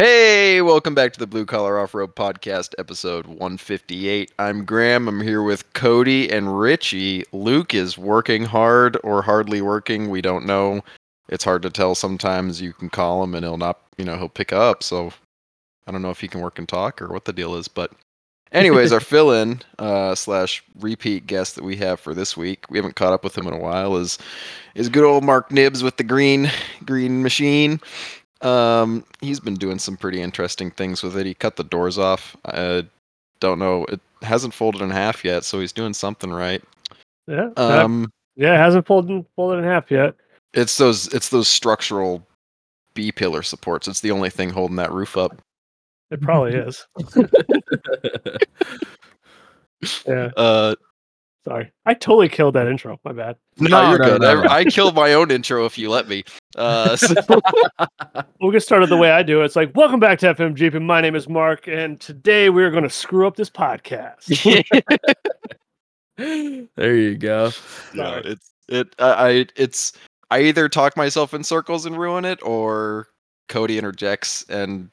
Hey, welcome back to the Blue Collar Off Road Podcast, episode 158. I'm Graham. I'm here with Cody and Richie. Luke is working hard or hardly working. We don't know. It's hard to tell sometimes. You can call him and he'll not, you know, he'll pick up. So I don't know if he can work and talk or what the deal is. But, anyways, our fill in uh, slash repeat guest that we have for this week, we haven't caught up with him in a while, is is good old Mark Knibbs with the green green machine. Um, he's been doing some pretty interesting things with it. He cut the doors off. I don't know. It hasn't folded in half yet, so he's doing something right. Yeah. Um, yeah, it hasn't folded folded in half yet. it's those it's those structural B pillar supports. It's the only thing holding that roof up. It probably is. Yeah. Uh, Sorry. I totally killed that intro. My bad. no, No, you're no, good. no. I, I killed my own intro if you let me. Uh, so- We'll get started the way I do. It's like, welcome back to FMGP. And my name is Mark, and today we're going to screw up this podcast. there you go. no, Sorry. it's it. I, I it's I either talk myself in circles and ruin it, or Cody interjects and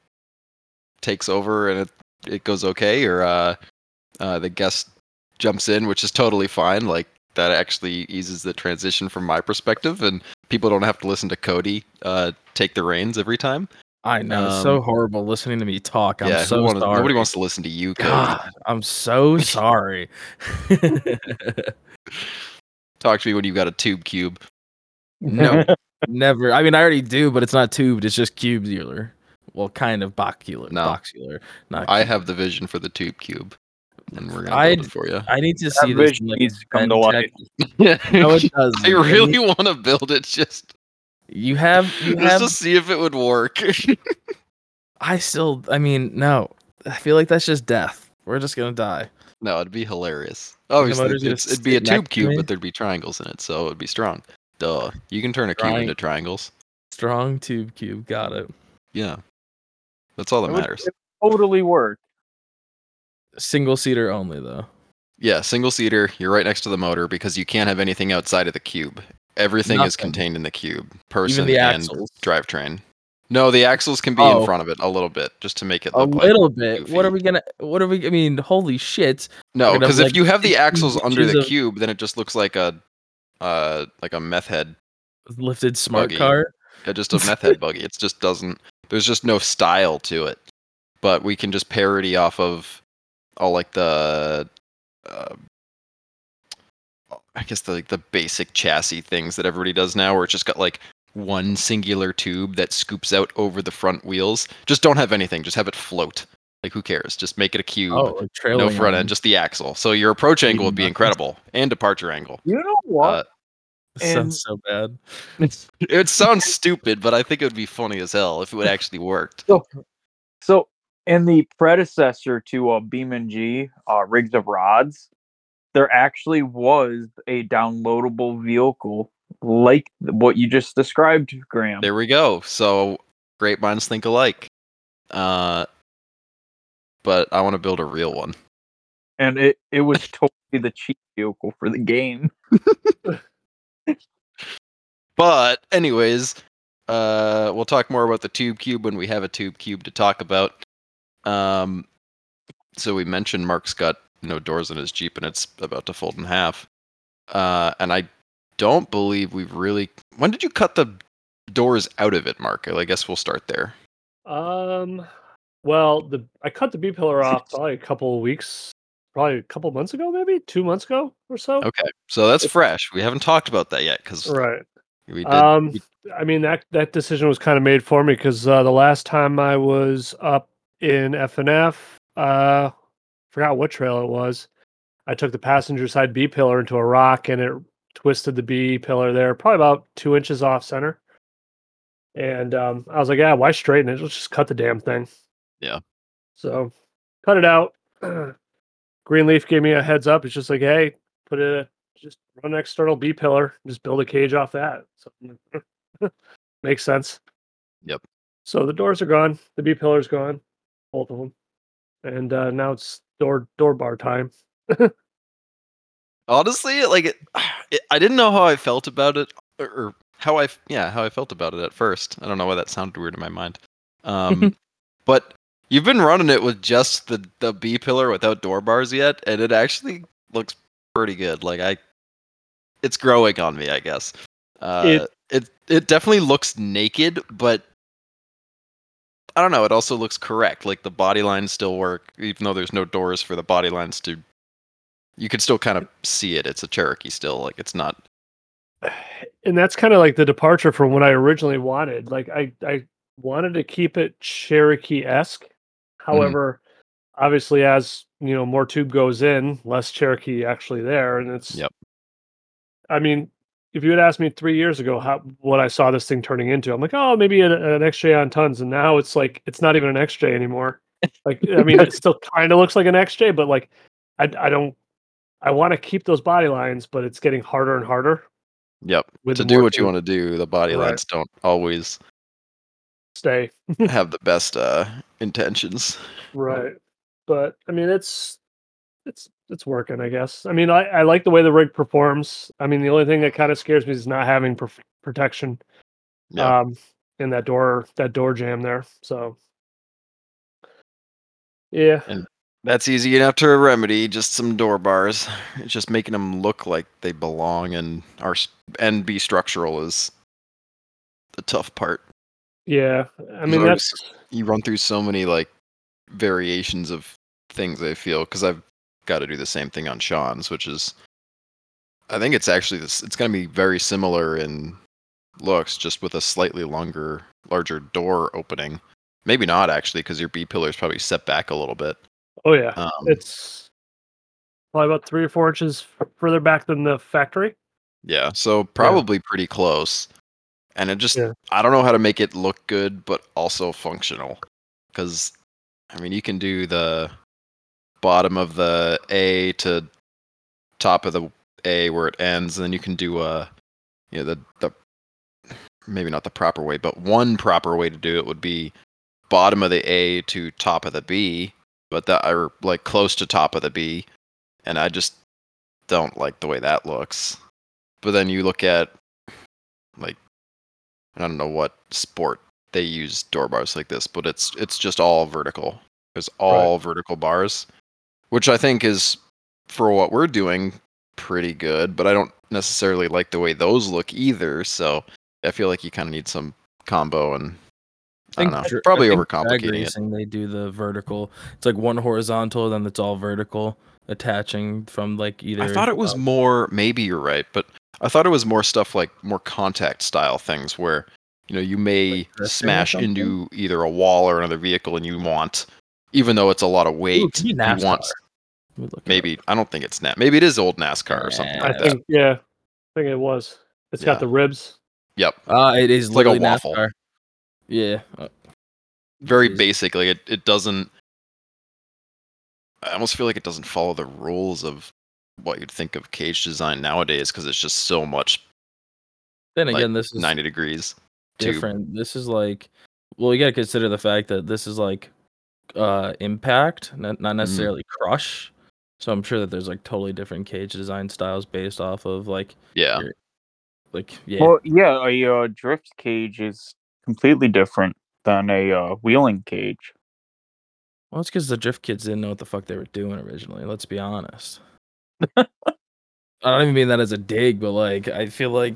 takes over, and it it goes okay, or uh, uh, the guest jumps in, which is totally fine. Like that actually eases the transition from my perspective, and people don't have to listen to Cody uh, take the reins every time. I know. it's so Um, horrible listening to me talk. I'm yeah, so wanna- sorry. nobody wants to listen to you, Cody. God, I'm so sorry. Talk to me when you've got a tube cube. no, never. I mean, I already do, but it's not tubed. It's just cubular. Well, kind of boxular. No. Boxular. Not. I have the vision for the tube cube, and we're gonna I'd- build it for you. I need to see That this. vision like, needs to come to pen life. tech- No, it doesn't. I really want to build it just, You have. You just have. to see if it would work. I still. I mean, no. I feel like that's just death. We're just gonna die. no, it'd be hilarious. Obviously, motor's gonna it's, it'd be a tube cube, but there'd be triangles in it, so it'd be strong. Duh. You can turn a cube Triang- into triangles. Strong tube cube. Got it. Yeah. That's all that It would- matters. it totally work. Single seater only though. Yeah, single seater. You're right next to the motor because you can't have anything outside of the cube. Everything is contained in the cube. Person the and drivetrain. No, the axles can be Oh. in front of it a little bit just to make it A look like little bit. What are we gonna? What are we? I mean, holy shit! No, because if like, you have the axles under the cube, then it just looks like a, uh, like a meth head. Lifted smart Buggy. car. Yeah, just a meth head buggy. It just doesn't. There's just no style to it. But we can just parody off of all like the, uh, I guess the like the basic chassis things that everybody does now, where it's just got like one singular tube that scoops out over the front wheels. Just don't have anything. Just have it float. Like who cares? Just make it a cube. Oh, like no front on- end, just the axle. So your approach angle would be incredible and departure angle. You know what? Uh, Sounds so bad. it sounds stupid, but I think it would be funny as hell if it would actually worked. so, so in the predecessor to uh, BeamNG, uh, Rigs of Rods, there actually was a downloadable vehicle like what you just described, Graham. There we go. So great minds think alike. Uh, but I want to build a real one. and it, it was totally the cheap vehicle for the game. But anyways, uh, we'll talk more about the tube cube when we have a tube cube to talk about. Um, so we mentioned Mark's got no doors in his Jeep and it's about to fold in half. Uh, and I don't believe we've really. When did you cut the doors out of it, Mark? I guess we'll start there. Um, well, the I cut the B pillar off probably a couple of weeks, probably a couple months ago, maybe two months ago or so. Okay, so that's fresh. We haven't talked about that yet because Right. we did. Um, I mean that that decision was kind of made for me because uh, the last time I was up in FNF, uh, forgot what trail it was. I took the passenger side B pillar into a rock and it twisted the B pillar there, probably about two inches off center. And um, I was like, yeah, why straighten it? Let's just cut the damn thing. Yeah. So cut it out. Greenleaf gave me a heads up. It's just like, hey, put it, just run an external B pillar, just build a cage off that. So makes sense. Yep. So the doors are gone. The B pillar's gone, both of them, and uh, now it's door door bar time. honestly, like it, it, I didn't know how I felt about it, or, or how I, yeah, how I felt about it at first. I don't know why that sounded weird in my mind. Um, But you've been running it with just the the B pillar without door bars yet, and it actually looks pretty good. Like I, it's growing on me, I guess. Uh, It- it it definitely looks naked, but I don't know. It also looks correct. Like the body lines still work, even though there's no doors for the body lines to. You can still kind of see it. It's a Cherokee still. Like it's not. and that's kind of like the departure from what I originally wanted. Like I I wanted to keep it Cherokee esque. Mm-hmm. However, obviously as you know more tube goes in, less Cherokee actually there, and it's. Yep. I mean, if you had asked me three years ago how what I saw this thing turning into, I'm like, oh, maybe an, an XJ on tons, and now it's like it's not even an XJ anymore. Like I mean, it still kind of looks like an XJ, but like I I don't. I want to keep those body lines, but it's getting harder and harder. Yep. To do what you want to do, the body Right. lines don't always Stay. have the best uh, intentions. Right. But I mean it's it's it's working, I guess. I mean I, I like the way the rig performs. I mean the only thing that kind of scares me is not having prof- protection Yeah. um in that door that door jamb there. So yeah. That's easy enough to remedy. Just some door bars. It's just making them look like they belong and are and be structural is the tough part. Yeah. I mean Notice- that's You run through so many like variations of things. I feel because I've got to do the same thing on Sean's, which is I think it's actually this. It's going to be very similar in looks, just with a slightly longer, larger door opening. Maybe not actually, because your B pillar is probably set back a little bit. oh yeah. Um, it's probably about three or four inches further back than the factory. Yeah, so probably pretty close. And it just Yeah. I don't know how to make it look good but also functional. Cuz I mean, you can do the bottom of the A to top of the A where it ends and then you can do a you know the the maybe not the proper way, but one proper way to do it would be bottom of the A to top of the B, but that are like close to top of the B. And I just don't like the way that looks. But then you look at like I don't know what sport they use door bars like this, but it's it's just all vertical. There's all vertical bars, which I think is for what we're doing pretty good, but I don't necessarily like the way those look either, so I feel like you kind of need some combo and I don't know. Probably drag overcomplicating it. They do the vertical. It's like one horizontal, then it's all vertical, attaching from like either. I thought it was uh, more. Maybe you're right, but I thought it was more stuff like more contact style things where you know you may Like smash into either a wall or another vehicle, and you want, even though it's a lot of weight, Ooh, you NASCAR. want maybe. I don't think it's net. Maybe it is old NASCAR or something Yeah. I like that. think yeah. I think it was. It's Yeah. got the ribs. Yep, Uh, it is like a waffle. NASCAR. Yeah. uh, very Jeez. basic. Like it, it doesn't. I almost feel like it doesn't follow the rules of what you'd think of cage design nowadays because it's just so much Then like, again, this is ninety degrees. tube. different. This is like, well, you got to consider the fact that this is like uh impact, not, Mm-hmm. not necessarily crush. So I'm sure that there's like totally different cage design styles based off of like Yeah, Your- like yeah. Well, yeah, a uh, drift cage is completely different than a uh, wheeling cage. Well, it's because the drift kids didn't know what the fuck they were doing originally. Let's be honest. I don't even mean that as a dig, but like I feel like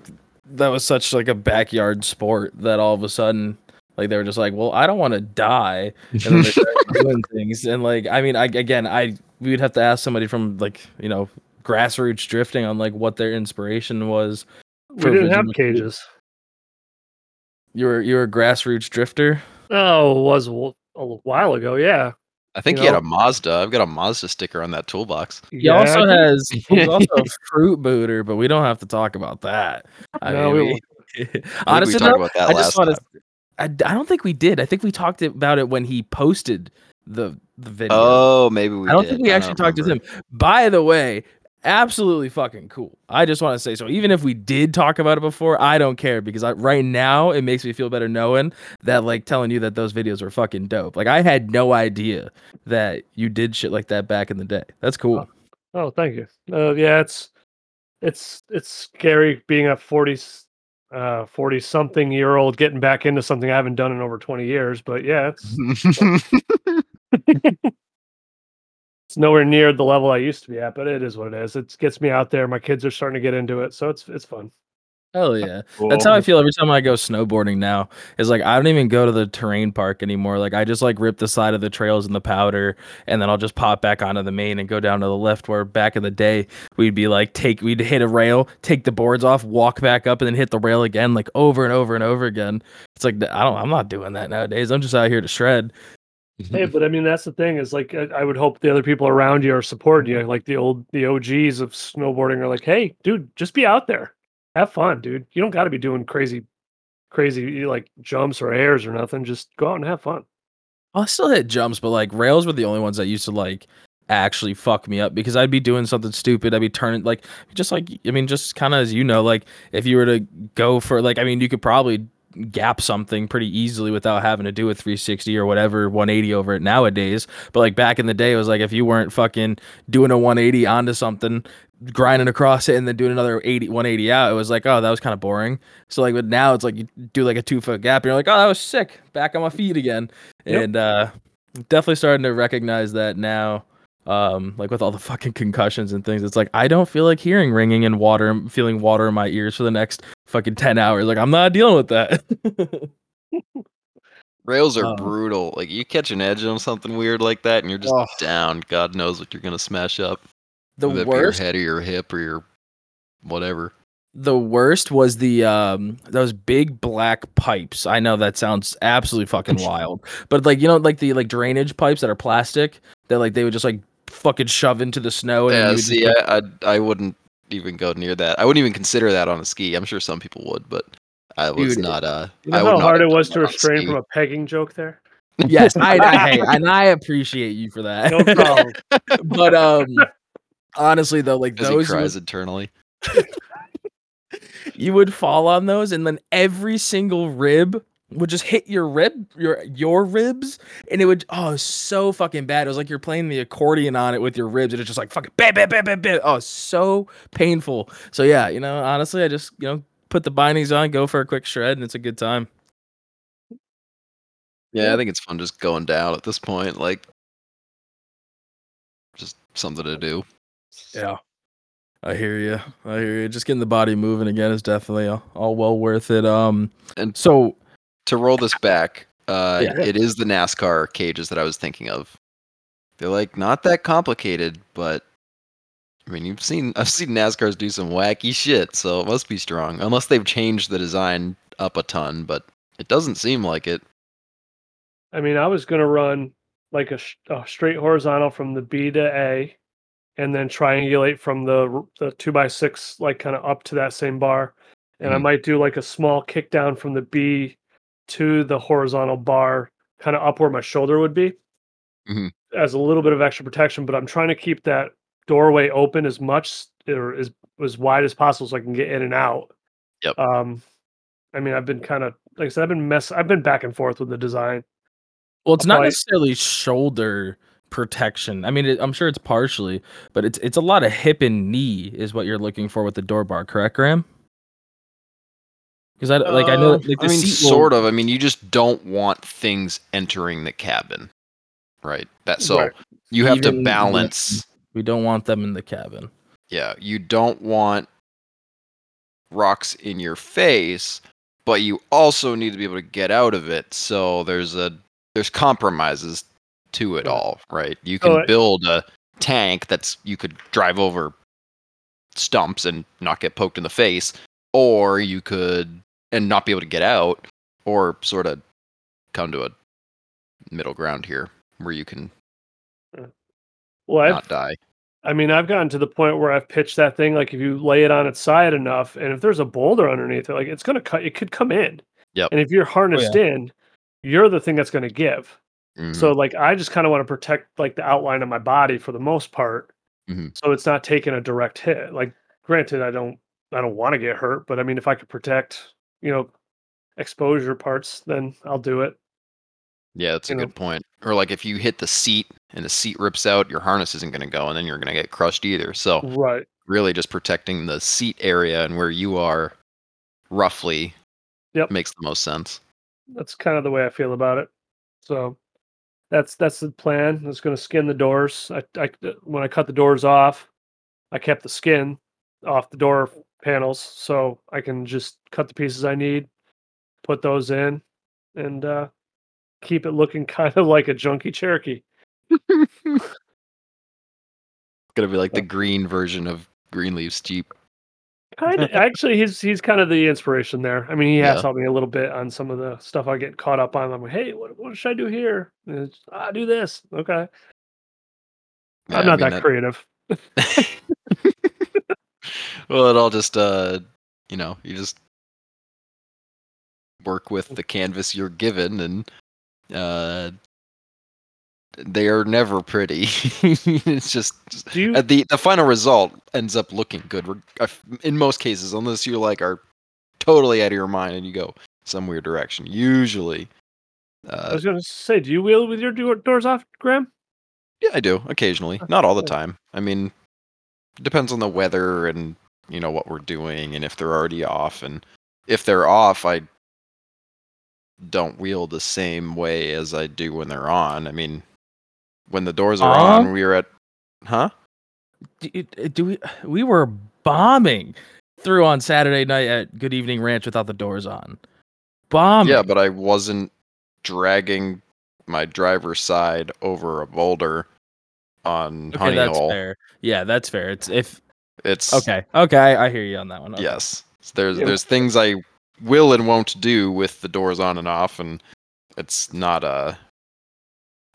that was such like a backyard sport that all of a sudden, like they were just like, well, I don't want to die, and then they doing things. And like, I mean, I again, I we would have to ask somebody from like you know grassroots drifting on like what their inspiration was. We didn't have original- cages. You were you were a grassroots drifter. Oh, it was a while ago. Yeah. I think You he had a Mazda. I've got a Mazda sticker on that toolbox. He also has he's also a fruit booter, but we don't have to talk about that. I No, mean, we we- I honestly, we talked though, about that I last just want time. to. I, I don't think we did. I think we talked about it when he posted the the video. Oh, maybe we. I don't did. think we actually don't talked to him. By the way, absolutely fucking cool. I just want to say so. Even if we did talk about it before, I don't care because I, right now it makes me feel better knowing that like telling you that those videos were fucking dope. Like I had no idea that you did shit like that back in the day. That's cool. Oh, thank you. Uh, yeah, it's it's it's scary being a 40 uh 40 something year old getting back into something I haven't done in over 20 years. But yeah, it's it's nowhere near the level I used to be at, but it is what it is. It gets me out there. My kids are starting to get into it, so it's it's fun. Hell yeah. That's how I feel every time I go snowboarding now. Is like I don't even go to the terrain park anymore. Like I just like rip the side of the trails in the powder and then I'll just pop back onto the main and go down to the left where back in the day we'd be like take we'd hit a rail, take the boards off, walk back up and then hit the rail again like over and over and over again. It's like I don't I'm not doing that nowadays. I'm just out here to shred. Hey, but I mean that's the thing is like I would hope the other people around you are supporting you. Like the old the OGs of snowboarding are like, hey, dude, just be out there, have fun, dude. You don't got to be doing crazy, crazy like jumps or airs or nothing. Just go out and have fun. I still hit jumps, but like rails were the only ones that used to like actually fuck me up because I'd be doing something stupid. I'd be turning like just like I mean, just kind of as you know, like if you were to go for like I mean, you could probably gap something pretty easily without having to do a 360 or whatever 180 over it nowadays. But like back in the day, it was like if you weren't fucking doing a 180 onto something, grinding across it and then doing another 80 180 out, it was like oh that was kind of boring. So like but now it's like you do like a two foot gap and you're like oh that was sick, back on my feet again. Yep. And uh definitely starting to recognize that now um like with all the fucking concussions and things it's like i don't feel like hearing ringing and water feeling water in my ears for the next fucking 10 hours like i'm not dealing with that Rails are Oh. brutal. Like you catch an edge on something weird like that, and you're just Oh. down. God knows what you're gonna smash up. The Whether be worst your head or your hip or your whatever. the worst was the um those big black pipes i know that sounds absolutely fucking wild but like you know like the like drainage pipes that are plastic that like they would just like fucking shove into the snow and Yeah, you would just, see, like- I, I I wouldn't even go near that. I wouldn't even consider that on a ski. I'm sure some people would, but I was Dude, not. Uh, You know would how hard it was to on restrain from a pegging joke there. yes I, I hey, and i appreciate you for that No problem. but um honestly though like As he those you cries would, eternally. you would fall on those and then every single rib would just hit your rib your your ribs and it would oh so fucking bad it was like you're playing the accordion on it with your ribs and it's just like fucking bam bam bam bam bam oh so painful so yeah you know honestly i just you know put the bindings on go for a quick shred and it's a good time Yeah, I think it's fun just going down at this point. Like, just something to do. Yeah i hear you i hear you just getting the body moving again is definitely all, all well worth it um And so to roll this back, uh, Yeah. it is the NASCAR cages that I was thinking of. They're like not that complicated, but I mean, you've seen I've seen NASCARs do some wacky shit, so it must be strong. Unless they've changed the design up a ton, but it doesn't seem like it. I mean, I was gonna run like a, a straight horizontal from the B to A, and then triangulate from the the two by six like kind of up to that same bar, and I Mhm. might do like a small kick down from the B to the horizontal bar, kind of up where my shoulder would be, Mhm. as a little bit of extra protection. But I'm trying to keep that doorway open as much or as as wide as possible so I can get in and out. Yep. Um, I mean, I've been kind of like I said, I've been mess. I've been back and forth with the design. Well, it's I'll not probably- necessarily shoulder protection. I mean, it, I'm sure it's partially, but it's it's a lot of hip and knee is what you're looking for with the door bar, correct, Graham? Because I like I know Uh, like the I mean, seat will- sort of. I mean, you just don't want things entering the cabin, right? That so Right. you have Even- to balance. We don't want them in the cabin. Yeah, you don't want rocks in your face, but you also need to be able to get out of it. So there's a there's compromises to it all, right? You can I- build a tank that's you could drive over stumps and not get poked in the face, or you could and not be able to get out, or sort of come to a middle ground here where you can uh, Well, I've, not die. I mean, I've gotten to the point where I've pitched that thing like if you lay it on its side enough, and if there's a boulder underneath it, like it's gonna cut, it could come in. Yep. And if you're oh, harnessed in, you're the thing that's gonna give. Mhm. So like, I just kind of want to protect like the outline of my body for the most part, Mhm. so it's not taking a direct hit. Like, granted, I don't, I don't want to get hurt, but I mean, if I could protect, you know, exposure parts, then I'll do it. Yeah, that's a know. good point. Or like if you hit the seat and the seat rips out, your harness isn't going to go, and then you're going to get crushed either. So Right. really, just protecting the seat area and where you are roughly Yep. makes the most sense. That's kind of the way I feel about it. So that's that's the plan. I was going to skin the doors. I, I when I cut the doors off, I kept the skin off the door panels, so I can just cut the pieces I need, put those in, and uh, keep it looking kind of like a junky Cherokee. Gonna be like the green version of Greenleaf's Jeep. Kind of, actually, he's he's kind of the inspiration there. I mean, he has Yeah. helped me a little bit on some of the stuff I get caught up on. I'm like, hey, what, what should I do here? It's, ah, do this. Okay, Yeah, I'm I not mean, that creative. well, it all just uh, you know, you just work with the canvas you're given, and uh, they are never pretty. it's just you? the the final result ends up looking good uh, in most cases, unless you like are totally out of your mind and you go some weird direction. Usually, I uh, was gonna say, do you wheel with your doors off, Graham? yeah, I do occasionally, not all the time. I mean, it depends on the weather and you know what we're doing and if they're already off and if they're off, I don't wheel the same way as I do when they're on. I mean, when the doors are Huh? on, we were at, huh? Do, uh, do we? We were bombing through on Saturday night at Good Evening Ranch without the doors on. Bombing. Yeah, but I wasn't dragging my driver's side over a boulder on okay, Honey that's Hole. fair. Yeah, that's fair. It's if It's okay, okay, I hear you on that one. Okay. Yes. There's Yeah. there's things I will and won't do with the doors on and off, and it's not a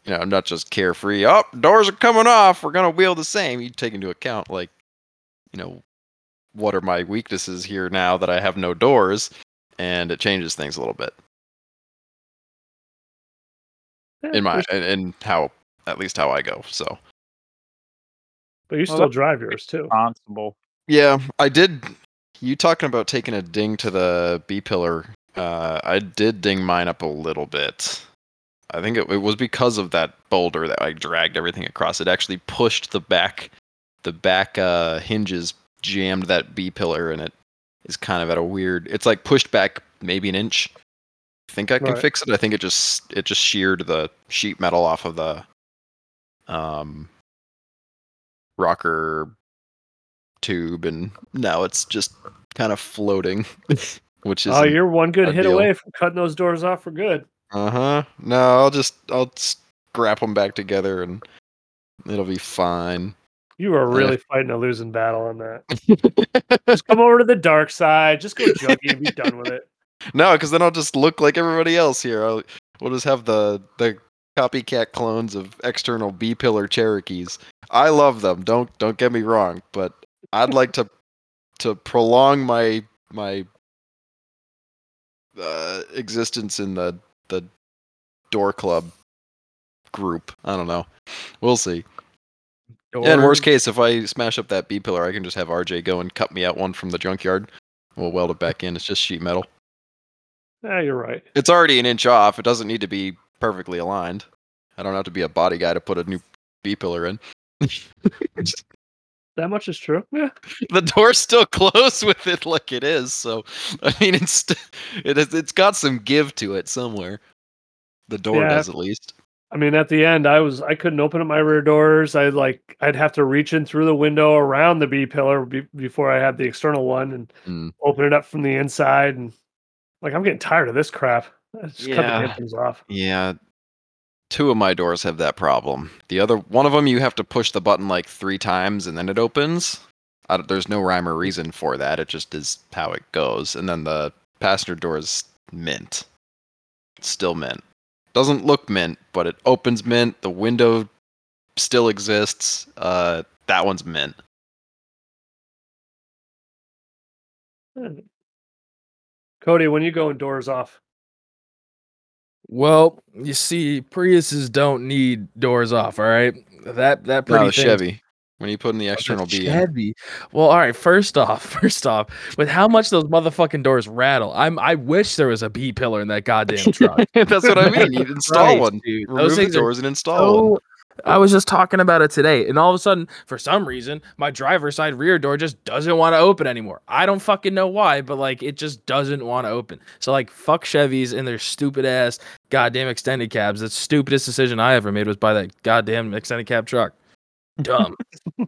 you know, I'm not just carefree. Oh, doors are coming off. We're gonna wheel the same. You take into account like, you know, what are my weaknesses here now that I have no doors, and it changes things a little bit Yeah, in my there's- in, in how at least how I go. So but you still that's drive yours too. Responsible. Yeah, I did. You talking about taking a ding to the B pillar? Uh, I did ding mine up a little bit. I think it, it was because of that boulder that I dragged everything across. It actually pushed the back, the back uh, hinges jammed that B pillar, and it is kind of at a weird. It's like pushed back maybe an inch. I think I can Right. fix it. I think it just it just sheared the sheet metal off of the um rocker tube and now it's just kind of floating which is Oh, you're one good hit ideal. away from cutting those doors off for good. Uh-huh no i'll just i'll scrap them back together and it'll be fine You are Yeah. really fighting a losing battle on that. Just come over to the dark side. Just go junkie and be done with it. no because then i'll just look like everybody else here I'll, we'll just have the the copycat clones of external b pillar cherokees i love them don't don't get me wrong but i'd like to to prolong my my uh, existence in the the door club group i don't know we'll see yeah, in worst case if i smash up that b pillar i can just have rj go and cut me out one from the junkyard we'll weld it back in it's just sheet metal Yeah, you're right. it's already an inch off. It doesn't need to be perfectly aligned. I don't have to be a body guy to put a new B pillar in. That much is true. Yeah. the door's still closed with it like it is, so I mean it's st- it is, it's got some give to it somewhere. The door Yeah. does at least. I mean, at the end, I was I couldn't open up my rear doors. I like I'd have to reach in through the window around the B pillar be, before I had the external one and Mm. open it up from the inside. And like I'm getting tired of this crap. Just cut the damn things off. Yeah. Two of my doors have that problem. The other one of them you have to push the button like 3 times and then it opens. There's no rhyme or reason for that. It just is how it goes. And then the passenger door is mint. Still mint. Doesn't look mint, but it opens mint. The window still exists. Uh, that one's mint. Cody, when you going doors off? Well, you see, Priuses don't need doors off. All right, that that pretty No, the Chevy. When you put in the Oh, external B. Chevy. Well, all right. First off, first off, with how much those motherfucking doors rattle, I'm I wish there was a B pillar in that goddamn truck. That's what I mean. You install Christ, one. dude. Remove Those the doors and install one. so I was just talking about it today, and all of a sudden, for some reason, my driver's side rear door just doesn't want to open anymore. I don't fucking know why, but like it just doesn't want to open. So like, fuck Chevys and their stupid ass goddamn extended cabs. The stupidest decision I ever made was buy that goddamn extended cab truck. Dumb.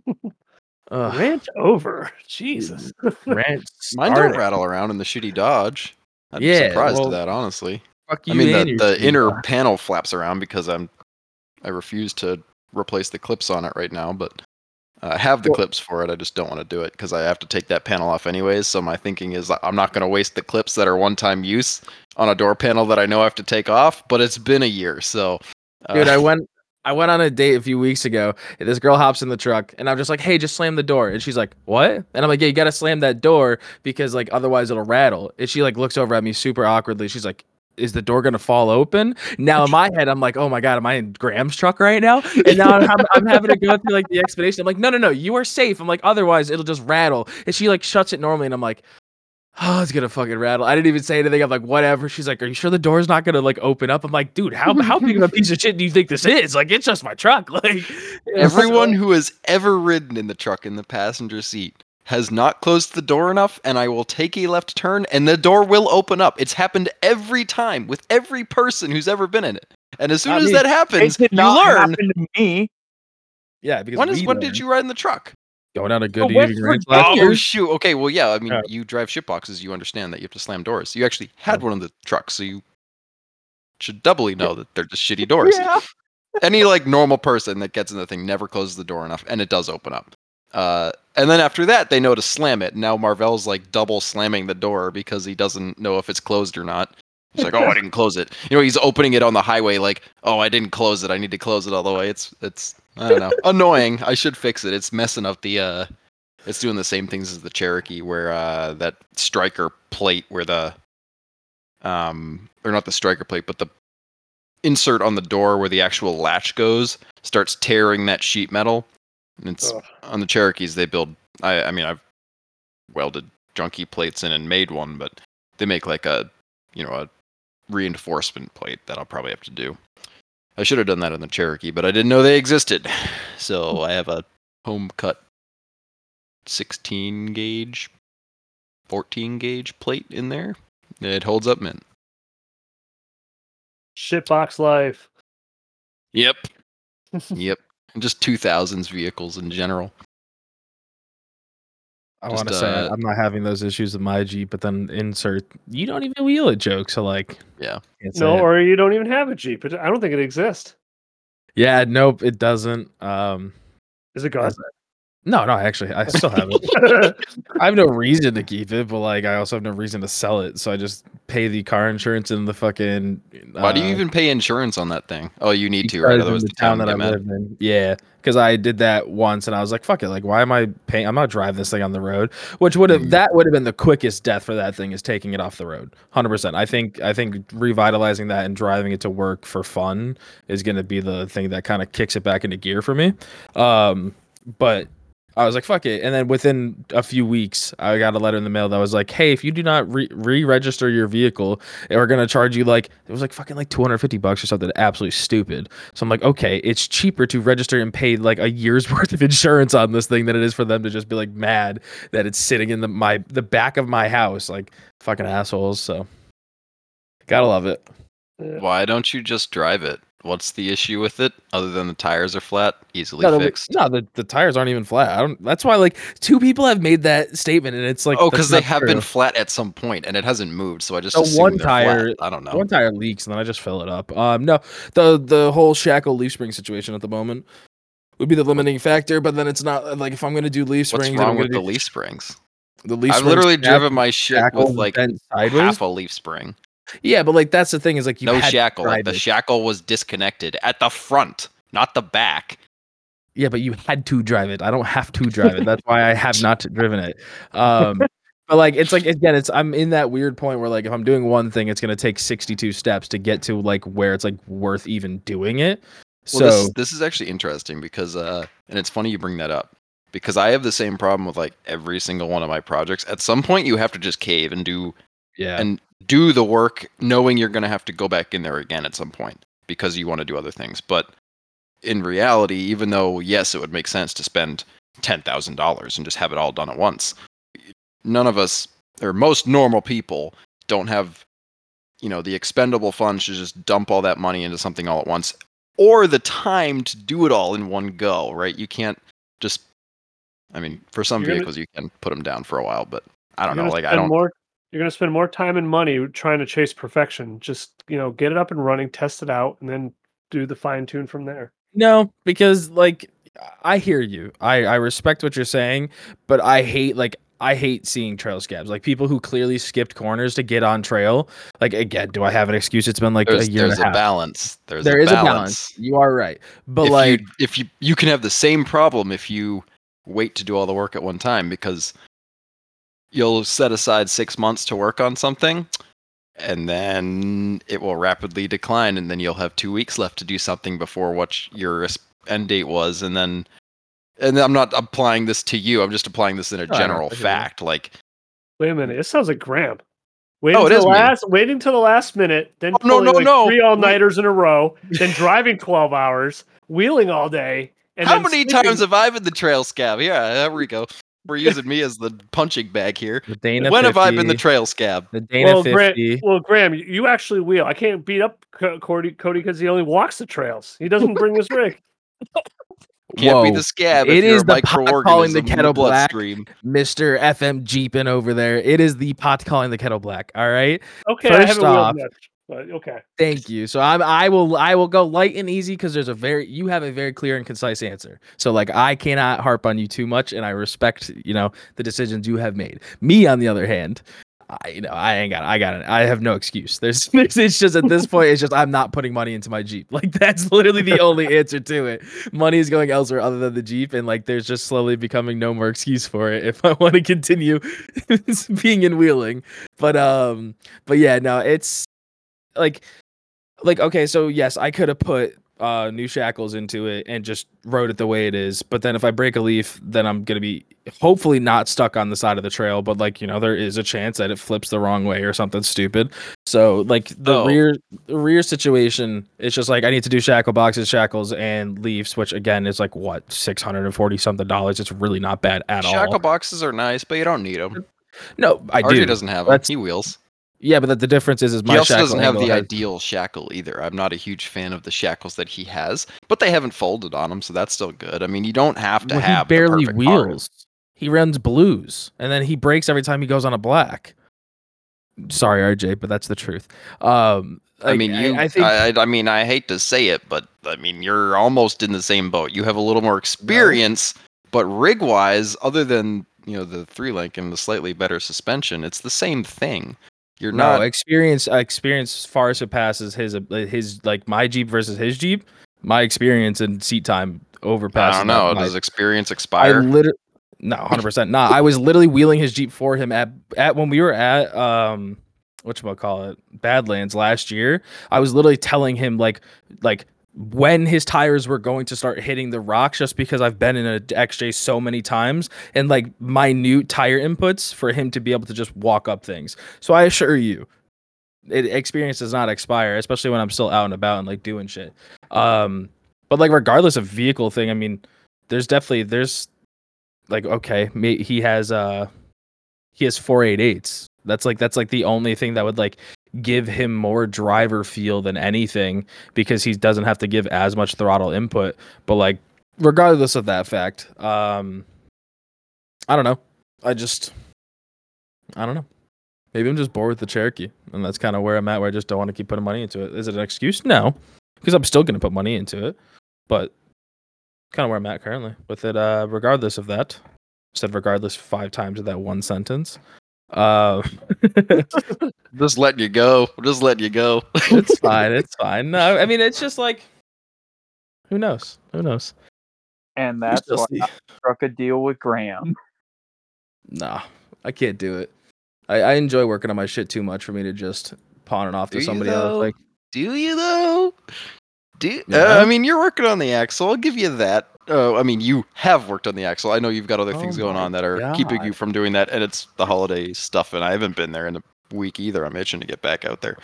Ugh, Rant over. Jesus. rant Mine don't rattle around in the shitty Dodge. I'm Yeah, surprised well, to that, honestly. Fuck I mean, the, the inner panel flaps around because I'm I refuse to replace the clips on it right now, but uh, I have the Well- clips for it. I just don't want to do it because I have to take that panel off anyways. So my thinking is I'm not going to waste the clips that are one-time use on a door panel that I know I have to take off. But it's been a year, so uh, Dude, I went I went on a date a few weeks ago. This girl hops in the truck and I'm just like, "Hey, just slam the door." And she's like, "What?" And I'm like, "Yeah, you got to slam that door because like otherwise it'll rattle." And she like looks over at me super awkwardly. She's like, "Is the door going to fall open?" Now in my head I'm like, "Oh my god, am I in Graham's truck right now?" And now I'm, I'm having to go through like the explanation. I'm like, "No, no, no, you are safe." I'm like, "Otherwise it'll just rattle." And she like shuts it normally and I'm like, Oh, it's gonna fucking rattle. I didn't even say anything. I'm like, whatever. She's like, Are you sure the door's not gonna like open up? I'm like, dude, how how big of a piece of shit do you think this is? Like, it's just my truck. Like everyone who has ever ridden in the truck in the passenger seat has not closed the door enough, and I will take a left turn, and the door will open up. It's happened every time with every person who's ever been in it. And as soon I as mean, that It happens, did you not learn. happen to me. Yeah, because When is when did you ride in the truck? going out a good West evening ranch Virginia. last Oh year? shoot! Okay, well yeah. I mean, Yeah. you drive ship boxes. You understand that you have to slam doors. You actually had one of the trucks, so you should doubly know that they're just shitty doors. Yeah. Any like normal person that gets in the thing never closes the door enough, and it does open up. Uh, and then after that, they know to slam it. Now Mabell's like double slamming the door because he doesn't know if it's closed or not. He's like, "Oh, I didn't close it." You know, he's opening it on the highway, like, "Oh, I didn't close it. I need to close it all the way." It's it's I don't know, annoying. I should fix it. It's messing up the uh, it's doing the same things as the Cherokee, where uh, that striker plate, where the um, or not the striker plate, but the insert on the door where the actual latch goes starts tearing that sheet metal. And it's Ugh. on the Cherokees they build. I I mean I've welded junky plates in and made one, but they make like a you know a reinforcement plate that I'll probably have to do. I should have done that in the Cherokee, but I didn't know they existed. So hmm. I have a home cut 16 gauge, 14 gauge plate in there. It holds up mint. Shitbox life. Yep. yep. And just 2000s vehicles in general. I want to say uh, I'm not having those issues with my Jeep, but then insert you don't even wheel it joke. So like, Yeah. No, or you don't even have a Jeep. I don't think it exists. yeah, nope, it doesn't. Um, Is it gone? No, no, actually, I still have it. I have no reason to keep it, but like, I also have no reason to sell it. So I just pay the car insurance and the fucking. Why do you uh, even pay insurance on that thing? Oh, you need to, right? Otherwise, the the town that I live in. Yeah, because I did that once, and I was like, "Fuck it!" Like, why am I paying? I'm not driving this thing on the road. Which would have Mm. that would have been the quickest death for that thing is taking it off the road. Hundred percent. I think I think revitalizing that and driving it to work for fun is going to be the thing that kind of kicks it back into gear for me. Um, but I was like, fuck it. And then within a few weeks, I got a letter in the mail that was like, hey, if you do not re register your vehicle, we're going to charge you like, it was like fucking like 250 bucks or something absolutely stupid. So I'm like, okay, it's cheaper to register and pay like a year's worth of insurance on this thing than it is for them to just be like mad that it's sitting in the my the back of my house. Like fucking assholes. So gotta love it. Why don't you just drive it? What's the issue with it other than the tires are flat? Easily No, fixed. no, the, the tires aren't even flat. I don't. That's why like two people have made that statement, and it's like oh, because they have true. been flat at some point and it hasn't moved, so I just one they're flat. tire- I don't know. One tire leaks, and then I just fill it up. Um, no, the the whole shackle leaf spring situation at the moment would be the limiting factor. But then it's not like if I'm gonna do leaf What's springs, wrong I'm with the leaf springs? the leaf. I've literally driven my shit shackle with like half a leaf spring. Yeah, but like that's the thing is like you no shackle. Like the it. shackle was disconnected at the front, not the back. Yeah, but you had to drive it. I don't have to drive it. That's why I have not driven it. Um, but like it's like again, it's I'm in that weird point where like if I'm doing one thing, it's gonna take 62 steps to get to like where it's like worth even doing it. Well, So this, this is actually interesting because, uh, and it's funny you bring that up because I have the same problem with like every single one of my projects. At some point, you have to just cave and do yeah, and do the work, knowing you're going to have to go back in there again at some point because you want to do other things. But in reality, even though yes, it would make sense to spend ten thousand dollars and just have it all done at once, none of us or most normal people don't have you know the expendable funds to just dump all that money into something all at once or the time to do it all in one go right you can't just i mean for some You're gonna- vehicles you can put them down for a while but i don't know like i don't more you're going to spend more time and money trying to chase perfection just you know get it up and running test it out and then do the fine tune from there No, because like I hear you. I I respect what you're saying, but I hate like I hate seeing trail scabs. Like people who clearly skipped corners to get on trail. Like again, do I have an excuse? It's been like there's, a year there's and a a half. balance there's There a is balance. a balance. You are right. But if like you, if you you can have the same problem if you wait to do all the work at one time because you'll set aside six months to work on something and then it will rapidly decline and then you'll have two weeks left to do something before what your end date was and then and i'm not applying this to you i'm just applying this in a No, general I hear you. fact like wait a minute it sounds like graham waiting Oh, it till the me. last waiting till the last minute then Oh, no, no, like no. three all-nighters in a row then driving 12 hours wheeling all day and how many sleeping- times have i been the trail scab yeah there we go we're using me as the punching bag here the Dana when 50, have i been the trail scab the Dana well, Graham, 50. well, Graham, you- you actually wheel. I can't beat up Co- Cody Cody because he only walks the trails. He doesn't bring his rig. Can't be the scab. It if you're is a the pot calling the in kettle black. bloodstream. Mr. FM Jeeping over there. It is the pot calling the kettle black. All right. Okay, First haven't off- wheeled much, but okay. Thank you. So I'm I will I will go light and easy because there's a very you have a very clear and concise answer. So like I cannot harp on you too much, and I respect you know the decisions you have made. Me on the other hand, I you know I ain't got I got it. I have no excuse. There's, it's just at this point it's just I'm not putting money into my Jeep. Like that's literally the only answer to it. Money is going elsewhere other than the Jeep, and like there's just slowly becoming no more excuse for it if I want to continue being in wheeling. But um, but yeah, no, it's like like okay so yes i could have put uh new shackles into it and just rode it the way it is but then if i break a leaf then i'm gonna be hopefully not stuck on the side of the trail but like you know there is a chance that it flips the wrong way or something stupid so like the Oh. rear the rear situation it's just like i need to do shackle boxes shackles and leaves which again is like what 640 something dollars it's really not bad at Shackle all Shackle boxes are nice, but you don't need them. no i RJ do doesn't have them. That's- He wheels. Yeah but the, the difference is is my He also shackle doesn't have the has- ideal shackle either. I'm not a huge fan of the shackles that he has, but they haven't folded on him, so that's still good. I mean, you don't have to Well, have he barely the perfect hard. wheels. He runs blues, and then he breaks every time he goes on a black. Sorry, RJ, but that's the truth. Um, I mean, you. I, I, think I, I mean, I hate to say it, but I mean, you're almost in the same boat. You have a little more experience, but rig wise, other than you know the three link and the slightly better suspension, it's the same thing. You're no not. experience. Uh, experience far surpasses his uh, his like my Jeep versus his Jeep. My experience and seat time overpasses. I don't know. my- Does experience expire? I literally no, hundred percent not. I was literally wheeling his Jeep for him at at when we were at um what call it Badlands last year. I was literally telling him like like when his tires were going to start hitting the rocks just because I've been in a XJ so many times and like minute tire inputs for him to be able to just walk up things. So I assure you, it, experience does not expire, especially when I'm still out and about and like doing shit. Um, but like regardless of vehicle thing, I mean, there's definitely there's like okay, he has uh he has four eight eights. That's like that's like the only thing that would like give him more driver feel than anything because he doesn't have to give as much throttle input. But like regardless of that fact, um I don't know. I just I don't know. Maybe I'm just bored with the Cherokee, and that's kind of where I'm at. Where I just don't want to keep putting money into it. Is it an excuse? No, because I'm still going to put money into it. But kind of where I'm at currently with it. Uh, regardless of that, said regardless five times of that one sentence. Uh, Just letting you go. Just letting you go. it's fine. It's fine. No, I mean it's just like, who knows? Who knows? And that's still why see. I struck a deal with Graham. Nah, I can't do it. I, I enjoy working on my shit too much for me to just pawn it off Do to you, somebody else. Like, Do you though? Do you- Yeah. uh, I mean you're working on the axle. I'll give you that. Uh, I mean you have worked on the axle. I know you've got other Oh things going on that are keeping you from doing that, and it's the holiday stuff. And I haven't been there in a week either. I'm itching to get back out there.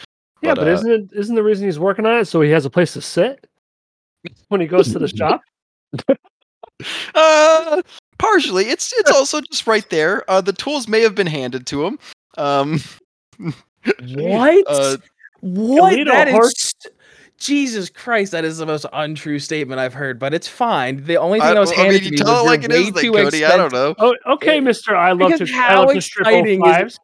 Yeah, But, but, uh, isn't it isn't the reason he's working on it so he has a place to sit? when he goes to the shop? Uh, partially. It's it's also just right there. Uh, the tools may have been handed to him. Um, What? Uh, what? Alito That is horse- Jesus Christ. That is the most untrue statement I've heard. But it's fine. The only thing I, that was I mean, you to me tell was it like it your is, way then, too Cody. I don't know. Oh, okay, Mister. I love Because to. I how love to strip exciting is-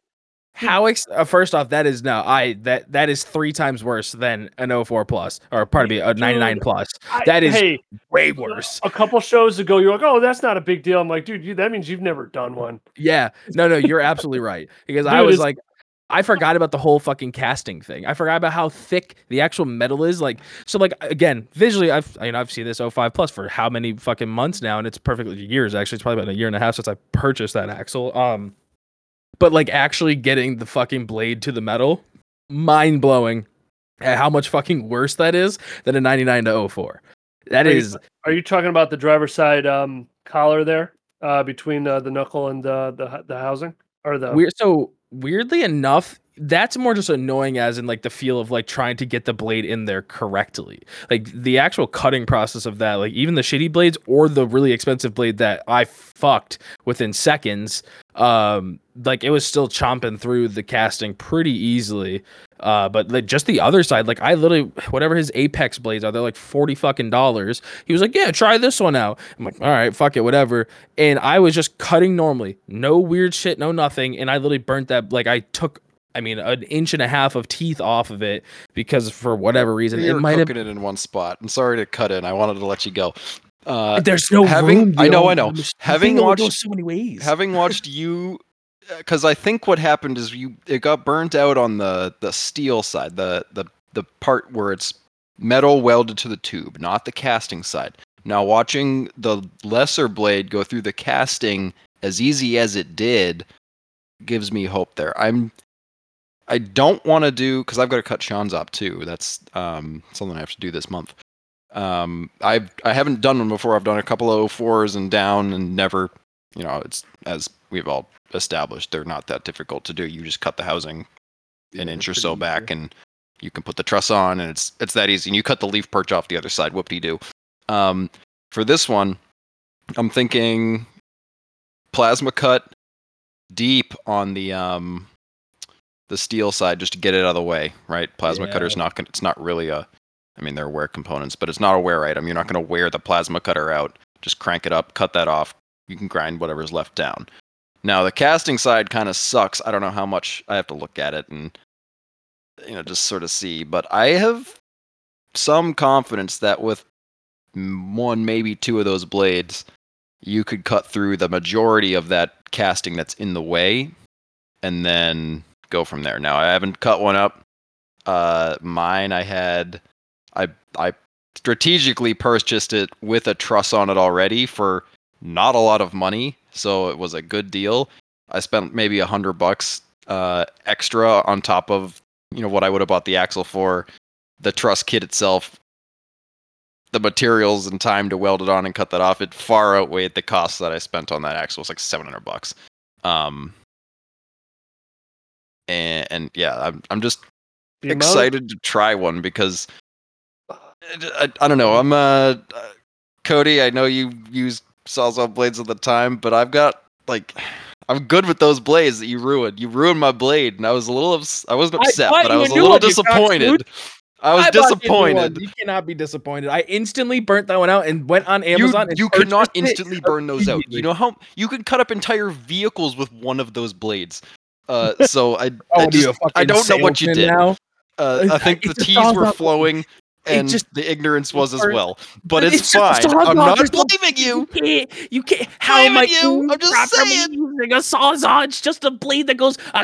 How ex- uh, first off, that is no, I that that is three times worse than an 04 plus, or pardon me, a 99 Dude, plus. I- That is hey, way worse. a couple shows ago, you're like, "Oh, that's not a big deal." I'm like, "Dude, you, that means you've never done one." Yeah, no, no, you're absolutely right. Because I was like, I forgot about the whole fucking casting thing. I forgot about how thick the actual metal is. Like, so, like again, visually, I've you know I've seen this 05 plus for how many fucking months now, and it's perfectly years. Actually, it's probably about a year and a half since I purchased that axle. Um, but like actually getting the fucking blade to the metal, mind blowing. How much fucking worse that is than a 99 to 04. That Are you- Are you talking about the driver's side um, collar there uh, between uh, the knuckle and uh, the the housing or the? weird. So weirdly enough, that's more just annoying as in like the feel of like trying to get the blade in there correctly. Like the actual cutting process of that, like even the shitty blades or the really expensive blade that I fucked within seconds, um, like it was still chomping through the casting pretty easily. Uh, but like just the other side, like I literally whatever his Apex blades are, they're like forty fucking dollars. He was like, "Yeah, try this one out." I'm like, "All right, fuck it, whatever." And I was just cutting normally, no weird shit, no nothing, and I literally burnt that. Like I took, I mean, an inch and a half of teeth off of it because for whatever reason, You're it might have. it in one spot. I'm sorry to cut in. I wanted to let you go. Uh, There's no having- room. I know, yo. I know. Having watched- so many ways. having watched you because i think what happened is you it got burnt out on the the steel side the the the part where it's metal welded to the tube not the casting side now watching the lesser blade go through the casting as easy as it did gives me hope there i'm i don't want to do because i've got to cut sean's up too that's um something i have to do this month um i've i haven't done one before i've done a couple of fours and down and never you know, it's as we've all established, they're not that difficult to do. You just cut the housing an Yeah, inch or so easy. back, and you can put the truss on, and it's it's that easy. And you cut the leaf perch off the other side. Whoop de doo. Um, for this one, I'm thinking plasma cut deep on the um the steel side just to get it out of the way, right? Plasma Yeah. cutter's not gonna. It's not really a. I mean, they're wear components, but it's not a wear item. You're not going to wear the plasma cutter out. Just crank it up, cut that off. You can grind whatever's left down. Now the casting side kind of sucks. I don't know how much I have to look at it and you know just sort of see, but I have some confidence that with one maybe two of those blades, you could cut through the majority of that casting that's in the way and then go from there. Now I haven't cut one up. Uh mine I had I I strategically purchased it with a truss on it already for not a lot of money, so it was a good deal. I spent maybe a hundred bucks uh, extra on top of you know what I would have bought the axle for, the truss kit itself, the materials and time to weld it on and cut that off. It far outweighed the cost that I spent on that axle. It was like seven hundred bucks. Um, and, and yeah, I'm I'm just the amount of- excited to try one because I, I don't know. I'm uh, uh, Cody. I know you use sawzall blades at the time, but I've got like I'm good with those blades that you ruined. You ruined my blade, and I was a little ups- I wasn't upset, bought but I was a little one, disappointed. I was I bought you a new one. disappointed. You cannot be disappointed. I instantly burnt that one out and went on You, Amazon. and you could not purchased it instantly burn those out. You know how you can cut up entire vehicles with one of those blades. Uh, so I, Oh, I, what are you, just, I don't know what you did. Now? Uh, I think the it's teas were flowing, and just- the ignorance was as well. But But it's, it's fine. I'm not blaming you. You can't. You can't. How am I you, I'm just saying. using a sawzall? It's just a blade that goes uh,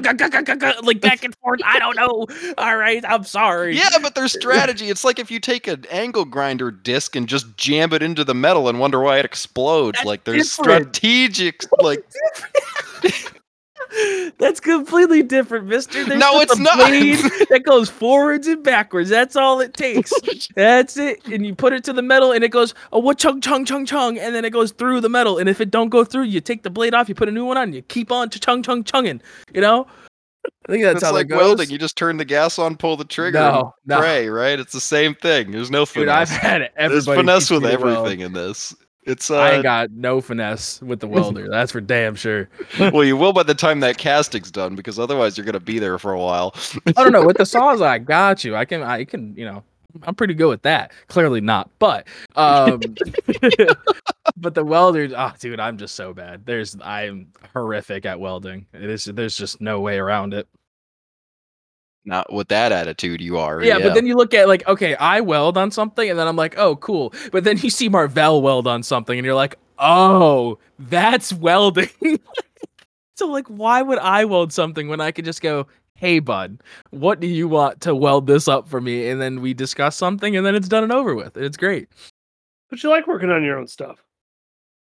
like back and forth. I don't know. All right, I'm sorry. Yeah, but there's strategy. It's like if you take an angle grinder disc and just jam it into the metal and wonder why it explodes. That's like there's different. strategic. Like That's completely different, Mister. There's No, it's a not. that goes forwards and backwards. That's all it takes. Oh, that's it. And you put it to the metal, and it goes oh what chung chung chung chung, and then it goes through the metal. And if it don't go through, you take the blade off, you put a new one on, you keep on chung chung chunging. You know. I think that's It's how like that welding. You just turn the gas on, pull the trigger, No, no. pray. Right? It's the same thing. There's no Dude, I've finesse. had There's everybody. finesse teach with to weld. everything in this. It's uh, I ain't got no finesse with the welder. That's for damn sure. well, you will by the time that casting's done, because otherwise you're gonna be there for a while. I don't know. With the saws, I got you. I can. I can. You know, I'm pretty good with that. Clearly not, but um, but the welders. Oh, dude, I'm just so bad. There's. I'm horrific at welding. It is. There's just no way around it. Not with that attitude, you are. Yeah, but then you look at like, okay, I weld on something, and then I'm like, oh, cool. But then you see Mabell weld on something, and you're like, oh, that's welding. so like, why would I weld something when I could just go, hey, bud, what do you want to weld this up for me? And then we discuss something, and then it's done and over with. It's great. But you like working on your own stuff.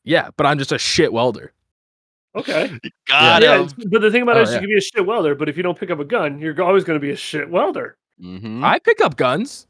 Yeah, but I'm just a shit welder. Okay. got yeah, him. it's- but the thing about Oh, it is yeah. you can be a shit welder, but if you don't pick up a gun, you're always going to be a shit welder. Mhm. I pick up guns.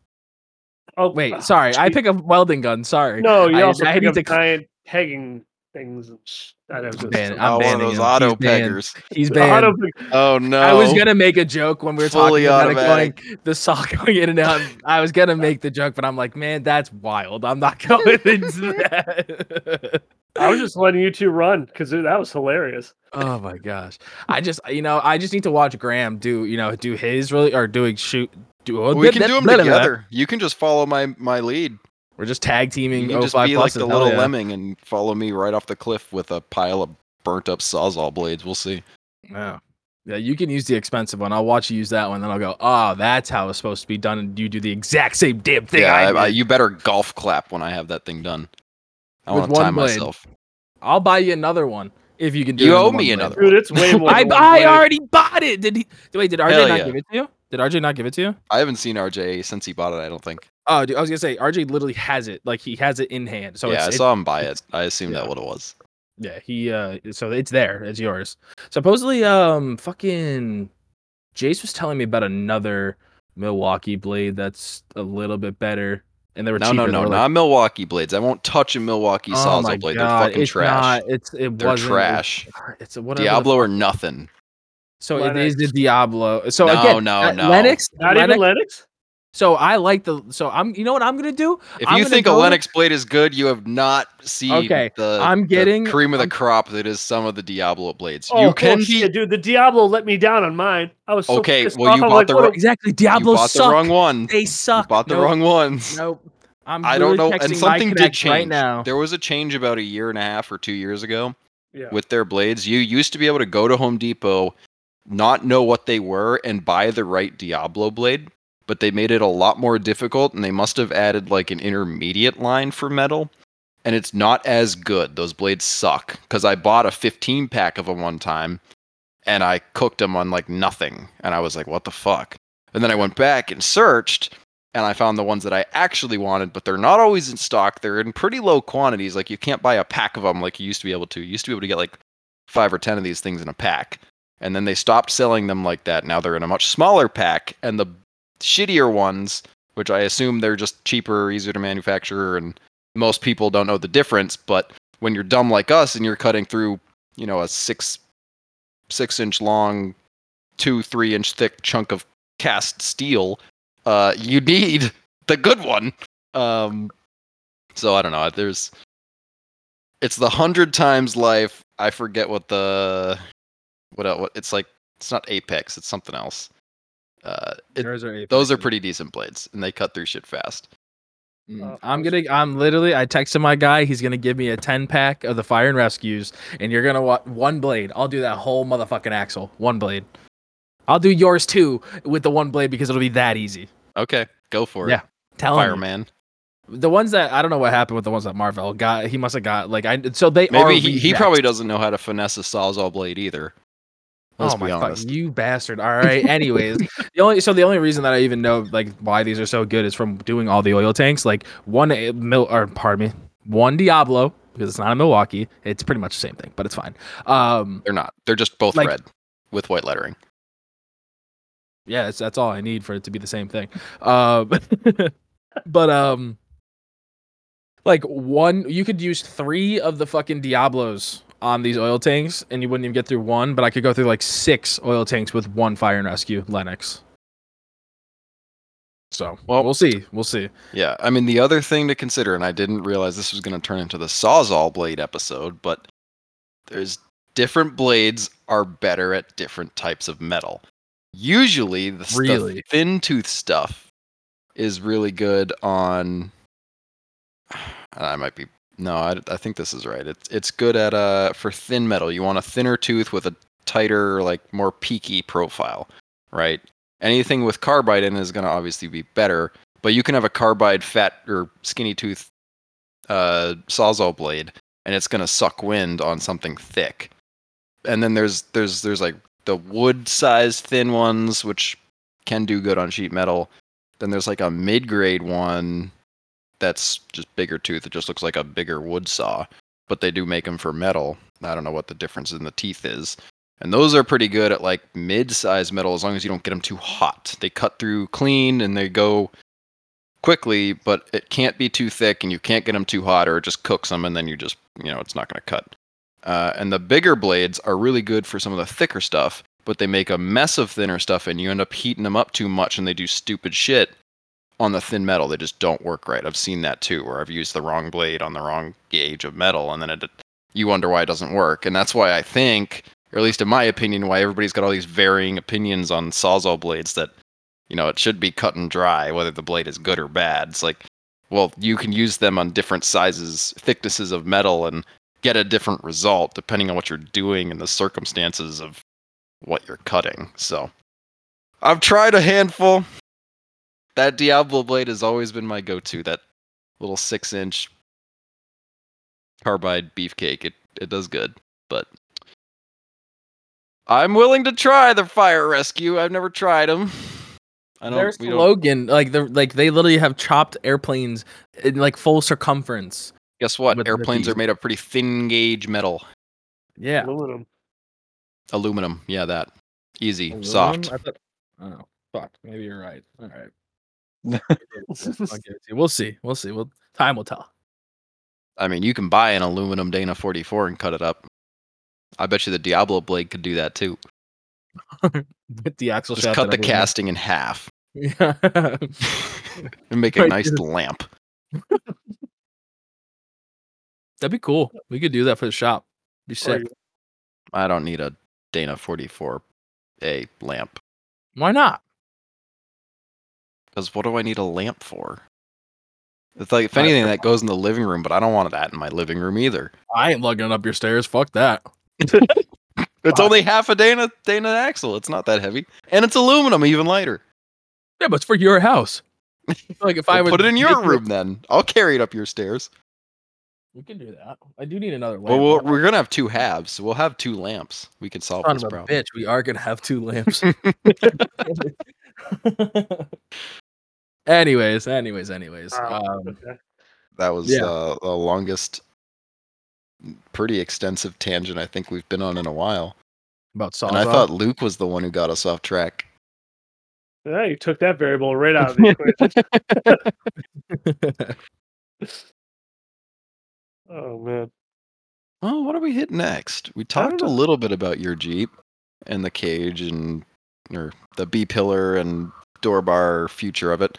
Oh, Wait, ah, sorry, I pick up welding guns. Sorry. No, you I- also I pick need up to- giant pegging things. And sh- I was gonna Man, say- I'm oh, one of those him. auto He's banned. peggers. He's The banned. auto Oh no! I was gonna make a joke when we were Fully talking about automatic. it going the saw going in and out. I was gonna make the joke, but I'm like, man, that's wild. I'm not going into that. I was just letting you two run because that was hilarious. oh my gosh. I just you know, I just need to watch Graham do, you know, do his really or doing shoot do we can do them together. You can just follow my my lead. We're just tag teaming. You teaming can just be like the little yeah. lemming and follow me right off the cliff with a pile of burnt up sawzall blades. We'll see. Yeah. Yeah, you can use the expensive one. I'll watch you use that one, then I'll go, oh, that's how it's supposed to be done, and you do the exact same damn thing. yeah, I I, I, you better golf clap when I have that thing done. I With want to one time blade. myself. I'll buy you another one if you can do You it in owe me blade. another Dude, it's way more. I, one I already bought it. Did he? Wait, did RJ Hell not yeah. give it to you? Did RJ not give it to you? I haven't seen RJ since he bought it. I don't think. Oh, dude, I was gonna say RJ literally has it. Like he has it in hand. So yeah, I it's, saw him buy it. I assumed Yeah. that what it was. yeah, he uh so it's there. It's yours. Supposedly, um, fucking Jace was telling me about another Milwaukee blade that's a little bit better, and they were No, cheaper. no, They no, like, not Milwaukee blades. I won't touch a Milwaukee oh sawzall blade. god, They're fucking it's trash. not. It's it They're wasn't. trash. It's, it's a whatever. the Diablo or nothing. So it Lenox. is the Diablo. So No, again, no, uh, no. Lenox. Not Lenox- even Lenox. So I like the. So I'm. You know what I'm gonna do? If I'm you gonna think a go- Lenox blade is good, you have not seen Okay, the, I'm the cream of the I'm- crop that is some of the Diablo blades. Oh, you can be bullshit, dude. The Diablo let me down on mine. I was so Okay, well, off. you I'm bought like, the wrong- a- Exactly. you Diablo bought suck. the wrong one. They You suck. bought the Nope, wrong ones. Nope. I'm I don't know. And something did change. right now. There was a change about a year and a half or two years ago Yeah. with their blades. You used to be able to go to Home Depot, not know what they were, and buy the right Diablo blade, but they made it a lot more difficult, and they must have added like an intermediate line for metal. And it's not as good. Those blades suck. Because I bought a 15 pack of them one time, and I cooked them on like nothing, and I was like, "What the fuck?" And then I went back and searched, and I found the ones that I actually wanted, but they're not always in stock. They're in pretty low quantities. Like you can't buy a pack of them like you used to be able to. You used to be able to get like five or ten of these things in a pack. And then they stopped selling them like that. Now they're in a much smaller pack, and the shittier ones, which I assume they're just cheaper, easier to manufacture, and most people don't know the difference. But when you're dumb like us and you're cutting through, you know, a six six inch long, two three inch thick chunk of cast steel, uh, you need the good one. Um, so I don't know. There's, it's the hundred times life. I forget what the, what what it's like. It's not Apex. It's something else. Uh, it, are those are pretty decent blades, and they cut through shit fast. Mm. Uh, I'm gonna. I'm literally. I texted my guy. He's gonna give me a 10 pack of the fire and rescues, and you're gonna want one blade. I'll do that whole motherfucking axle. One blade. I'll do yours too with the one blade because it'll be that easy. Okay, go for it. Yeah, it, Tell me. fireman. The ones that I don't know what happened with the ones that Mabell got. He must have got like I. So they are Maybe he, he probably doesn't know how to finesse a sawzall blade either. Let's oh my honest. you bastard! All right. Anyways, the only so the only reason that I even know like why these are so good is from doing all the oil tanks. Like one uh, mil or pardon me, one Diablo because it's not a Milwaukee. It's pretty much the same thing, but it's fine. Um, They're not. They're just both Like- red with white lettering. yeah, that's that's all I need for it to be the same thing. Um, but um, like one, you could use three of the fucking Diablos on these oil tanks, and you wouldn't even get through one. But I could go through like six oil tanks with one fire and rescue Lenox. So Well- we'll see. We'll see. Yeah, I mean the other thing to consider, and I didn't realize this was going to turn into the Sawzall blade episode, but there's different blades are better at different types of metal. Usually, the, Really? thin tooth stuff is really good on. I might be no, I, I think this is right. It's it's good at uh for thin metal. You want a thinner tooth with a tighter, like more peaky profile, right? Anything with carbide in is going to obviously be better, but you can have a carbide fat or skinny tooth uh, sawzall blade, and it's going to suck wind on something thick. And then there's there's there's like the wood sized thin ones, which can do good on sheet metal. Then there's like a mid grade one that's just bigger tooth. It just looks like a bigger wood saw, but they do make them for metal. I don't know what the difference in the teeth is. And those are pretty good at like mid-sized metal as long as you don't get them too hot. They cut through clean and they go quickly, but it can't be too thick and you can't get them too hot or it just cooks them and then you just, you know, it's not going to cut. Uh, and the bigger blades are really good for some of the thicker stuff, but they make a mess of thinner stuff and you end up heating them up too much and they do stupid shit on the thin metal. They just don't work right. I've seen that too, where I've used the wrong blade on the wrong gauge of metal and then it, you wonder why it doesn't work. And that's why I think or at least in my opinion, why everybody's got all these varying opinions on sawzall blades that, you know, it should be cut and dry, whether the blade is good or bad. It's like, well, you can use them on different sizes, thicknesses of metal and get a different result depending on what you're doing and the circumstances of what you're cutting. So I've tried a handful. That Diablo blade has always been my go to. That little six inch carbide beefcake. It it does good. But I'm willing to try the fire rescue. I've never tried them. I don't. There's we don't Logan. Like the like they literally have chopped airplanes in like full circumference. guess what? Airplanes are made of pretty thin gauge metal, Yeah. Aluminum. aluminum. Yeah, that easy, Aluminum? soft. I thought, oh fuck. Maybe you're right. All right. We'll see. We'll see. Well, time will tell. I mean, you can buy an aluminum Dana 44 and cut it up. I bet you the Diablo blade could do that too. With the axle Just cut the casting in half Yeah. and make a Right, nice lamp. That'd be cool. We could do that for the shop. Be oh, sick. I don't need a Dana 44A lamp. Why not? Because what do I need a lamp for? It's like, if Right. anything, that goes in the living room, but I don't want that in my living room either. I ain't lugging it up your stairs. Fuck that. It's Why? only half a Dana Dana axle. It's not that heavy, and it's aluminum, even lighter. Yeah, but it's for your house. Like if I Well, would put it in your make room then. I'll carry it up your stairs. we can do that. I do need another lamp. Well, we'll though. we're gonna have two halves, so we'll have two lamps. We can solve Son this of a problem. bitch, we are gonna have two lamps. Anyways, anyways, anyways. Ah, Um, okay. That was Yeah. uh, the longest, pretty extensive tangent I think we've been on in a while. about And I thought Luke was the one who got us off track. Yeah, you took that variable right out of the equation. oh man. Oh, what do we hit next? We talked a little bit about your Jeep and the cage and or the B pillar and door bar future of it.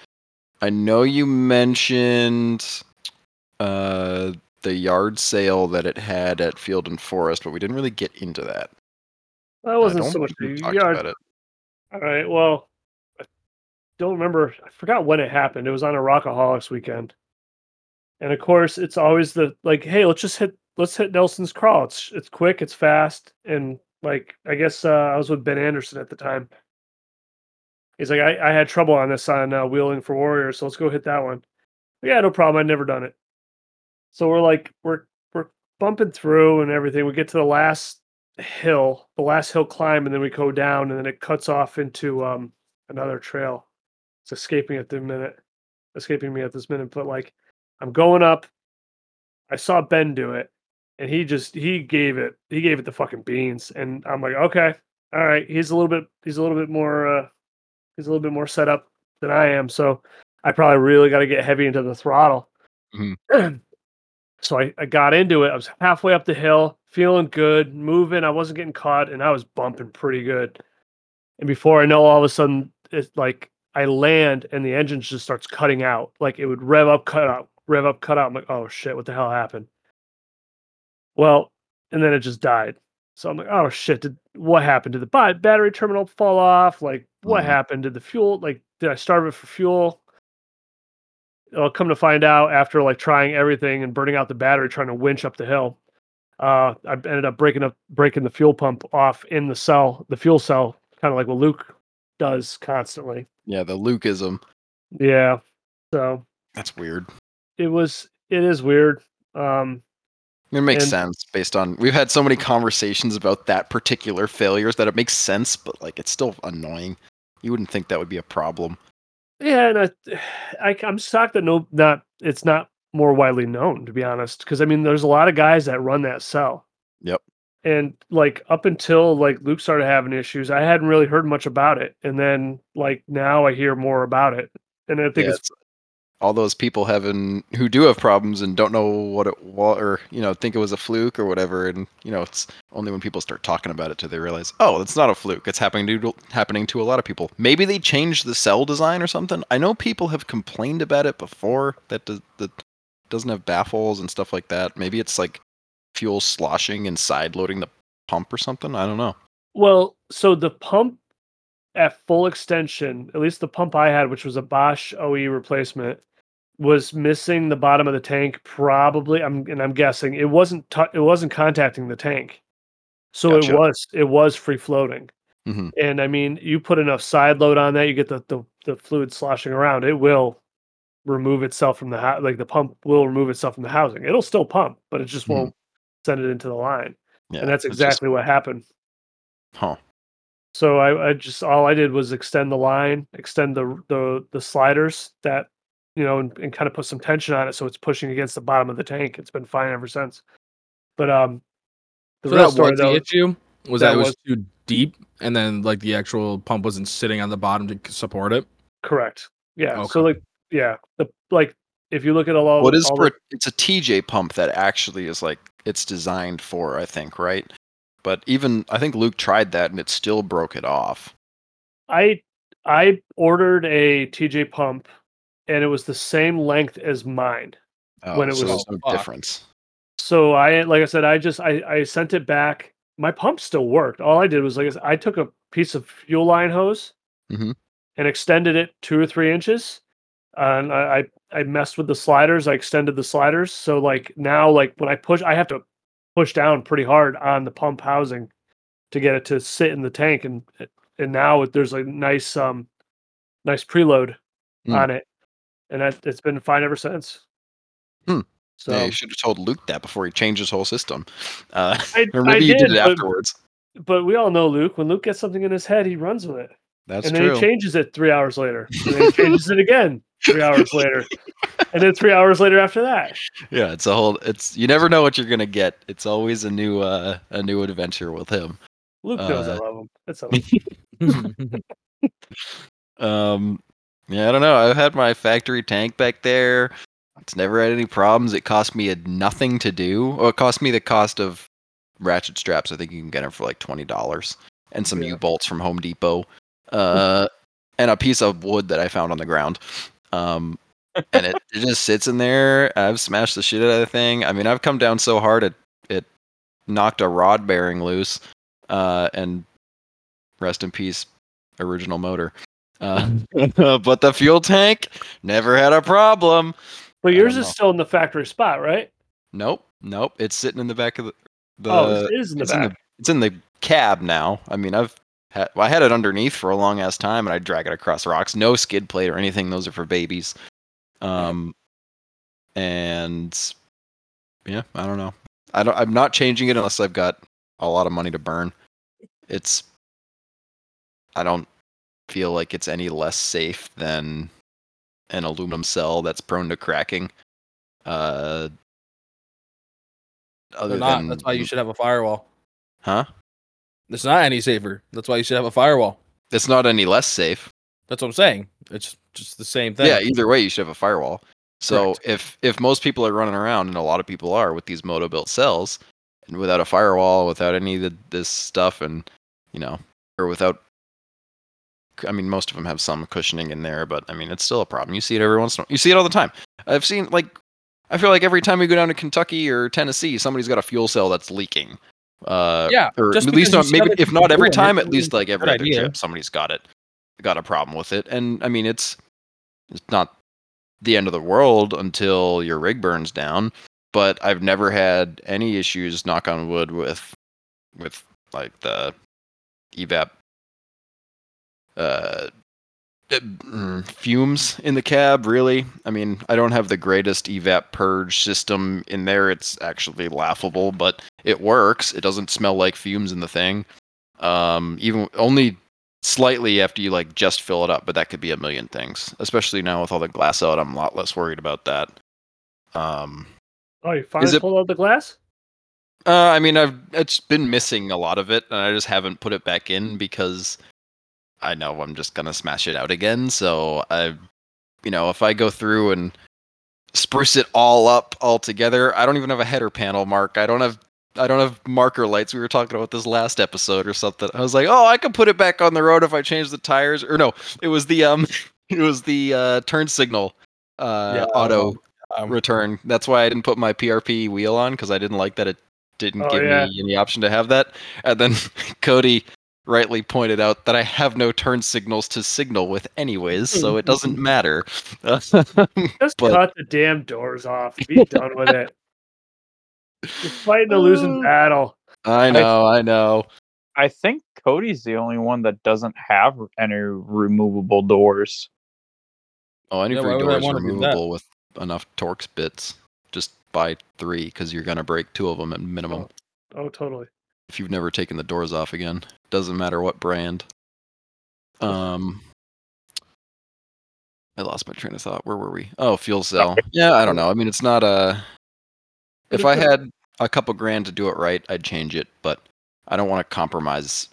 I know you mentioned uh the yard sale that it had at Field and Forest, but we didn't really get into that. That wasn't so much the yard. about it. All right. Well, I don't remember. I forgot when it happened. It was on a Rockaholics weekend, and of course, it's always the like, hey, let's just hit, let's hit Nelson's crawl. It's it's quick, it's fast, and like I guess uh, I was with Ben Anderson at the time. He's like, I, I had trouble on this on uh, Wheeling for Warriors, so let's go hit that one. Yeah, no problem. I'd never done it. So we're like, we're we're bumping through and everything. We get to the last hill, the last hill climb, and then we go down, and then it cuts off into um another trail. It's escaping at the minute, escaping me at this minute. But like, I'm going up. I saw Ben do it, and he just he gave it he gave it the fucking beans, and I'm like, okay, all right. He's a little bit he's a little bit more uh he's a little bit more set up than I am, so I probably really got to get heavy into the throttle. Mhm. So I, I got into it. I was halfway up the hill, feeling good, moving. I wasn't getting caught, and I was bumping pretty good. And before I know, all of a sudden, it's like I land and the engine just starts cutting out. Like it would rev up, cut out, rev up, cut out. I'm like, oh shit, what the hell happened? Well, and then it just died. So I'm like, oh shit, did what happened? Did the battery terminal fall off? Like, what Mhm. happened? Did the fuel like did I starve it for fuel? I'll come to find out after like trying everything and burning out the battery, trying to winch up the hill. Uh, I ended up breaking up breaking the fuel pump off in the cell, the fuel cell, kind of like what Luke does constantly. Yeah, the Lukeism. Yeah. So That's weird. it was it is weird. Um It makes And- sense based on we've had so many conversations about that particular failures that it makes sense, but like it's still annoying. You wouldn't think that would be a problem. yeah, and I, I I'm shocked that no not it's not more widely known to be honest because I mean there's a lot of guys that run that cell. Yep. And like up until like Luke started having issues, I hadn't really heard much about it. And then like now I hear more about it. And I think Yeah, it's it's all those people having who do have problems and don't know what it was or you know think it was a fluke or whatever. And you know it's only when people start talking about it do they realize oh it's not a fluke. It's happening to happening to a lot of people. Maybe they changed the cell design or something. I know people have complained about it before that does, that doesn't have baffles and stuff like that. Maybe it's like fuel sloshing and side loading the pump or something. I don't know. Well, so the pump at full extension, at least the pump I had, which was a Bosch OE replacement, was missing the bottom of the tank. Probably, I'm and I'm guessing it wasn't tou it wasn't contacting the tank, so Gotcha. it was it was free floating. Mhm. And I mean, you put enough side load on that, you get the the, the fluid sloshing around. It will remove itself from the ho- like the pump will remove itself from the housing. It'll still pump, but it just Mhm. won't send it into the line. yeah and that's it's just- exactly what happened. huh So I, I just all I did was extend the line, extend the the the sliders that you know, and, and kind of put some tension on it so it's pushing against the bottom of the tank. It's been fine ever since. But um, the So real story was though, the issue. Was that that, it was, was- too deep, and then like the actual pump wasn't sitting on the bottom to support it. correct? Yeah. So like, yeah, the like if you look at a lot, what is all for the, it's a TJ pump that actually is like it's designed for, I think, right? But even I think Luke tried that and it still broke it off. I I ordered a TJ pump, and it was the same length as mine. Oh, When it so was- no Oh, fuck. difference. So I, like I said, I just I, I sent it back. My pump still worked. All I did was like I said, I took a piece of fuel line hose Mhm. and extended it two or three inches, and I, I I messed with the sliders. I extended the sliders, so like now like when I push, I have to push down pretty hard on the pump housing to get it to sit in the tank, and and now there's a nice um nice preload Hmm. on it, and that it's been fine ever since. Hmm. So yeah, you should have told Luke that before he changed his whole system. Uh, I, or I you did, did, it but- afterwards. But we all know Luke. When Luke gets something in his head, he runs with it, That's and then true. he changes it three hours later, and then he changes it again three hours later, and then three hours later after that. yeah, it's a whole. It's you never know what you're gonna get. It's always a new uh, a new adventure with him. Luke knows I Uh, love him. That's all. Um, yeah, I don't know. I've had my factory tank back there. It's never had any problems. It cost me a nothing to do. Oh, it cost me the cost of ratchet straps. I think you can get them for like twenty dollars, and some Yeah. U bolts from Home Depot, uh, and a piece of wood that I found on the ground. Um, and it, it just sits in there. I've smashed the shit out of the thing. I mean, I've come down so hard it it knocked a rod bearing loose. Uh, and rest in peace, original motor. Uh, but the fuel tank never had a problem. But yours is still in the factory spot, right? Nope, nope. It's sitting in the back of the. the oh, it is in the back. in the it's in the cab now. I mean, I've had well, I had it underneath for a long ass time, and I'd drag it across rocks. No skid plate or anything. Those are for babies. Um, and yeah, I don't know. I don't. I'm not changing it unless I've got a lot of money to burn. It's. I don't feel like it's any less safe than an aluminum cell that's prone to cracking. Uh, other not. than That's why you should have a firewall. huh? It's not any safer. That's why you should have a firewall. It's not any less safe. That's what I'm saying. It's just the same thing. Yeah, either way, you should have a firewall. So Correct. if if most people are running around, and a lot of people are with these moto built cells, and without a firewall, without any of the, this stuff, and you know, or without, I mean, most of them have some cushioning in there, but I mean, it's still a problem. You see it every once in a while. You see it all the time. I've seen like, I feel like every time we go down to Kentucky or Tennessee, somebody's got a fuel cell that's leaking. Uh, Yeah, or at least not, maybe if not every time, at least like every other idea. trip, somebody's got it, got a problem with it, and I mean, it's it's not the end of the world until your rig burns down. But I've never had any issues, knock on wood, with with like the evap uh, fumes in the cab. Really, I mean, I don't have the greatest evap purge system in there. It's actually laughable, but it works. It doesn't smell like fumes in the thing. Um, even only slightly after you like just fill it up, but that could be a million things. Especially now with all the glass out, I'm a lot less worried about that. Um, Oh, you finally it- pulled out the glass? uh, I mean, I've it's been missing a lot of it, and I just haven't put it back in because I know I'm just gonna smash it out again. So I, you know, if I go through and spruce it all up all together, I don't even have a header panel mark. I don't have I don't have marker lights. We were talking about this last episode or something. I was like, oh, I could put it back on the road if I change the tires. Or no, it was the um, it was the uh, turn signal uh, Yeah, auto um, return. That's why I didn't put my PRP wheel on because I didn't like that it didn't Oh, give yeah. me any option to have that. And then Cody rightly pointed out that I have no turn signals to signal with anyways, so it doesn't matter. Just But- cut the damn doors off. Be done with it. You're fighting a losing battle. I know, I know. I think Cody's the only one that doesn't have any removable doors. Oh, any Yeah, free why door is wanna do that? removable with enough Torx bits. Just buy three because you're gonna break two of them at minimum. Oh, oh totally. If you've never taken the doors off again. Doesn't matter what brand. Um I lost my train of thought. Where were we? Oh, fuel cell. Yeah, I don't know. I mean, it's not a if I had a couple grand to do it right, I'd change it, but I don't want to compromise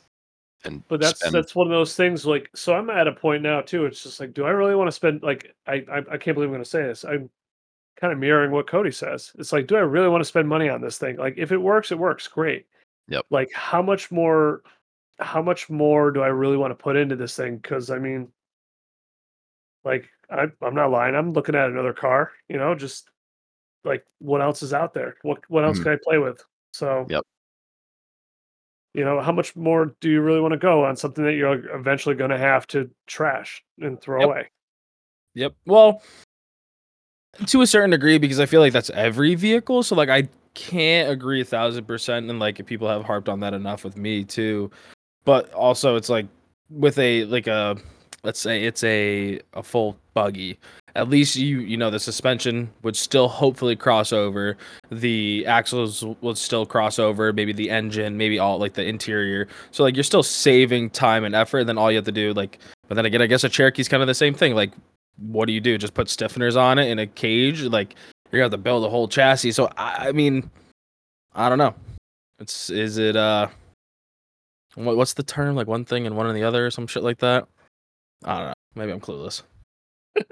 and But that's spend that's one of those things. Like, so I'm at a point now too. It's just like, do I really want to spend? Like, I I, I can't believe I'm going to say this. I'm kind of mirroring what Cody says. It's like, do I really want to spend money on this thing? Like, if it works, it works. Great. Yep. Like, how much more? How much more do I really want to put into this thing? Because I mean, like, I, I'm not lying. I'm looking at another car. You know, just like what else is out there? What what else Mhm. can I play with? So Yep. you know how much more do you really want to go on something that you're eventually going to have to trash and throw Yep. away Yep. Well, to a certain degree, because I feel like that's every vehicle. So like I can't agree a thousand percent, and like people have harped on that enough with me too. But also, it's like with a like a let's say it's a a full buggy. At least you you know the suspension would still hopefully cross over, the axles would still cross over, maybe the engine, maybe all like the interior. So like you're still saving time and effort. And then all you have to do like, but then again, I guess a Cherokee's kind of the same thing. Like what do you do? Just put stiffeners on it in a cage? Like you're gonna have to build a whole chassis. So I, I mean, I don't know. It's is it uh, what, what's the term? Like one thing and one and the other, or some shit like that. I don't know. Maybe I'm clueless.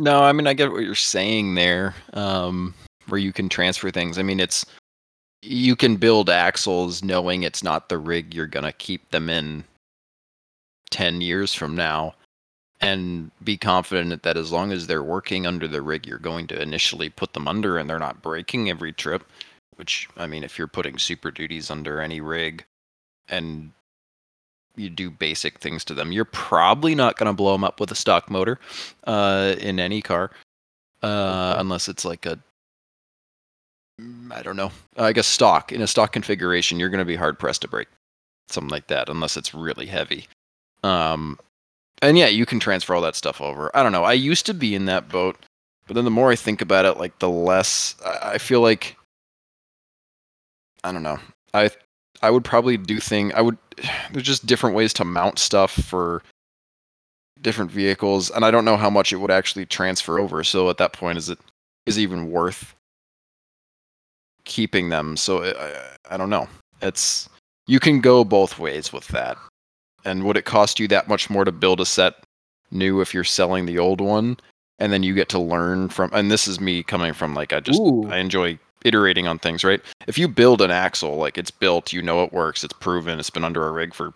No, I mean I get what you're saying there. Um, where you can transfer things. I mean, it's you can build axles knowing it's not the rig you're gonna keep them in ten years from now, and be confident that as long as they're working under the rig you're going to initially put them under, and they're not breaking every trip. Which I mean, if you're putting super duties under any rig, and you do basic things to them. You're probably not going to blow them up with a stock motor uh, in any car, uh, unless it's like a mm, don't know. I guess stock in a stock configuration, you're going to be hard pressed to break something like that unless it's really heavy. Um, and yeah, you can transfer all that stuff over. I don't know. I used to be in that boat, but then the more I think about it, like the less I, feel like I don't know. I I would probably do thing. I would. There's just different ways to mount stuff for different vehicles, and I don't know how much it would actually transfer over. So at that point, is it is it even worth keeping them? So I, I don't know. It's you can go both ways with that. And would it cost you that much more to build a set new if you're selling the old one? and then you get to learn from. And this is me coming from like I just Ooh. I enjoy iterating on things, right? If you build an axle, like it's built, you know it works, it's proven, it's been under a rig for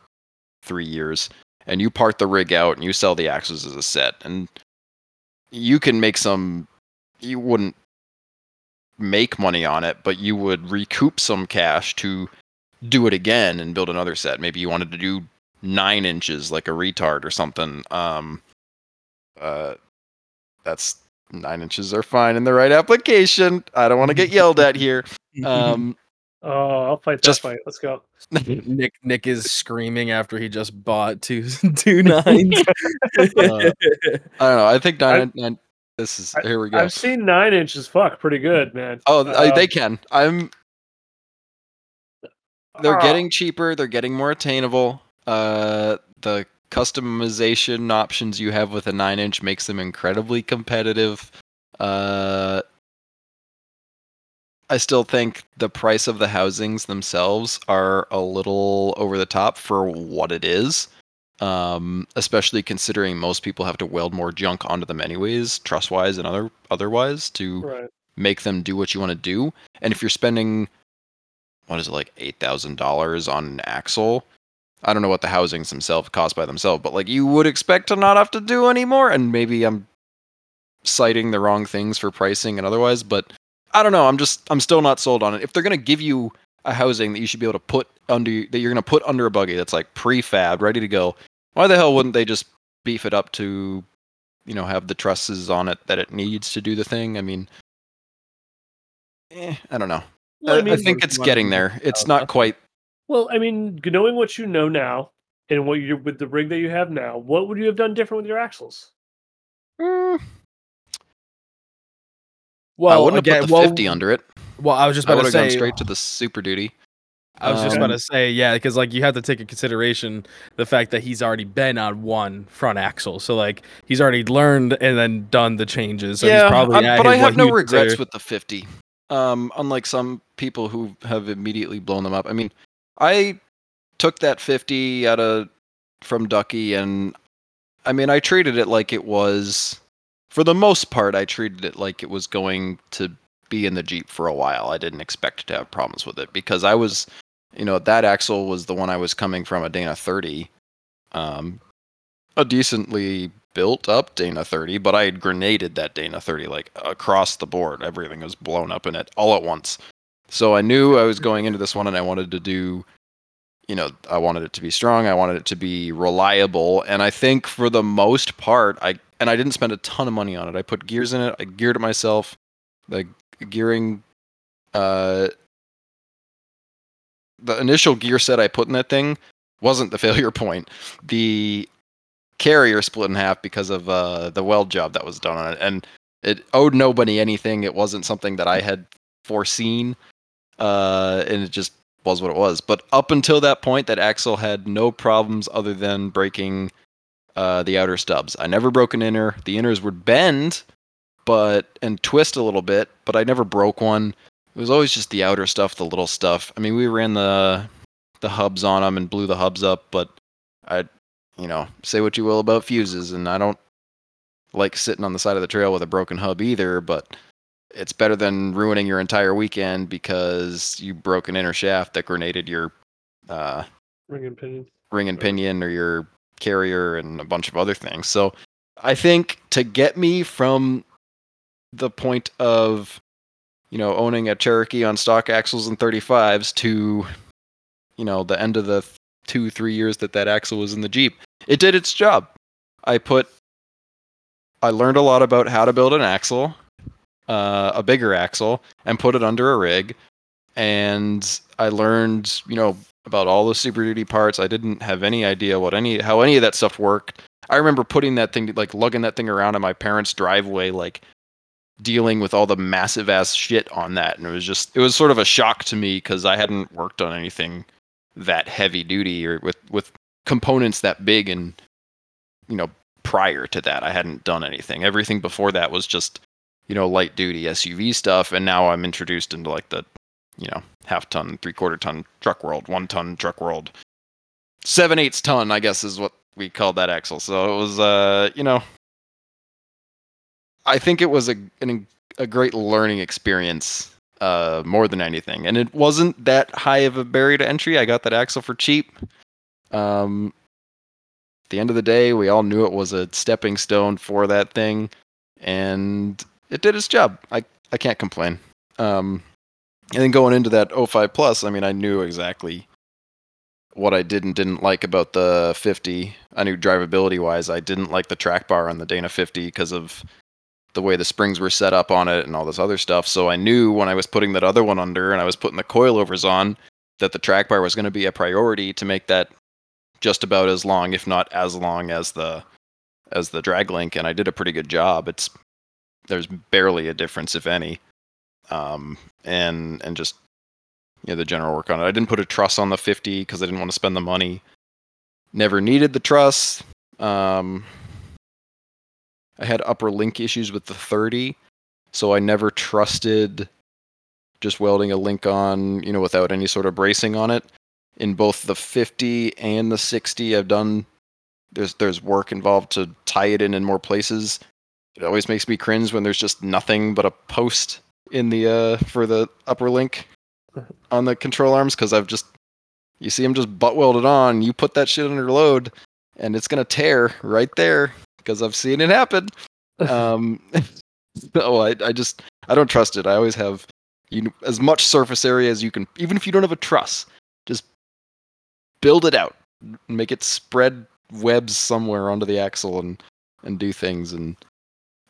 three years, and you part the rig out and you sell the axles as a set, and you can make some. You wouldn't make money on it, but you would recoup some cash to do it again and build another set. Maybe you wanted to do nine inches like a retard or something. Um, uh, that's nine inches are fine in the right application. I don't want to get yelled at here. Um, Oh, I'll fight that Just- fight. Let's go. Nick Nick is screaming after he just bought two two nines. Uh, I don't know. I think nine. nine this is here we go. I've seen nine inches. Fuck, pretty good, man. oh, I, they Um, can. I'm. They're ah, getting cheaper. They're getting more attainable. Uh, the customization options you have with a nine inch makes them incredibly competitive. Uh, I still think the price of the housings themselves are a little over the top for what it is. Um, especially considering most people have to weld more junk onto them anyways, truss wise and other otherwise, to right. make them do what you want to do. And if you're spending, what is it like eight thousand dollars on an axle? I don't know what the housings themselves cost by themselves, but like you would expect to not have to do anymore. And maybe I'm citing the wrong things for pricing and otherwise, but I don't know. I'm just I'm still not sold on it. If they're gonna give you a housing that you should be able to put under that you're gonna put under a buggy that's like prefab, ready to go, why the hell wouldn't they just beef it up to, you know, have the trusses on it that it needs to do the thing? I mean, eh, I don't know. Well, I, I I think it's getting there. It's not quite. Well, I mean, knowing what you know now and what you're with the rig that you have now, what would you have done different with your axles? mm, well, I wouldn't again, have put the well, 50 under it. Well, I was just I about would to have gone say. straight to the Super Duty. I was just Um, about to say, yeah, because like you have to take in consideration the fact that he's already been on one front axle, so like he's already learned and then done the changes. So he's probably I'm- but I have no regrets consider- with the 50. Um, unlike some people who have immediately blown them up. I mean, I took that 50 out of from Ducky, and I mean, I treated it like it was, for the most part, I treated it like it was going to be in the Jeep for a while. I didn't expect to have problems with it because I was, you know, that axle was the one I was coming from a Dana 30. Um, a decently built up Dana 30, but I had grenaded that Dana 30 like across the board. Everything was blown up in it all at once. So I knew I was going into this one and I wanted to do, you know, I wanted it to be strong. I wanted it to be reliable. And I think for the most part, I, and I didn't spend a ton of money on it. I put gears in it. I geared it myself. The gearing, uh, the initial gear set I put in that thing wasn't the failure point. The carrier split in half because of uh, the weld job that was done on it, and it owed nobody anything. It wasn't something that I had foreseen, uh, and it just was what it was. But up until that point, that axle had no problems other than breaking uh, the outer stubs. I never broke an inner. The inners would bend, but and twist a little bit, but I never broke one. It was always just the outer stuff, the little stuff. I mean, we ran the the hubs on them and blew the hubs up, but I you know, say what you will about fuses, and I don't like sitting on the side of the trail with a broken hub either, but it's better than ruining your entire weekend because you broke an inner shaft that grenaded your uh, Ring and pinion. ring and pinion or your carrier and a bunch of other things. So I think to get me from the point of, you know, owning a Cherokee on stock axles and 35s to, you know, the end of the two, three years that that axle was in the Jeep, it did its job. I put, I learned a lot about how to build an axle, uh, a bigger axle, and put it under a rig. And I learned, you know, about all the Super Duty parts. I didn't have any idea what any how any of that stuff worked. I remember putting that thing like lugging that thing around in my parents' driveway, like dealing with all the massive ass shit on that, and it was just it was sort of a shock to me because I hadn't worked on anything that heavy duty or with with components that big and you know prior to that I hadn't done anything. Everything before that was just you know light duty SUV stuff, and now I'm introduced into like the you know half ton, three quarter ton truck world, one ton truck world, seven eighths ton, I guess is what we called that axle. So it was, uh, you know, I think it was a an, a great learning experience uh, more than anything, and it wasn't that high of a barrier to entry. I got that axle for cheap. Um, at the end of the day, we all knew it was a stepping stone for that thing, and it did its job. I I can't complain. Um, and then going into that 05 plus, I mean, I knew exactly what I did and didn't like about the 50. I knew drivability wise, I didn't like the track bar on the Dana 50 because of the way the springs were set up on it and all this other stuff. So I knew when I was putting that other one under and I was putting the coilovers on that the track bar was going to be a priority to make that just about as long, if not as long as the as the drag link, and I did a pretty good job. It's there's barely a difference, if any, um, and and just you know the general work on it. I didn't put a truss on the 50 because I didn't want to spend the money. Never needed the truss. Um, I had upper link issues with the 30, so I never trusted just welding a link on, you know, without any sort of bracing on it. In both the 50 and the 60, I've done there's there's work involved to tie it in in more places. It always makes me cringe when there's just nothing but a post in the uh for the upper link on the control arms because I've just you see them just butt welded on. You put that shit under load, and it's gonna tear right there because I've seen it happen. Um, no, I I just I don't trust it. I always have you as much surface area as you can, even if you don't have a truss. Just build it out, make it spread webs somewhere onto the axle and and do things and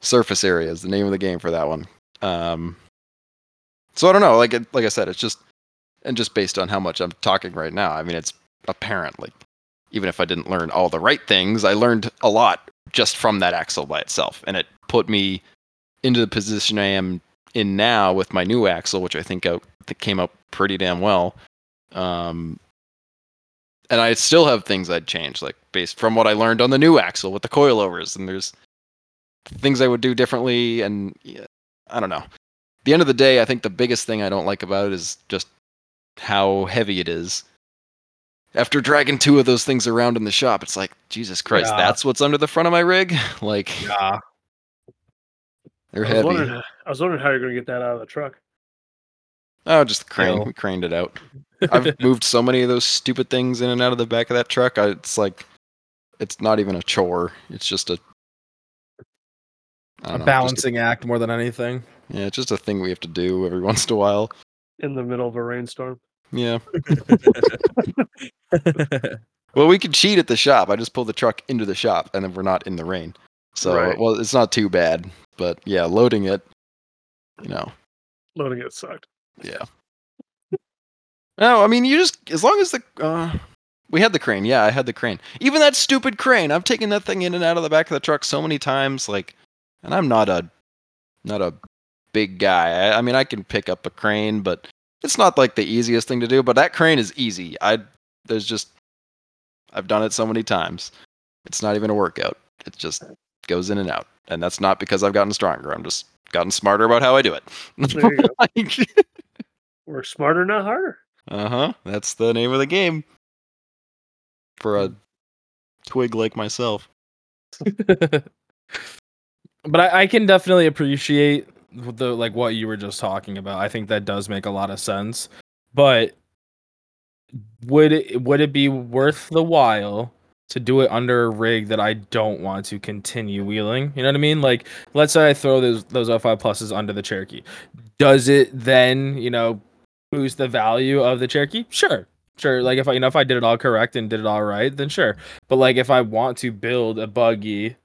surface area is the name of the game for that one. Um, so I don't know. Like it, like I said, it's just and just based on how much I'm talking right now. I mean, it's apparent. Like even if I didn't learn all the right things, I learned a lot just from that axle by itself, and it put me into the position I am in now with my new axle, which I think out that came up pretty damn well. Um, and I still have things I'd change, like based from what I learned on the new axle with the coilovers, and there's things I would do differently, and yeah, I don't know. At the end of the day, I think the biggest thing I don't like about it is just how heavy it is. After dragging two of those things around in the shop, it's like Jesus Christ, Yeah. that's what's under the front of my rig. like Yeah. they're I was, heavy. wondering, I was wondering how you're going to get that out of the truck. Oh, just the crane. We craned it out. I've moved so many of those stupid things in and out of the back of that truck. I, it's like, it's not even a chore. It's just a, a know, just balancing act more than anything. yeah, it's just a thing we have to do every once in a while. in the middle of a rainstorm. Yeah. Well, we could cheat at the shop. I just pull the truck into the shop, and then we're not in the rain. So, Right. well, it's not too bad. But yeah, loading it, you know, Loading it sucked. Yeah. No, I mean you just as long as the uh, we had the crane. Yeah, I had the crane. Even that stupid crane. I've taken that thing in and out of the back of the truck so many times. Like, and I'm not a not a big guy. I, I mean, I can pick up a crane, but it's not like the easiest thing to do. But that crane is easy. I there's just I've done it so many times. It's not even a workout. It just goes in and out, and that's not because I've gotten stronger. I'm just gotten smarter about how I do it. There you go. Like- We're smarter, not harder. Uh huh. That's the name of the game. For a twig like myself. but I, I can definitely appreciate the like what you were just talking about. I think that does make a lot of sense. But would it would it be worth the while to do it under a rig that I don't want to continue wheeling? You know what I mean? Like let's say I throw those those 05 pluses under the Cherokee. Does it then, you know, boost the value of the Cherokee? Sure. Sure. Like if I you know if I did it all correct and did it all right, then sure. But like if I want to build a buggy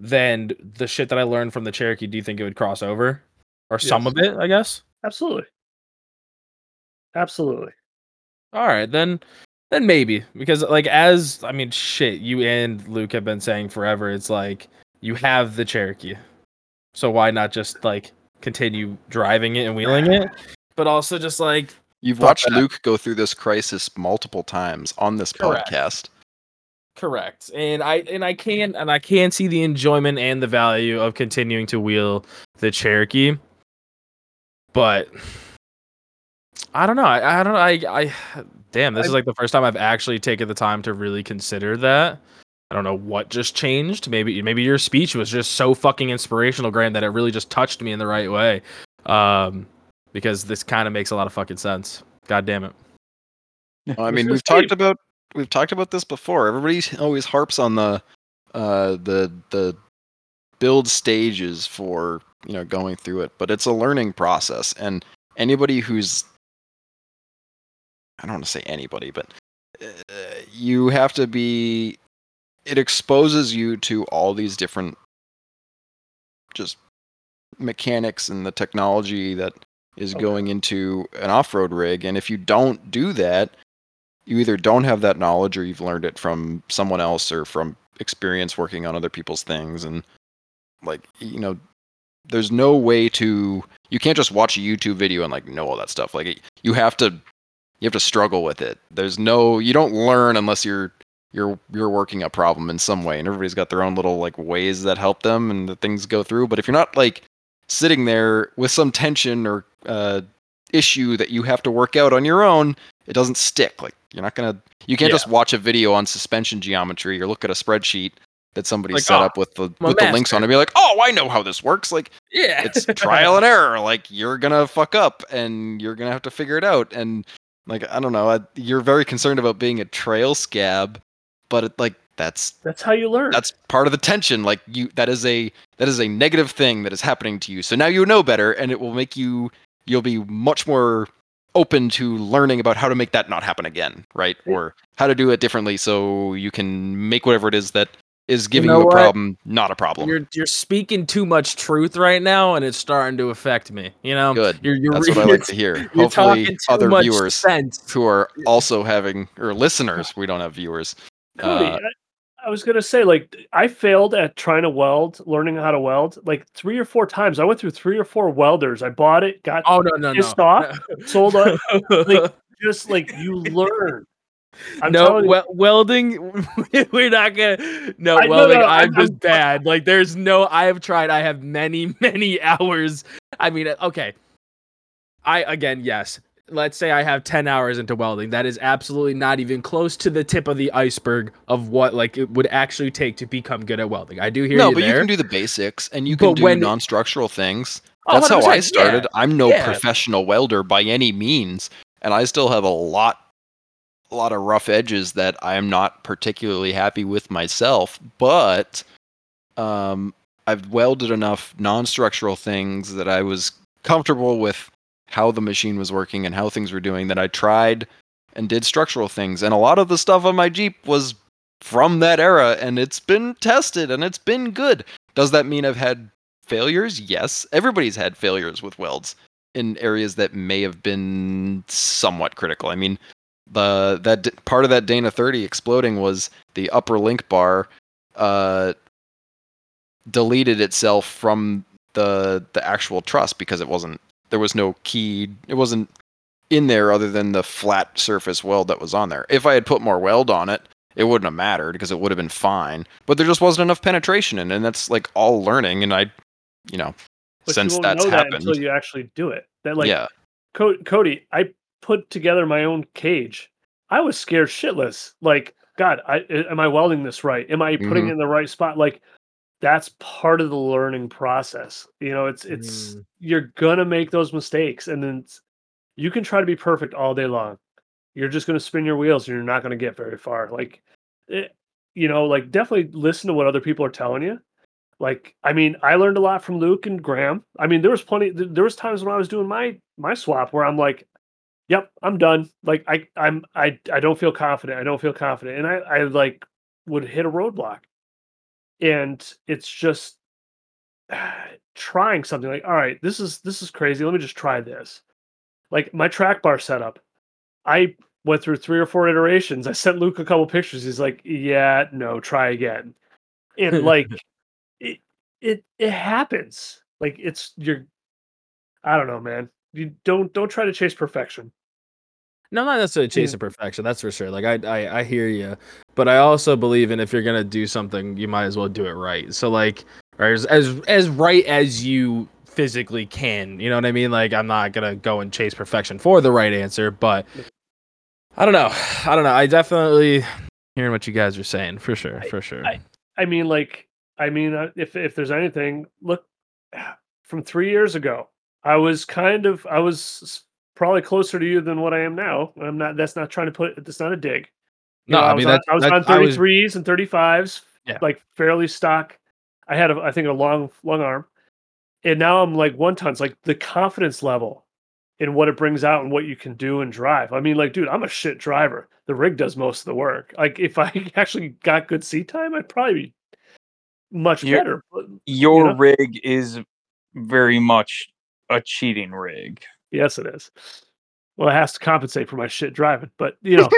then the shit that I learned from the Cherokee, do you think it would cross over? Or some of it, I guess? Absolutely. Absolutely. All right, then then maybe. Because like as I mean shit, you and Luke have been saying forever, it's like you have the Cherokee. So why not just like continue driving it and wheeling it? But also just like You've watched that. Luke go through this crisis multiple times on this Correct. podcast. Correct. And I and I can and I can see the enjoyment and the value of continuing to wheel the Cherokee. But I don't know. I, I don't know. I I damn, this is like the first time I've actually taken the time to really consider that. I don't know what just changed. Maybe maybe your speech was just so fucking inspirational, Graham, that it really just touched me in the right way. Um, because this kind of makes a lot of fucking sense. God damn it. Well, I mean, we've talked about we've talked about this before. Everybody always harps on the uh, the the build stages for you know going through it, but it's a learning process, and anybody who's I don't want to say anybody, but uh, you have to be. It exposes you to all these different just mechanics and the technology that is Okay. going into an off-road rig, and if you don't do that, you either don't have that knowledge or you've learned it from someone else or from experience working on other people's things. And like you know there's no way to you can't just watch a youtube video and like know all that stuff. Like you have to you have to struggle with it. There's no you don't learn unless you're you're you're working a problem in some way and everybody's got their own little like ways that help them and the things go through. But if you're not like sitting there with some tension or uh issue that you have to work out on your own it doesn't stick. Like you're not gonna you can't Yeah. just watch a video on suspension geometry or look at a spreadsheet that somebody Like, set "Oh, up with the with the links on it and be like oh i know how this works. Like Yeah. it's trial and error. Like you're gonna fuck up and you're gonna have to figure it out. And like i don't know I, you're very concerned about being a trail scab but it, like that's That's how you learn. that's part of the tension. Like you that is a that is a negative thing that is happening to you. So now you know better and it will make you you'll be much more open to learning about how to make that not happen again right or how to do it differently so you can make whatever it is that is giving you, know a what? problem not a problem You're you're speaking too much truth right now, and it's starting to affect me. You know, good You're, you're that's what i like to hear hopefully other viewers sense. who are also having or listeners we don't have viewers Cody, uh, I, was gonna say, like, I failed at trying to weld, learning how to weld, like three or four times. I went through three or four welders. I bought it, got Oh no no no! Pissed off? sold it, No. like, just like you learn. I'm no welding. We're not gonna. No I- no, welding. no, I'm I'm- just I'm- bad. Like there's no. I have tried. I have many many hours. I mean, uh, okay. I again yes. Let's say I have 10 hours into welding. That is absolutely not even close to the tip of the iceberg of what like it would actually take to become good at welding. I do hear no you but there. you can do the basics and you can But do when- non-structural things Oh, that's how I started. yeah. I'm no Yeah. professional welder by any means, and I still have a lot a lot of rough edges that I am not particularly happy with myself, but um I've welded enough non-structural things that I was comfortable with how the machine was working and how things were doing that I tried and did structural things and a lot of the stuff on my Jeep was from that era and it's been tested and it's been good. Does that mean I've had failures? Yes. Everybody's had failures with welds in areas that may have been somewhat critical. I mean, the that part of that Dana 30 exploding was the upper link bar uh deleted itself from the the actual truss because it wasn't there was no key it wasn't in there other than the flat surface weld that was on there. If I had put more weld on it, it wouldn't have mattered because it would have been fine. But there just wasn't enough penetration in, it, and that's like all learning. And I, you know, but since you that's know that happened, until you actually do it. That like yeah, Co- Cody, I put together my own cage. I was scared shitless. Like, God, I am I welding this right? Am I putting Mhm. it in the right spot? Like, that's part of the learning process. You know, it's it's Mm. you're gonna make those mistakes, and then you can try to be perfect all day long. You're just gonna spin your wheels, and you're not gonna get very far. Like, it, you know, like definitely listen to what other people are telling you. Like, I mean, I learned a lot from Luke and Graham. I mean, there was plenty. There was times when I was doing my my swap where I'm like, "Yep, I'm done." Like, I I'm I I don't feel confident. I don't feel confident, and I I like would hit a roadblock, and it's just trying something like, "All right, this is this is crazy. Let me just try this." Like my track bar setup, I went through three or four iterations. I sent Luke a couple pictures. He's like, "Yeah, no, try again," and like it it it happens like it's you're i don't know man you don't don't try to chase perfection No, not necessarily chasing perfection. That's for sure. Like I, I, I hear you, but I also believe in if you're gonna do something, you might as well do it right. So like, or as as as right as you physically can. You know what I mean? Like I'm not gonna go and chase perfection for the right answer, but I don't know. I don't know. I definitely hearing what you guys are saying for sure, for sure. I- I mean, like, I mean, uh, if if there's anything, look, from three years ago, I was kind of, I was probably closer to you than what I am now. I'm not. That's not trying to put. That's not a dig. You no, know, I was mean on, that's I was that's- on I was- 33s and 35s, Yeah. like fairly stock. I had, a, I think, a long, long arm, and now I'm like one tons. Like the confidence level in what it brings out and what you can do and drive. I mean, like, dude, I'm a shit driver. The rig does most of the work. Like, if I actually got good seat time, I'd probably be much You're- better. But Your know? rig is very much a cheating rig. Yes, it is. Well, it has to compensate for my shit driving. But you know,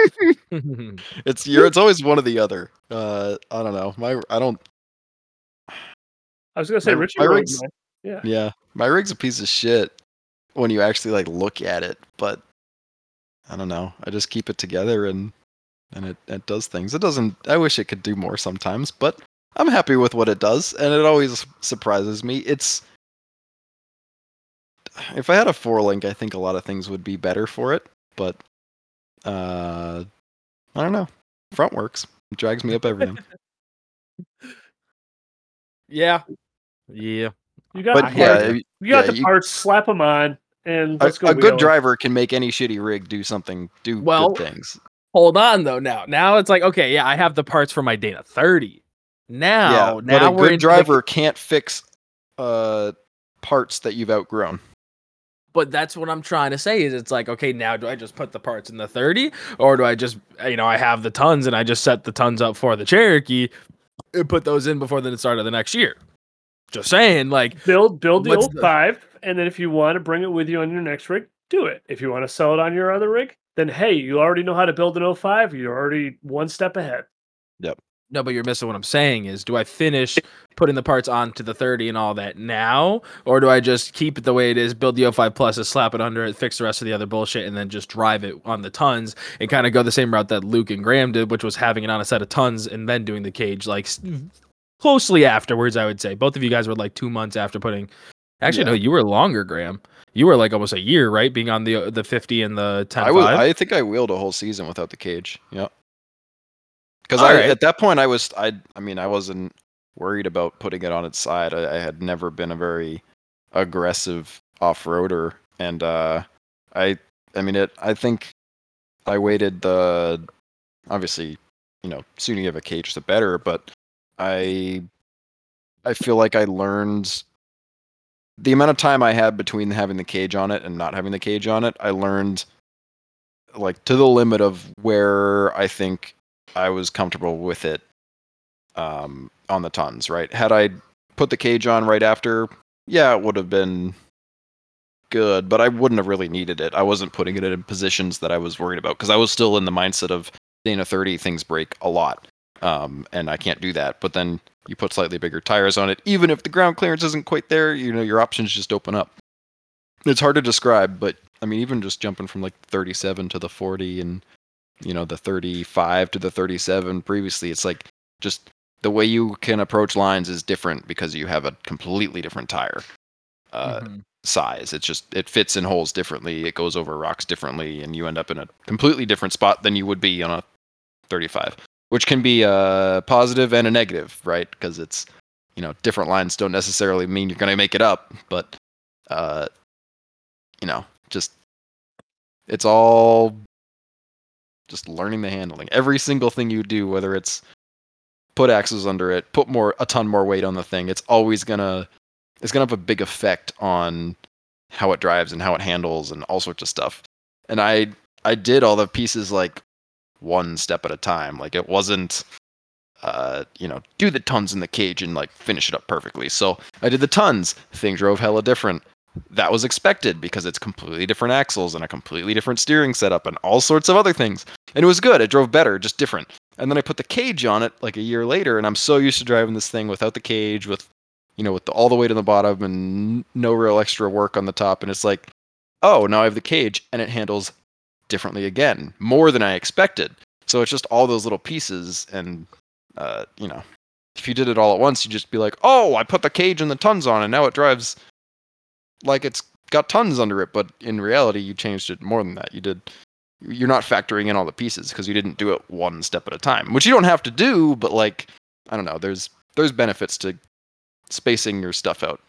It's you're. It's always one or the other. Uh, I don't know. My I don't. I was gonna say My- Richie my rode rig's- mine. Yeah, my rig's a piece of shit when you actually like look at it, but I don't know. I just keep it together and and it it does things. It doesn't. I wish it could do more sometimes, but I'm happy with what it does, and it always surprises me. It's if I had a four link, I think a lot of things would be better for it, but uh, I don't know. Front works. It drags me up everything. yeah, yeah. You got but the yeah, parts. You got yeah, the you- parts. Slap them on, and a, let's go. a good driver can make any shitty rig do something, do Well, good things. Hold on though. Now, now it's like okay, yeah, I have the parts for my Dana 30. Now, yeah, now but a we're good into the- driver can't fix uh parts that you've outgrown. But that's what I'm trying to say is it's like okay, now do I just put the parts in the 30 or do I just you know I have the tons and I just set the tons up for the Cherokee and put those in before the start of the next year? Just saying, like build build the What's old the- five, and then if you want to bring it with you on your next rig, do it. If you want to sell it on your other rig, then hey, you already know how to build an 05. You're already one step ahead. No, but you're missing what I'm saying is do I finish putting the parts onto the 30 and all that now? Or do I just keep it the way it is, build the 05 pluses, slap it under it, fix the rest of the other bullshit, and then just drive it on the tons and kind of go the same route that Luke and Graham did, which was having it on a set of tons and then doing the cage like closely afterwards, I would say. Both of you guys were like two months after putting actually no, you were longer, Graham. You were like almost a year, right? Being on the the 50 and the 10 I was I think I wheeled a whole season without the cage. Yeah. I Alright. at that point I was I I mean I wasn't worried about putting it on its side. I, I had never been a very aggressive off-roader and uh I I mean it I think I waited the obviously, you know, sooner you have a cage the better, but I I feel like I learned the amount of time I had between having the cage on it and not having the cage on it, I learned like to the limit of where I think I was comfortable with it um, on the tons, right? Had I put the cage on right after, yeah, it would have been good, but I wouldn't have really needed it. I wasn't putting it in positions that I was worried about because I was still in the mindset of Dana 30 things break a lot. Um, and I can't do that. But then you put slightly bigger tires on it, even if the ground clearance isn't quite there, you know, your options just open up. It's hard to describe, but I mean, even just jumping from like 37 to the 40 and, you know, the 35 to the 37 previously, it's like just the way you can approach lines is different because you have a completely different tire uh, Mhm. size. It's just, it fits in holes differently, it goes over rocks differently, and you end up in a completely different spot than you would be on a 35 which can be a positive and a negative, right? Because it's you know different lines don't necessarily mean you're going to make it up, but uh, you know just it's all just learning the handling. Every single thing you do, whether it's put axles under it, put more a ton more weight on the thing, it's always gonna it's gonna have a big effect on how it drives and how it handles and all sorts of stuff. And I I did all the pieces like one step at a time. Like it wasn't, uh, you know, do the tons in the cage and like finish it up perfectly. So I did the tons. Thing drove hella different. That was expected because it's completely different axles and a completely different steering setup and all sorts of other things. And it was good. It drove better, just different. And then I put the cage on it like a year later, and I'm so used to driving this thing without the cage, with you know, with the, all the weight on the bottom and no real extra work on the top. And it's like, oh, now I have the cage, and it handles differently again, more than I expected. So it's just all those little pieces, and uh, you know, if you did it all at once, you'd just be like, "Oh, I put the cage and the tons on, and now it drives like it's got tons under it." But in reality, you changed it more than that. You did you're not factoring in all the pieces because you didn't do it one step at a time, which you don't have to do, but like I don't know, there's there's benefits to spacing your stuff out.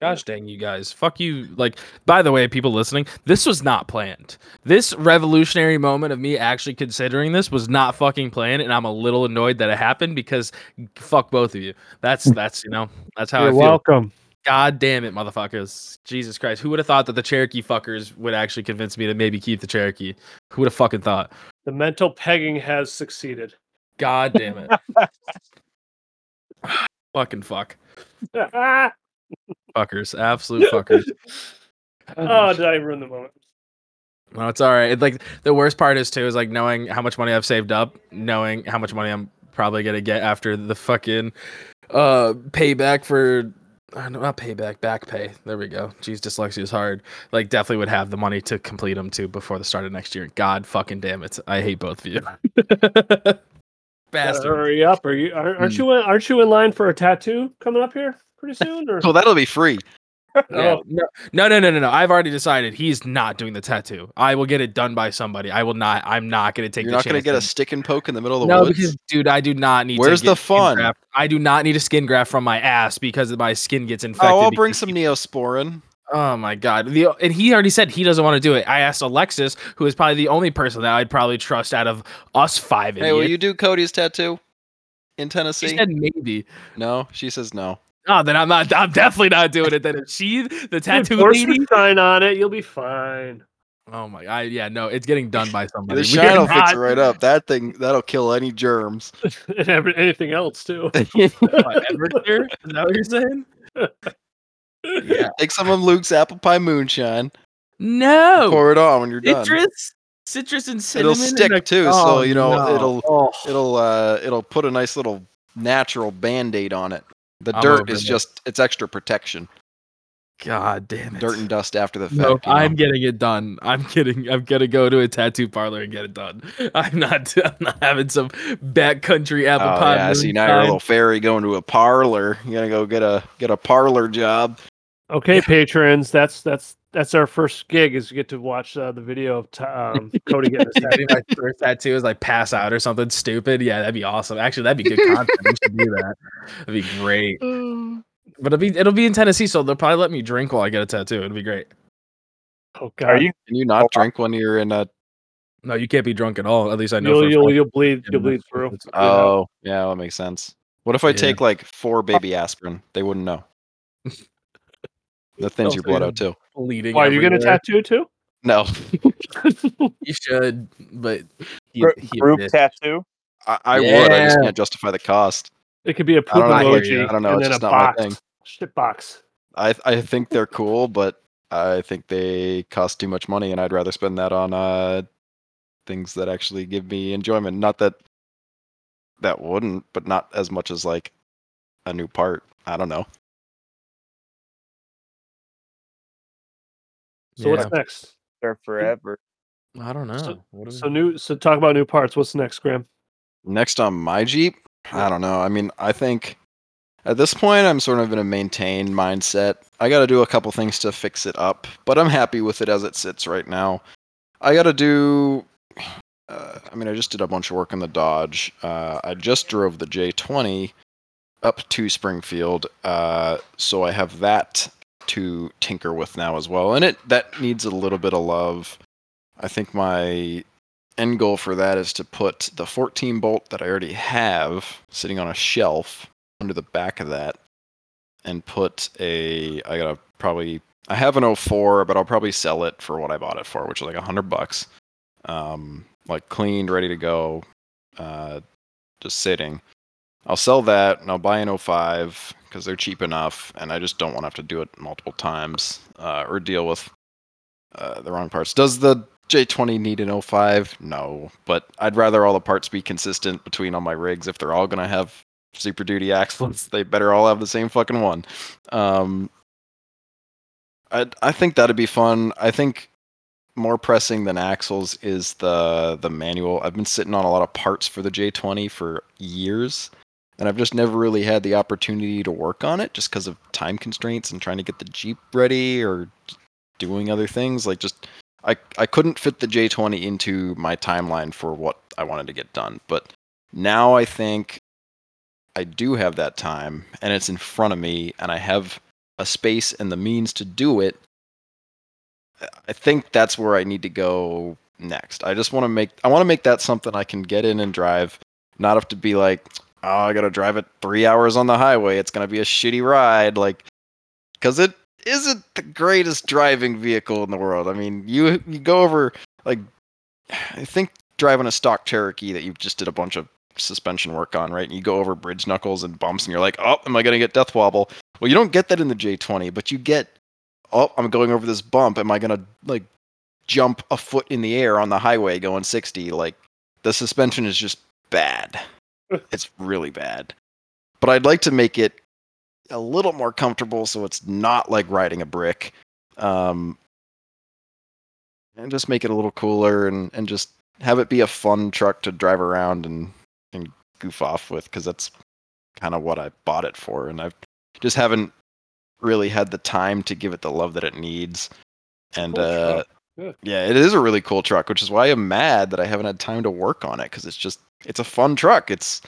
Gosh dang you guys. Fuck you. Like, by the way, people listening, this was not planned. This revolutionary moment of me actually considering this was not fucking planned, and I'm a little annoyed that it happened because fuck both of you. That's that's you know, that's how You're I feel. welcome. God damn it, motherfuckers. Jesus Christ. Who would have thought that the Cherokee fuckers would actually convince me to maybe keep the Cherokee? Who would have fucking thought? The mental pegging has succeeded. God damn it. fucking fuck. Fuckers. Absolute fuckers. Oh, did I ruin the moment? No, it's all right. It, like the worst part is too is like knowing how much money I've saved up, knowing how much money I'm probably gonna get after the fucking uh payback for uh, no, not payback, back pay. There we go. Jeez, dyslexia is hard. Like definitely would have the money to complete them too before the start of next year. God fucking damn it. I hate both of you. Gotta Bastard. hurry up! Are you? Aren't, aren't Hmm. you? In, aren't you in line for a tattoo coming up here pretty soon? Or So that'll be free. Yeah, Oh. no, no, no, no, no, no. I've already decided he's not doing the tattoo. I will get it done by somebody. I will not. I'm not going to take. You're not gonna chance get a stick and poke in the middle of the no, woods. because dude, I do not need. Where's to the fun? graft. I do not need a skin graft from my ass because my skin gets oh, infected. oh, I'll bring some neosporin. Oh my god! The, and he already said he doesn't want to do it. I asked Alexis, who is probably the only person that I'd probably trust out of us five. Hey, will you do Cody's tattoo in She Tennessee? said maybe. no, she says no. Oh, then I'm not. I'm definitely not doing it. Then if she, the tattoo Force lady. your sign on it. You'll be fine. Oh my! I yeah no, it's getting done by somebody. The We're shine will fix not- it right up. That thing that'll kill any germs. and every, anything else too. What, Everclear? Is that what you're saying? Yeah. Take some of Luke's apple pie moonshine. No. Pour it on when you're done. Citrus, citrus and cinnamon. It'll stick a- too, Oh, so you know no. it'll Oh. it'll uh it'll put a nice little natural band-aid on it. The I'm dirt is this. just it's extra protection. God damn it. Dirt and dust after the fact. No, you know? I'm getting it done. I'm kidding. I'm gonna go to a tattoo parlor and get it done. I'm not. I'm not having some backcountry apple Oh pie. yeah, see now you're a little fairy going to a parlor. You gotta go get a get a parlor job. Okay, patrons. That's that's that's our first gig. Is to get to watch uh, the video of t- um, Cody getting his tattoo. My first tattoo is like pass out or something stupid. Yeah, that'd be awesome. Actually, that'd be good content. we should do that. That'd be great. But it'll be it'll be in Tennessee, so they'll probably let me drink while I get a tattoo. It'd be great. Oh God, Are you? Can you not drink when you're in a? No, you can't be drunk at all. At least I know. You'll you'll you'll bleed. You'll Yeah, bleed through. Oh yeah, that makes sense. What if I Yeah. take like four baby aspirin? They wouldn't know. That thins your blood you're- out too. bleeding. Why are you getting a everywhere. tattoo too? No, You should, but he, Gr- he group did. tattoo. I, I would. I just can't justify the cost. It could be a I poop don't know. I emoji. you. I don't know. It's just a not my thing. Shit box. I I think they're cool, but I think they cost too much money, and I'd rather spend that on uh things that actually give me enjoyment. Not that that wouldn't, but not as much as like a new part. I don't know. So Yeah. what's next? They're forever. I don't know. So- What So new. So talk about new parts. What's next, Graham? Next on my Jeep, I don't know. I mean, I think at this point I'm sort of in a maintain mindset. I got to do a couple things to fix it up, but I'm happy with it as it sits right now. I got to do. Uh, I mean, I just did a bunch of work on the Dodge. Uh, I just drove the J20 up to Springfield, uh, so I have that to tinker with now as well, and it that needs a little bit of love. I think my end goal for that is to put the 14 bolt that I already have sitting on a shelf under the back of that and put a I gotta probably I have an 04 but I'll probably sell it for what I bought it for which is like a hundred bucks. Um like cleaned ready to go uh just sitting I'll sell that and I'll buy an 05 because they're cheap enough and I just don't want to have to do it multiple times uh, or deal with uh, the wrong parts does the J20 need an 05? No, but I'd rather all the parts be consistent between all my rigs. If they're all gonna have Super Duty axles, they better all have the same fucking one. Um, I I think that'd be fun. I think more pressing than axles is the the manual. I've been sitting on a lot of parts for the J20 for years, and I've just never really had the opportunity to work on it just because of time constraints and trying to get the Jeep ready or doing other things. Like just I I couldn't fit the J20 into my timeline for what I wanted to get done, but now I think I do have that time and it's in front of me and I have a space and the means to do it. I think that's where I need to go next. I just want to make I want to make that something I can get in and drive, not have to be like, oh, I got to drive it 3 hours on the highway. It's to be a shitty ride like cuz it isn't the greatest driving vehicle in the world. I mean, you you go over like I think driving a stock Cherokee that you just did a bunch of suspension work on, right? And you go over bridge knuckles and bumps, and you're like, oh, am I to get death wobble? Well, you don't get that in the J20, but you get, oh, I'm going over this bump. Am I to like jump a foot in the air on the highway going 60? Like the suspension is just bad. It's really bad. But I'd like to make it a little more comfortable so it's not like riding a brick. Um, and just make it a little cooler and, and just have it be a fun truck to drive around and, and goof off with because that's kind of what I bought it for. And I just haven't really had the time to give it the love that it needs. And uh, Yeah. yeah, it is a really cool truck, which is why I'm mad that I haven't had time to work on it because it's just it's a fun truck. It's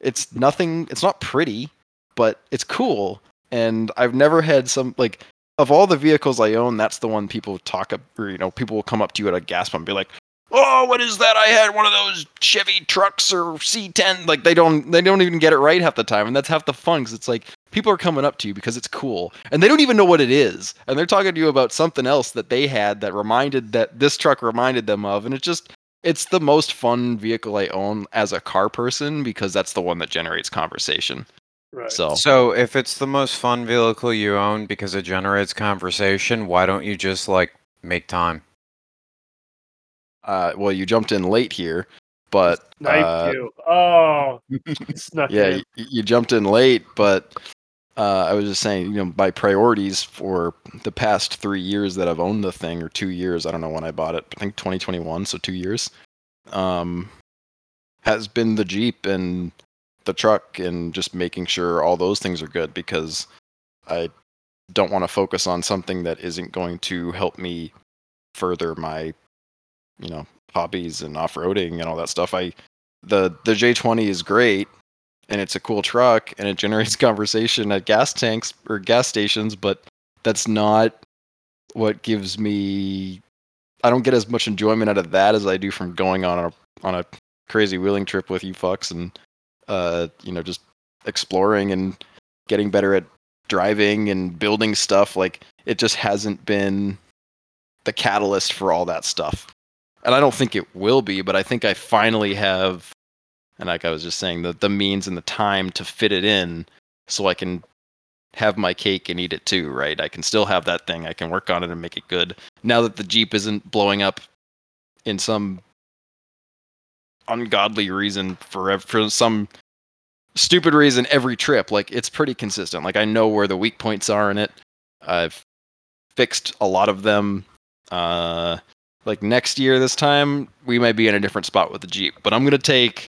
it's nothing. It's not pretty, but it's cool. And I've never had some like of all the vehicles I own, that's the one people talk up or you know people will come up to you at a gas pump and be like, "Oh, what is that? I had one of those Chevy trucks or C10." Like they don't they don't even get it right half the time, and that's half the fun because it's like people are coming up to you because it's cool, and they don't even know what it is, and they're talking to you about something else that they had that reminded that this truck reminded them of, and it's just it's the most fun vehicle I own as a car person because that's the one that generates conversation. Right. So So if it's the most fun vehicle you own because it generates conversation, why don't you just like make time? Uh, well, you jumped in late here, but uh, you. Oh, snuck yeah, in. y- you jumped in late, but uh, I was just saying, you know, my priorities for the past three years that I've owned the thing, or two years, I don't know when I bought it. I think 2021, so two years, um, has been the Jeep and the truck, and just making sure all those things are good because I don't want to focus on something that isn't going to help me further my, you know, hobbies and off-roading and all that stuff. I the the J20 is great and it's a cool truck and it generates conversation at gas tanks or gas stations, but that's not what gives me I don't get as much enjoyment out of that as I do from going on a on a crazy wheeling trip with you fucks and uh you know just exploring and getting better at driving and building stuff like it just hasn't been the catalyst for all that stuff. And I don't think it will be, but I think I finally have and like I was just saying, the the means and the time to fit it in so I can have my cake and eat it too, right? I can still have that thing. I can work on it and make it good. Now that the Jeep isn't blowing up in some ungodly reason for for some stupid reason every trip, like it's pretty consistent. Like I know where the weak points are in it. I've fixed a lot of them. Uh like next year this time we might be in a different spot with the Jeep, but I'm going to take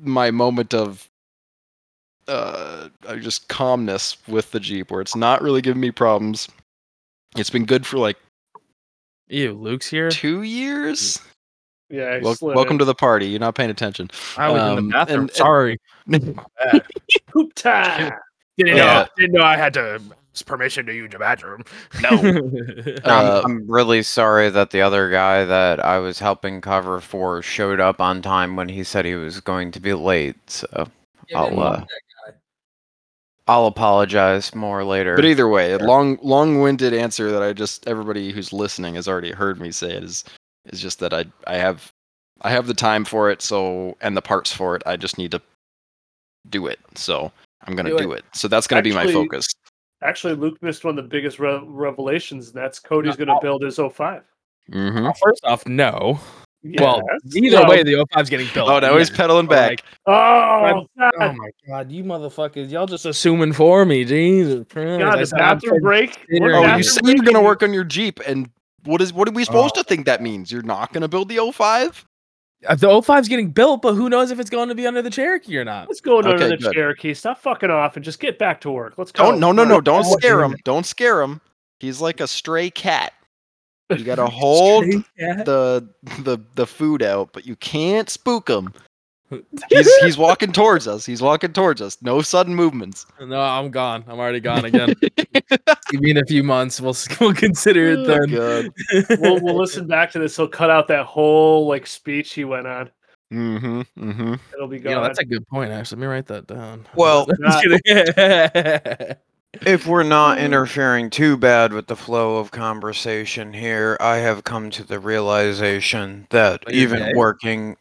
my moment of uh just calmness with the Jeep where it's not really giving me problems. It's been good for like Ew, Luke's here. 2 years. Yeah. Wel- welcome to the party. You're not paying attention. I was in um, the bathroom. and- and- Sorry. Poop time. Didn't Yeah. know. Didn't know I had to ask permission to use the bathroom. No. I'm, Uh, I'm really sorry that the other guy that I was helping cover for showed up on time when he said he was going to be late. So I'll uh, I'll apologize more later. But either way, a long long-winded answer that I just everybody who's listening has already heard me say it is is just that I I have I have the time for it so and the parts for it. I just need to do it. So I'm gonna Do do it. So that's gonna be my focus. Actually, Luke missed one of the biggest re- revelations, and that's Cody's going to build his 05. hmm Well, first off, no. Well, either No. way, the 05's getting built. Oh, now he's Yeah. pedaling back. like, Oh, Oh my god, you motherfuckers! Y'all just assuming for me, Jesus Christ! God, I the said bathroom break. Oh, What oh, you said you're gonna work on your Jeep, and what is what are we supposed Oh. to think that means? You're not gonna build the 05? Uh, The 05's getting built, but who knows if it's going to be under the Cherokee or not? Let's go under Okay, the good. Cherokee. Stop fucking off and just get back to work. Let's go. Don't no no no! Don't scare him! Don't scare him. He's like a stray cat. You gotta hold the the the food out, but you can't spook him. He's he's walking towards us. He's walking towards us. No sudden movements. No, I'm gone. I'm already gone again. Give me in a few months. We'll we'll consider it Oh, then. God. we'll we'll listen back to this. He'll cut out that whole like speech he went on. Mm-hmm. Mm-hmm. It'll be You gone. know, that's a good point. Actually, let me write that down. Well, if we're not interfering too bad with the flow of conversation here, I have come to the realization that Oh, even gay? working,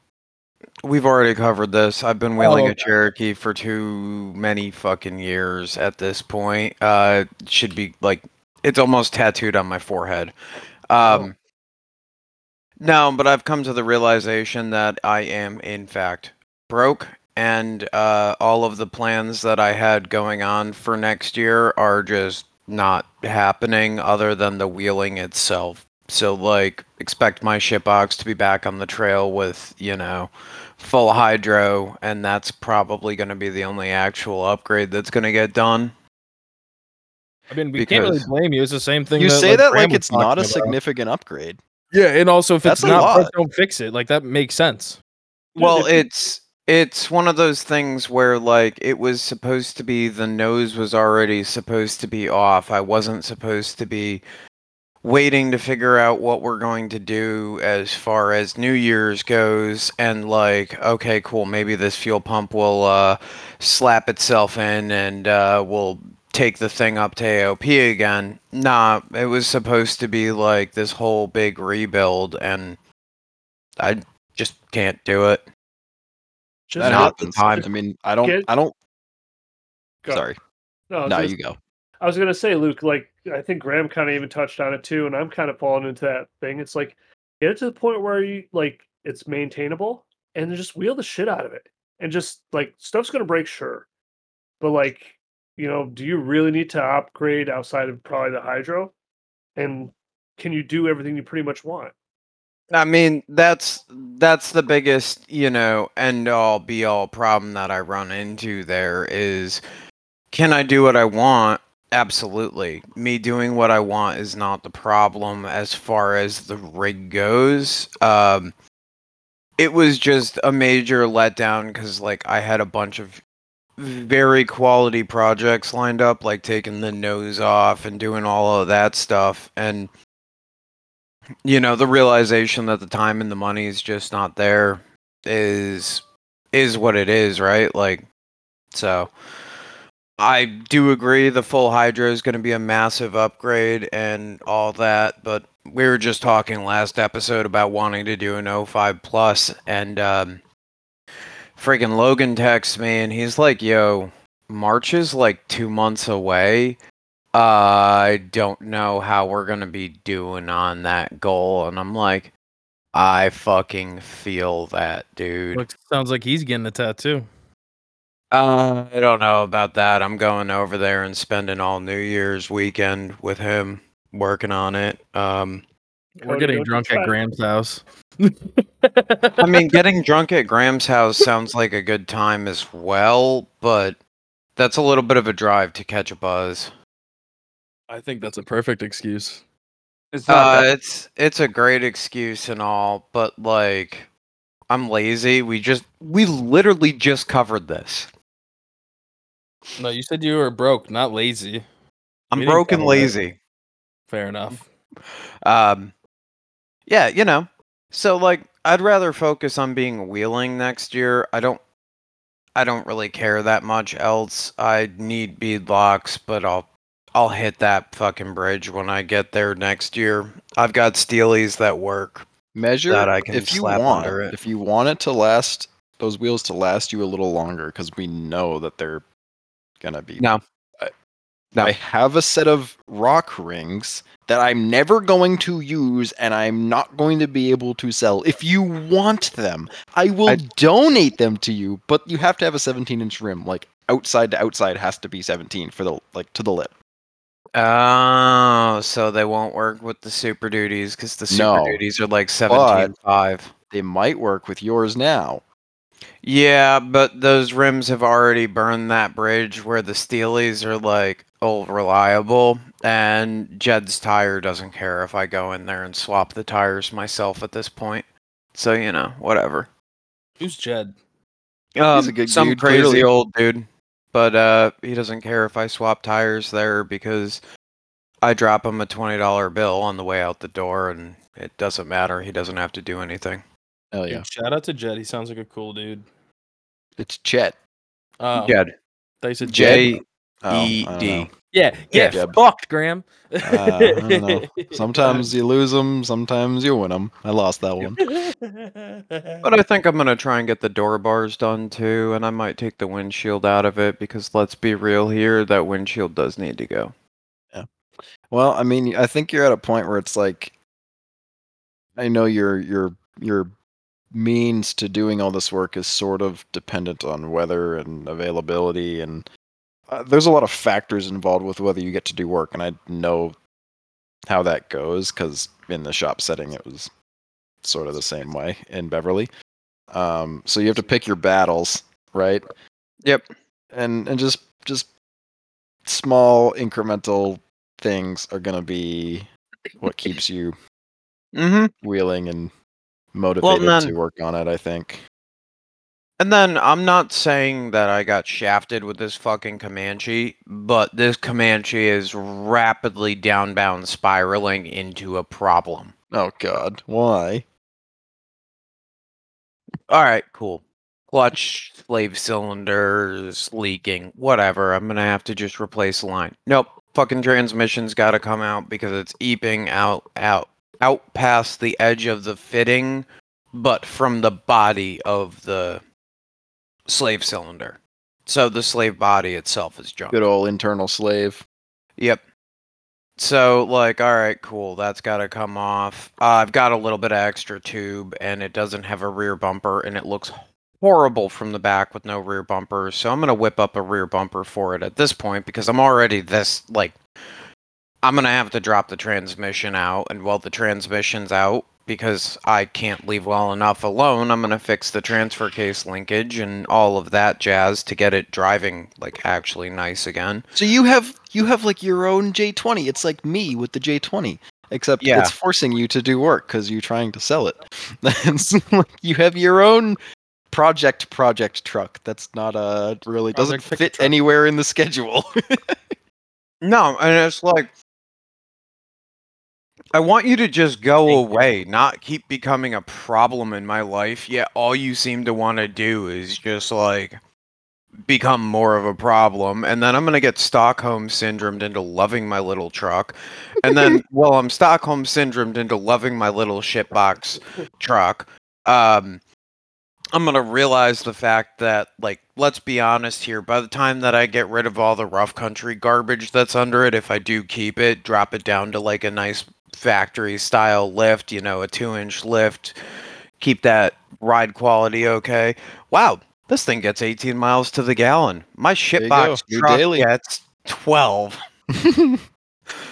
we've already covered this. I've been wheeling Oh, a okay. Cherokee for too many fucking years at this point. Uh, it should be like it's almost tattooed on my forehead. Um, no, but I've come to the realization that I am in fact broke and uh, all of the plans that I had going on for next year are just not happening other than the wheeling itself. So like expect my shitbox to be back on the trail with, you know, full hydro and that's probably going to be the only actual upgrade that's going to get done. I mean, we can't really blame you. It's the same thing. You that, say like, that Graham like it's not a about. significant upgrade. Yeah, and also if That's it's not, lot. don't fix it. Like that makes sense. Well, it's it's one of those things where like it was supposed to be the nose was already supposed to be off. I wasn't supposed to be waiting to figure out what we're going to do as far as New Year's goes and like okay, cool, maybe this fuel pump will uh slap itself in and uh we'll take the thing up to AOP again. Nah, it was supposed to be like this whole big rebuild and I just can't do it. Just Not get- the time. I mean, I don't. Get- I don't. Go. Sorry. No, No, gonna you go. I was gonna say, Luke, like I think Graham kind of even touched on it too, and I'm kind of falling into that thing. It's like get it to the point where you like it's maintainable, and just wheel the shit out of it, and just like stuff's gonna break, sure, but like you know, do you really need to upgrade outside of probably the hydro, and can you do everything you pretty much want? I mean, that's that's the biggest, you know, end all be all problem that I run into there is can I do what I want? Absolutely. Me doing what I want is not the problem as far as the rig goes. Um it was just a major letdown cuz like I had a bunch of very quality projects lined up like taking the nose off and doing all of that stuff and you know the realization that the time and the money is just not there is is what it is right like so i do agree the full hydro is going to be a massive upgrade and all that but we were just talking last episode about wanting to do an 05 plus and um freaking logan texts me and he's like yo march is like two months away I don't know how we're gonna be doing on that goal, and I'm like, I fucking feel that, dude. Looks, sounds like he's getting a tattoo. Uh, I don't know about that. I'm going over there and spending all New Year's weekend with him, working on it. Um, We're getting drunk at Graham's house. I mean, getting drunk at Graham's house sounds like a good time as well, but that's a little bit of a drive to catch a buzz. I think that's a perfect excuse. It's not Uh, that- it's it's a great excuse and all, but like, I'm lazy. We just we literally just covered this. No, you said you were broke, not lazy. I'm We didn't broke and cover that. lazy. Fair enough. Um, yeah, you know. So like, I'd rather focus on being wheeling next year. I don't. I don't really care that much else. I need bead locks, but I'll I'll hit that fucking bridge when I get there next year. I've got steelies that work. Measure that I can if you slap want. under it. If you want it to last, those wheels to last you a little longer, because we know that they're gonna be. No. I, No. I have a set of rock rings that I'm never going to use, and I'm not going to be able to sell. If you want them, I will I- donate them to you. But you have to have a 17 inch rim, like outside to outside has to be 17 for the like to the lip. Oh, so they won't work with the super duties because the super No, duties are like seventeen five. They might work with yours now. Yeah, but those rims have already burned that bridge where the steelies are like old reliable, and Jed's tire doesn't care if I go in there and swap the tires myself at this point. So you know, whatever. Who's Jed? Um, a good some dude, crazy clearly. old dude, but uh, he doesn't care if I swap tires there because I drop him a twenty dollar bill on the way out the door, and it doesn't matter. He doesn't have to do anything. Hell Dude, yeah. shout out to Jed. He sounds like a cool dude. It's Chet. Oh, Jed, They said J E D. Oh, I don't D. know. Yeah, get Jeb. fucked, Graham. Uh, I don't know. Sometimes you lose them, sometimes you win them. I lost that one. But I think I'm gonna try and get the door bars done too, and I might take the windshield out of it because let's be real here, that windshield does need to go. Yeah. Well, I mean, I think you're at a point where it's like, I know you're you're your your means to doing all this work is sort of dependent on weather and availability, and uh, there's a lot of factors involved with whether you get to do work, and I know how that goes because in the shop setting it was sort of the same way in Beverly. Um, so you have to pick your battles, right? Yep. and and just just small incremental things are gonna be what keeps you Mm-hmm. wheeling and motivated then- to work on it. I think. And then I'm not saying that I got shafted with this fucking Comanche, but this Comanche is rapidly downbound spiraling into a problem. Oh God, why? All right, cool. Clutch, slave cylinders leaking, whatever. I'm gonna have to just replace the line. Nope, fucking transmission's got to come out because it's eeping out, out, out past the edge of the fitting, but from the body of the slave cylinder. So the slave body itself is junk. Good old internal slave. Yep. So, like, all right, cool. That's got to come off. Uh, I've got a little bit of extra tube, and it doesn't have a rear bumper, and it looks horrible from the back with no rear bumper. So I'm gonna whip up a rear bumper for it at this point because I'm already this like. I'm gonna have to drop the transmission out, and while the transmission's out, because I can't leave well enough alone, I'm gonna fix the transfer case linkage and all of that jazz to get it driving like actually nice again. So you have you have like your own J20. It's like me with the J20, except Yeah. it's forcing you to do work because you're trying to sell it. It's like you have your own project project truck. That's not uh really doesn't fit truck. anywhere in the schedule. No, and it's like I want you to just go Thank you. away, not keep becoming a problem in my life. Yet all you seem to want to do is just like become more of a problem, and then I'm gonna get Stockholm syndromed into loving my little truck, and then well, I'm Stockholm syndromed into loving my little shitbox truck. Um, I'm gonna realize the fact that, like, let's be honest here. By the time that I get rid of all the rough country garbage that's under it, if I do keep it, drop it down to like a nice factory style lift, you know, a two inch lift, keep that ride quality okay. Wow, this thing gets 18 miles to the gallon. My shitbox truck daily. gets 12.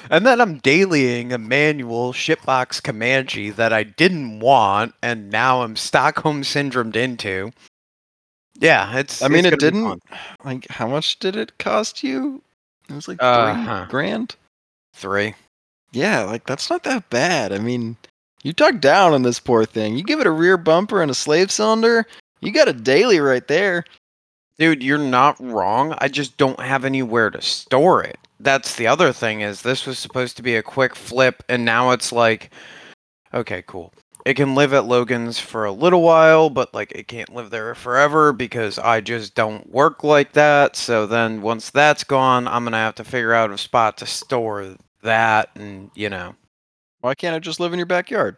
And then I'm dailying a manual shitbox Comanche that I didn't want, and now I'm Stockholm syndromed into. Yeah, it's. I mean, it's it didn't. Like, how much did it cost you? It was like three Uh-huh. grand. Three. Yeah, like that's not that bad. I mean, you talk down on this poor thing. You give it a rear bumper and a slave cylinder. You got a daily right there. Dude, you're not wrong. I just don't have anywhere to store it. That's the other thing is this was supposed to be a quick flip and now it's like okay, cool. It can live at Logan's for a little while, but like it can't live there forever because I just don't work like that. So then once that's gone, I'm going to have to figure out a spot to store that and, you know, Why can't i just live in your backyard?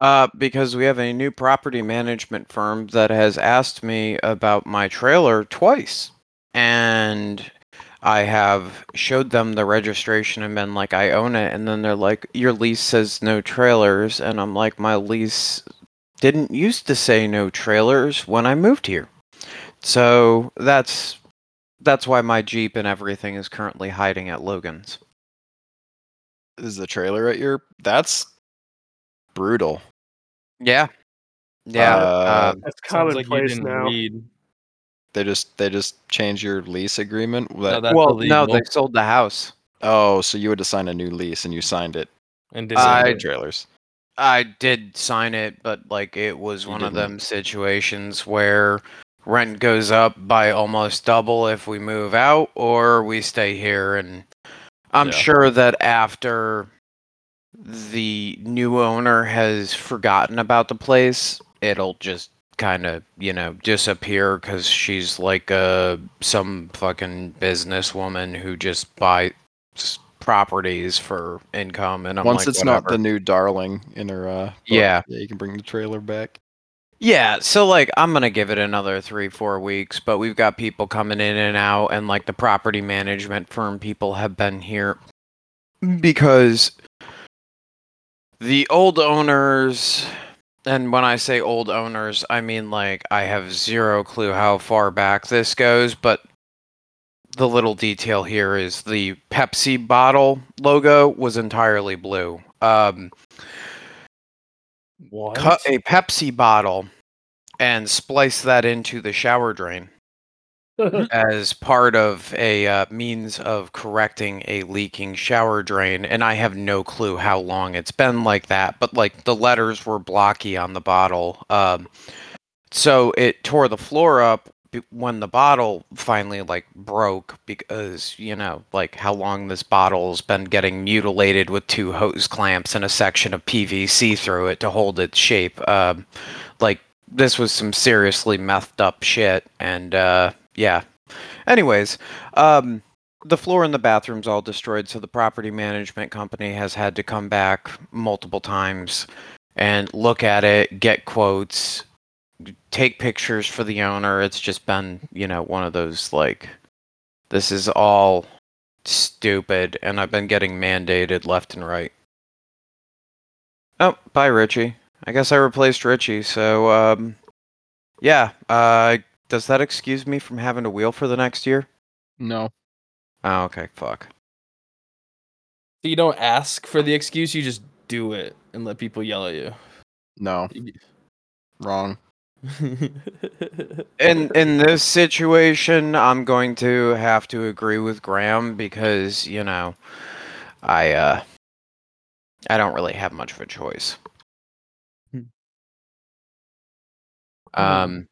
Uh, because we have a new property management firm that has asked me about my trailer twice. And I have showed them the registration and been like, I own it. And then they're like, Your lease says no trailers. And I'm like, My lease didn't used to say no trailers when I moved here. So that's that's why my Jeep and everything is currently hiding at Logan's. Is the trailer at your? That's brutal. Yeah. Yeah. Uh, uh, That's Sounds like you commonplace now. read. They just they just changed your lease agreement. That- that's well, no, they sold the house. oh, so you had to sign a new lease and you signed it. and Signed I- trailers. I did sign it, but like it was You one of didn't. them situations where rent goes up by almost double if we move out or we stay here and I'm Yeah. sure that after the new owner has forgotten about the place, it'll just kind of, you know, disappear cuz she's like uh some fucking businesswoman who just buys properties for income and I'm Once like, it's not the new darling in her uh book, Yeah. yeah, you can bring the trailer back. Yeah, so like I'm gonna give it another three, four weeks, but we've got people coming in and out, and like the property management firm people have been here because the old owners, and when I say old owners, I mean like I have zero clue how far back this goes, but the little detail here is the Pepsi bottle logo was entirely blue. Um, What? cut a Pepsi bottle and splice that into the shower drain as part of a uh, means of correcting a leaking shower drain. And I have no clue how long it's been like that, but like the letters were blocky on the bottle. Um, so it tore the floor up when the bottle finally like broke because you know like how long this bottle's been getting mutilated with two hose clamps and a section of PVC through it to hold its shape. Um, like this was some seriously methed up shit, and uh, yeah. Anyways, um, the floor in the bathroom's all destroyed, so the property management company has had to come back multiple times and look at it, get quotes, take pictures for the owner. It's just been, you know, one of those like, this is all stupid, and I've been getting mandated left and right. Oh, bye, Richie. I guess I replaced Richie, so um, yeah. Uh, does that excuse me from having to wheel for the next year? No. Oh, okay. Fuck. So you don't ask for the excuse, you just do it and let people yell at you. No. Wrong. In in this situation, I'm going to have to agree with Graham because you know, I uh, I don't really have much of a choice. Hmm. Um,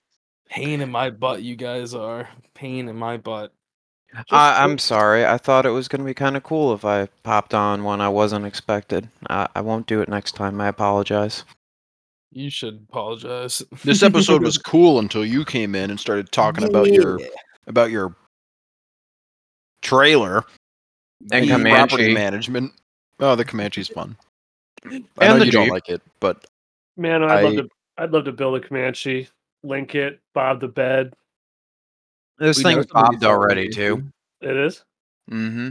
Pain in my butt, you guys are. Pain in my butt. I, I'm sorry. I thought it was going to be kind of cool if I popped on when I wasn't expected. I, I won't do it next time. I apologize. You should apologize. This episode was cool until you came in and started talking about your about your trailer And your property Comanche. management. Oh, the Comanche's fun. I And know the you don't Jeep. like it, but Man, I'd love I- to. I'd love to build a Comanche, link it, bob the bed. This We know thing's somebody bobbed already selling too. It is. Mm-hmm.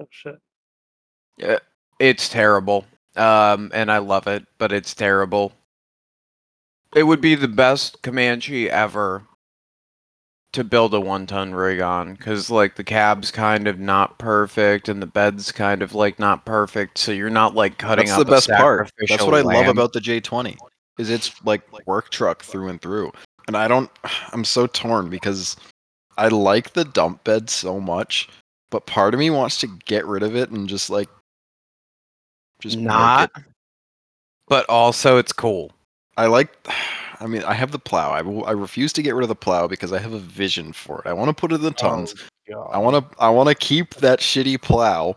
Oh shit. It's terrible. Um, and I love it, but it's terrible. It would be the best Comanche ever to build a one-ton rig on, because like the cab's kind of not perfect, and the bed's kind of like not perfect, so you're not like cutting that's up the best part. That's what I love about the J20 is it's like work truck through and through. And I don't I'm so torn because I like the dump bed so much, but part of me wants to get rid of it and just like just not. But also, it's cool. I like I mean, I have the plow. I, will- I refuse to get rid of the plow because I have a vision for it. I want to put it in the oh, tons. I want to I want to keep that shitty plow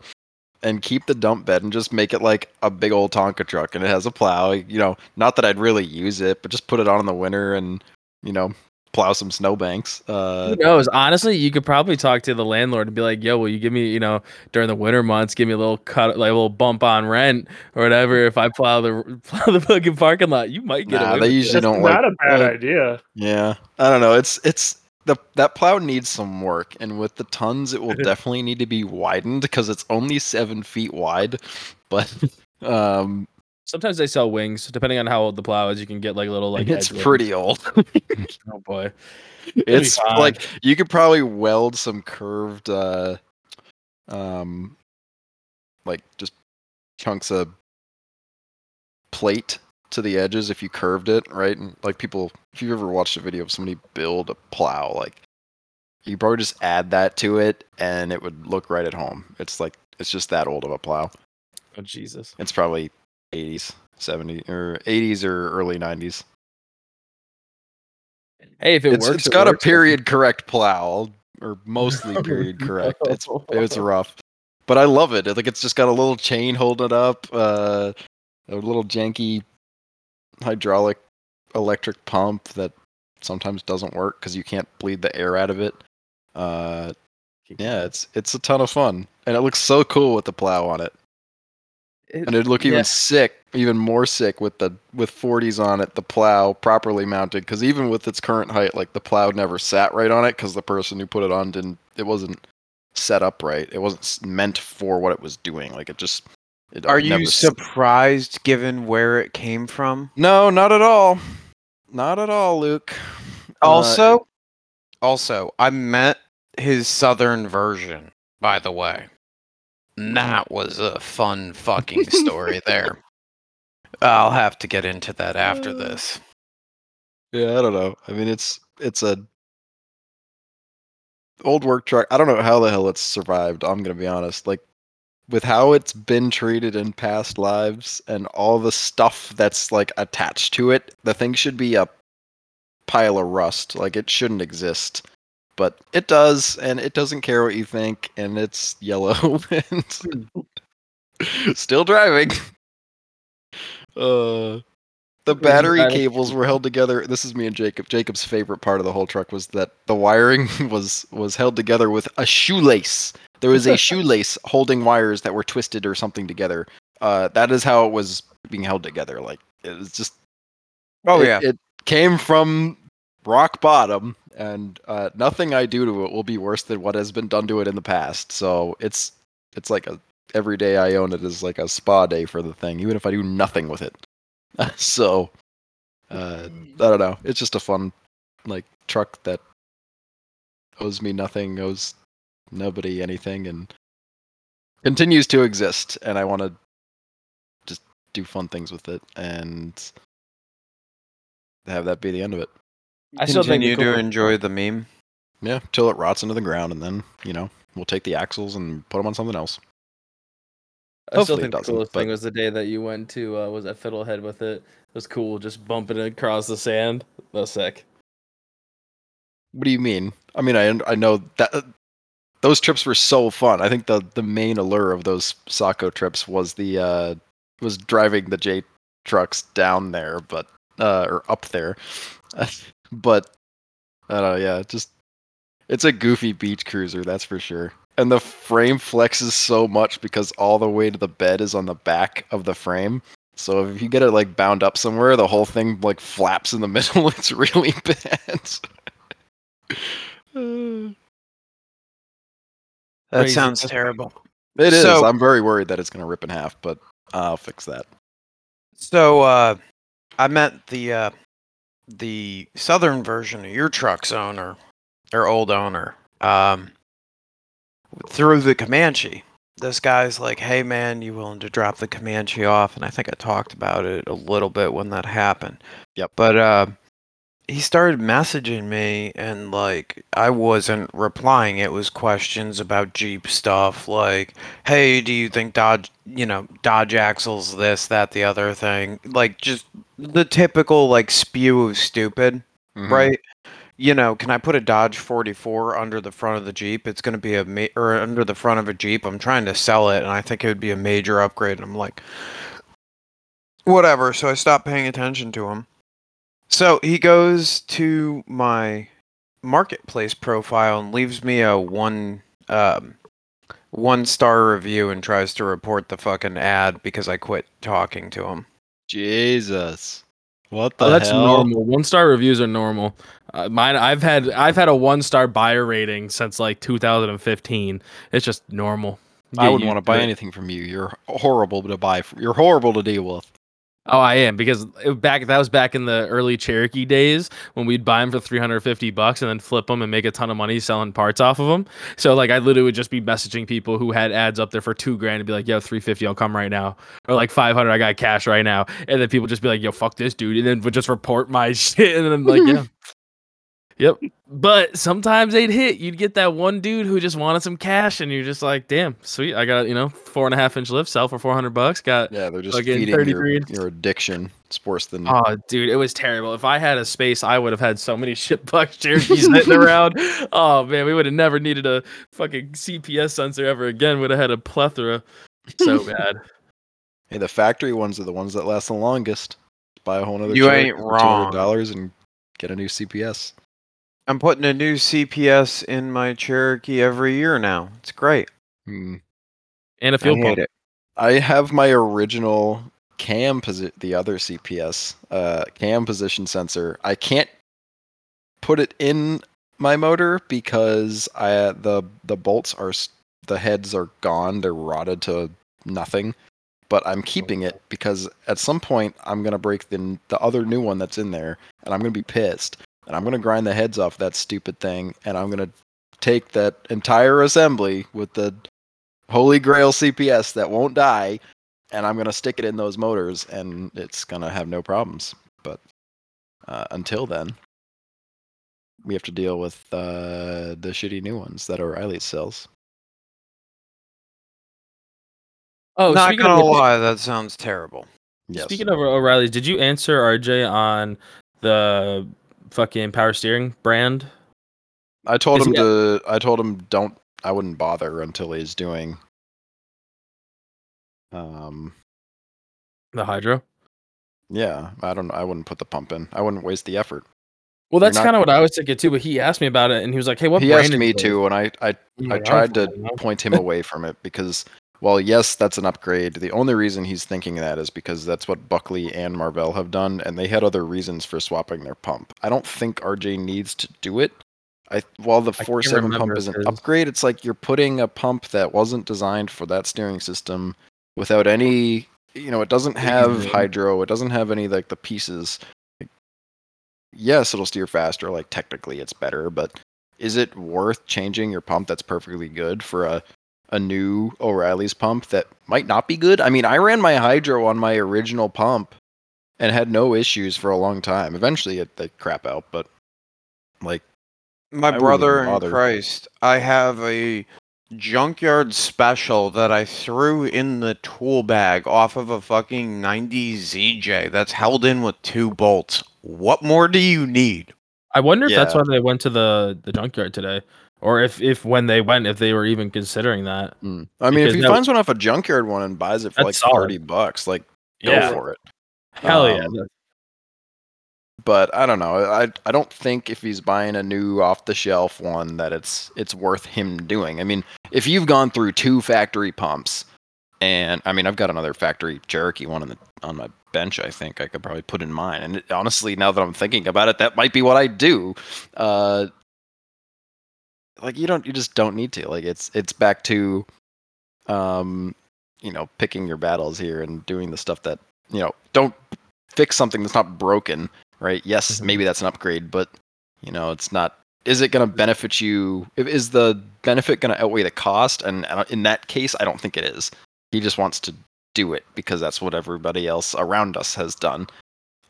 and keep the dump bed and just make it like a big old Tonka truck and it has a plow. You know, not that I'd really use it, but just put it on in the winter and you know plow some snowbanks. Uh, Who knows? Honestly, you could probably talk to the landlord and be like, "Yo, will you give me, you know, during the winter months, give me a little cut, like a little bump on rent or whatever if I plow the plow the fucking parking lot? You might get Nah, away they with usually it. don't Not like. a bad uh, idea. Yeah, I don't know. It's it's the that plow needs some work, and with the tons, it will definitely need to be widened because it's only seven feet wide. But um, Sometimes they sell wings, depending on how old the plow is. You can get like little like. it's wings. pretty old. Oh boy, it's like you could probably weld some curved uh um like just chunks of plate to the edges if you curved it right and like people if you've ever watched a video of somebody build a plow like You probably just add that to it, and it would look right at home. It's like it's just that old of a plow. Oh Jesus. It's probably 80s, 70s, or 80s or early 90s. Hey, if it It's, works, it's it got a works. period correct plow, or mostly period correct. It's it's rough, but I love it. Like it's just got a little chain holding it up, uh, a little janky hydraulic electric pump that sometimes doesn't work because you can't bleed the air out of it. Uh, yeah, it's it's a ton of fun, and it looks so cool with the plow on it. And it'd look even yeah. sick, even more sick with the with 40s on it, the plow properly mounted. Because even with its current height, like the plow never sat right on it because the person who put it on didn't. It wasn't set up right. It wasn't meant for what it was doing. Like it just. It Are you surprised given where it came from? No, not at all. Not at all, Luke. Uh, Also, also, I met his southern version, by the way. And that was a fun fucking story there. I'll have to get into that after uh. this. Yeah, I don't know. I mean, it's it's a old work truck. I don't know how the hell it's survived. I'm gonna be honest. Like with how it's been treated in past lives and all the stuff that's like attached to it, the thing should be a pile of rust. Like it shouldn't exist. But it does, and it doesn't care what you think, and it's yellow and still driving. Uh the battery cables were held together. This is me and Jacob. Jacob's favorite part of the whole truck was that the wiring was was held together with a shoelace. There was a shoelace holding wires that were twisted or something together. Uh, that is how it was being held together. Like it was just. Oh, it- yeah. It came from rock bottom, and uh, nothing I do to it will be worse than what has been done to it in the past. So it's it's like a every day I own it is like a spa day for the thing, even if I do nothing with it. so uh, I don't know. It's just a fun like truck that owes me nothing, owes nobody anything, and continues to exist. And I want to just do fun things with it and have that be the end of it. I still think Continue the to cool- enjoy the meme. Yeah, till it rots into the ground, and then you know we'll take the axles and put them on something else. I still Hopefully it think the doesn't, coolest thing was the day that you went to uh, was at Fiddlehead with it. It was cool, just bumping it across the sand. That was sick. What do you mean? I mean, I I know that uh, those trips were so fun. I think the the main allure of those Saco trips was the uh was driving the J trucks down there, but uh or up there. but I don't know, yeah, just it's a goofy beach cruiser, that's for sure. And the frame flexes so much because all the way to the bed is on the back of the frame. So if you get it like bound up somewhere, the whole thing like flaps in the middle. It's really bad. That Crazy. sounds terrible. It is. So- I'm very worried that it's going to rip in half, but I'll fix that. So uh I met the uh the southern version of your truck's owner or old owner um through the Comanche. This guy's like, "Hey man, you willing to drop the Comanche off?" And I think I talked about it a little bit when that happened. Yep. But uh he started messaging me and like I wasn't replying. It was questions about Jeep stuff like, "Hey, do you think Dodge, you know, Dodge axles this, that, the other thing?" Like just the typical like spew of stupid, Mhm. right? You know, can I put a Dodge 44 under the front of the Jeep? It's going to be a ma- or under the front of a Jeep. I'm trying to sell it and I think it would be a major upgrade. And I'm like whatever, so I stopped paying attention to him. So he goes to my marketplace profile and leaves me a one um one star review and tries to report the fucking ad because I quit talking to him. Jesus. What the Oh, that's hell? normal. One star reviews are normal. Uh, mine, I've had I've had a one star buyer rating since like 2015. It's just normal. I wouldn't want to buy it. anything from you. You're horrible to buy. From. You're horrible to deal with. Oh, I am because it, back that was back in the early Cherokee days when we'd buy them for 350 bucks and then flip them and make a ton of money selling parts off of them. So like I literally would just be messaging people who had ads up there for 2 grand and be like, "Yo, 350, I'll come right now." Or like 500, I got cash right now. And then people just be like, "Yo, fuck this dude." And then would just report my shit and then I'm like, "Yeah." Yep. But sometimes they'd hit. You'd get that one dude who just wanted some cash, and you're just like, damn, sweet. I got, you know, four and a half inch lift, sell for 400 bucks. Got, Yeah, they're just Fucking feeding 33 your, your addiction. It's worse than oh, dude, it was terrible. If I had a space, I would have had so many shitbox Cherokees sitting around. Oh, man, we would have never needed a fucking CPS sensor ever again. Would have had a plethora. So bad. Hey, the factory ones are the ones that last the longest. Buy a whole other You ain't wrong. dollars and get a new CPS. I'm putting a new CPS in my Cherokee every year now. It's great. Hmm. And a I fuel hate pump. it. I have my original cam posi- the other CPS uh, cam position sensor. I can't put it in my motor because I the the bolts are the heads are gone. They're rotted to nothing. But I'm keeping it because at some point I'm gonna break the the other new one that's in there, and I'm gonna be pissed, and I'm gonna grind the heads off that stupid thing, and I'm gonna take that entire assembly with the holy grail CPS that won't die, and I'm gonna stick it in those motors, and it's gonna have no problems. But uh, until then, we have to deal with uh, the shitty new ones that O'Reilly sells. Oh, Not gonna of, lie, that sounds terrible. Yes. Speaking of O'Reilly's, did you answer RJ on the fucking power steering brand? I told him to. I told him don't. I wouldn't bother until he's doing. Um. The hydro? Yeah, I don't. I wouldn't put the pump in. I wouldn't waste the effort. Well, that's kind of what I was thinking too. But he asked me about it, and he was like, "Hey, what?" he asked me this?" to, and I, I, I tried to point him away from it because, well, yes, that's an upgrade. The only reason he's thinking that is because that's what Buckley and Marvell have done, and they had other reasons for swapping their pump. I don't think RJ needs to do it. I while the four seven pump is an upgrade, it's like you're putting a pump that wasn't designed for that steering system without any. You know, it doesn't have hydro. It doesn't have any like the pieces. Like, yes, it'll steer faster. Like technically, it's better, but is it worth changing your pump that's perfectly good for a a new O'Reilly's pump that might not be good? I mean, I ran my hydro on my original pump and had no issues for a long time. Eventually, it they crap out, but like My wouldn't brother in. Christ, I have a junkyard special that I threw in the tool bag off of a fucking 90 ZJ that's held in with two bolts. What more do you need? I wonder if that's why they went to the the junkyard today, or if if when they went, if they were even considering that. mm. I mean, if he that- finds one off a junkyard one and buys it for like solid. thirty bucks, like go Yeah. for it. Hell yeah! Um, that- but I don't know. I I don't think if he's buying a new off the shelf one that it's it's worth him doing. I mean, if you've gone through two factory pumps, and I mean, I've got another factory Cherokee one on the on my bench. I think I could probably put in mine. And it, honestly, now that I'm thinking about it, that might be what I do. Uh, like you don't, you just don't need to. Like it's it's back to, um, you know, picking your battles here and doing the stuff that you know. Don't fix something that's not broken right? Yes, Mhm. maybe that's an upgrade, but you know, it's not. Is it going to benefit you? Is the benefit going to outweigh the cost? And in that case, I don't think it is. He just wants to do it because that's what everybody else around us has done.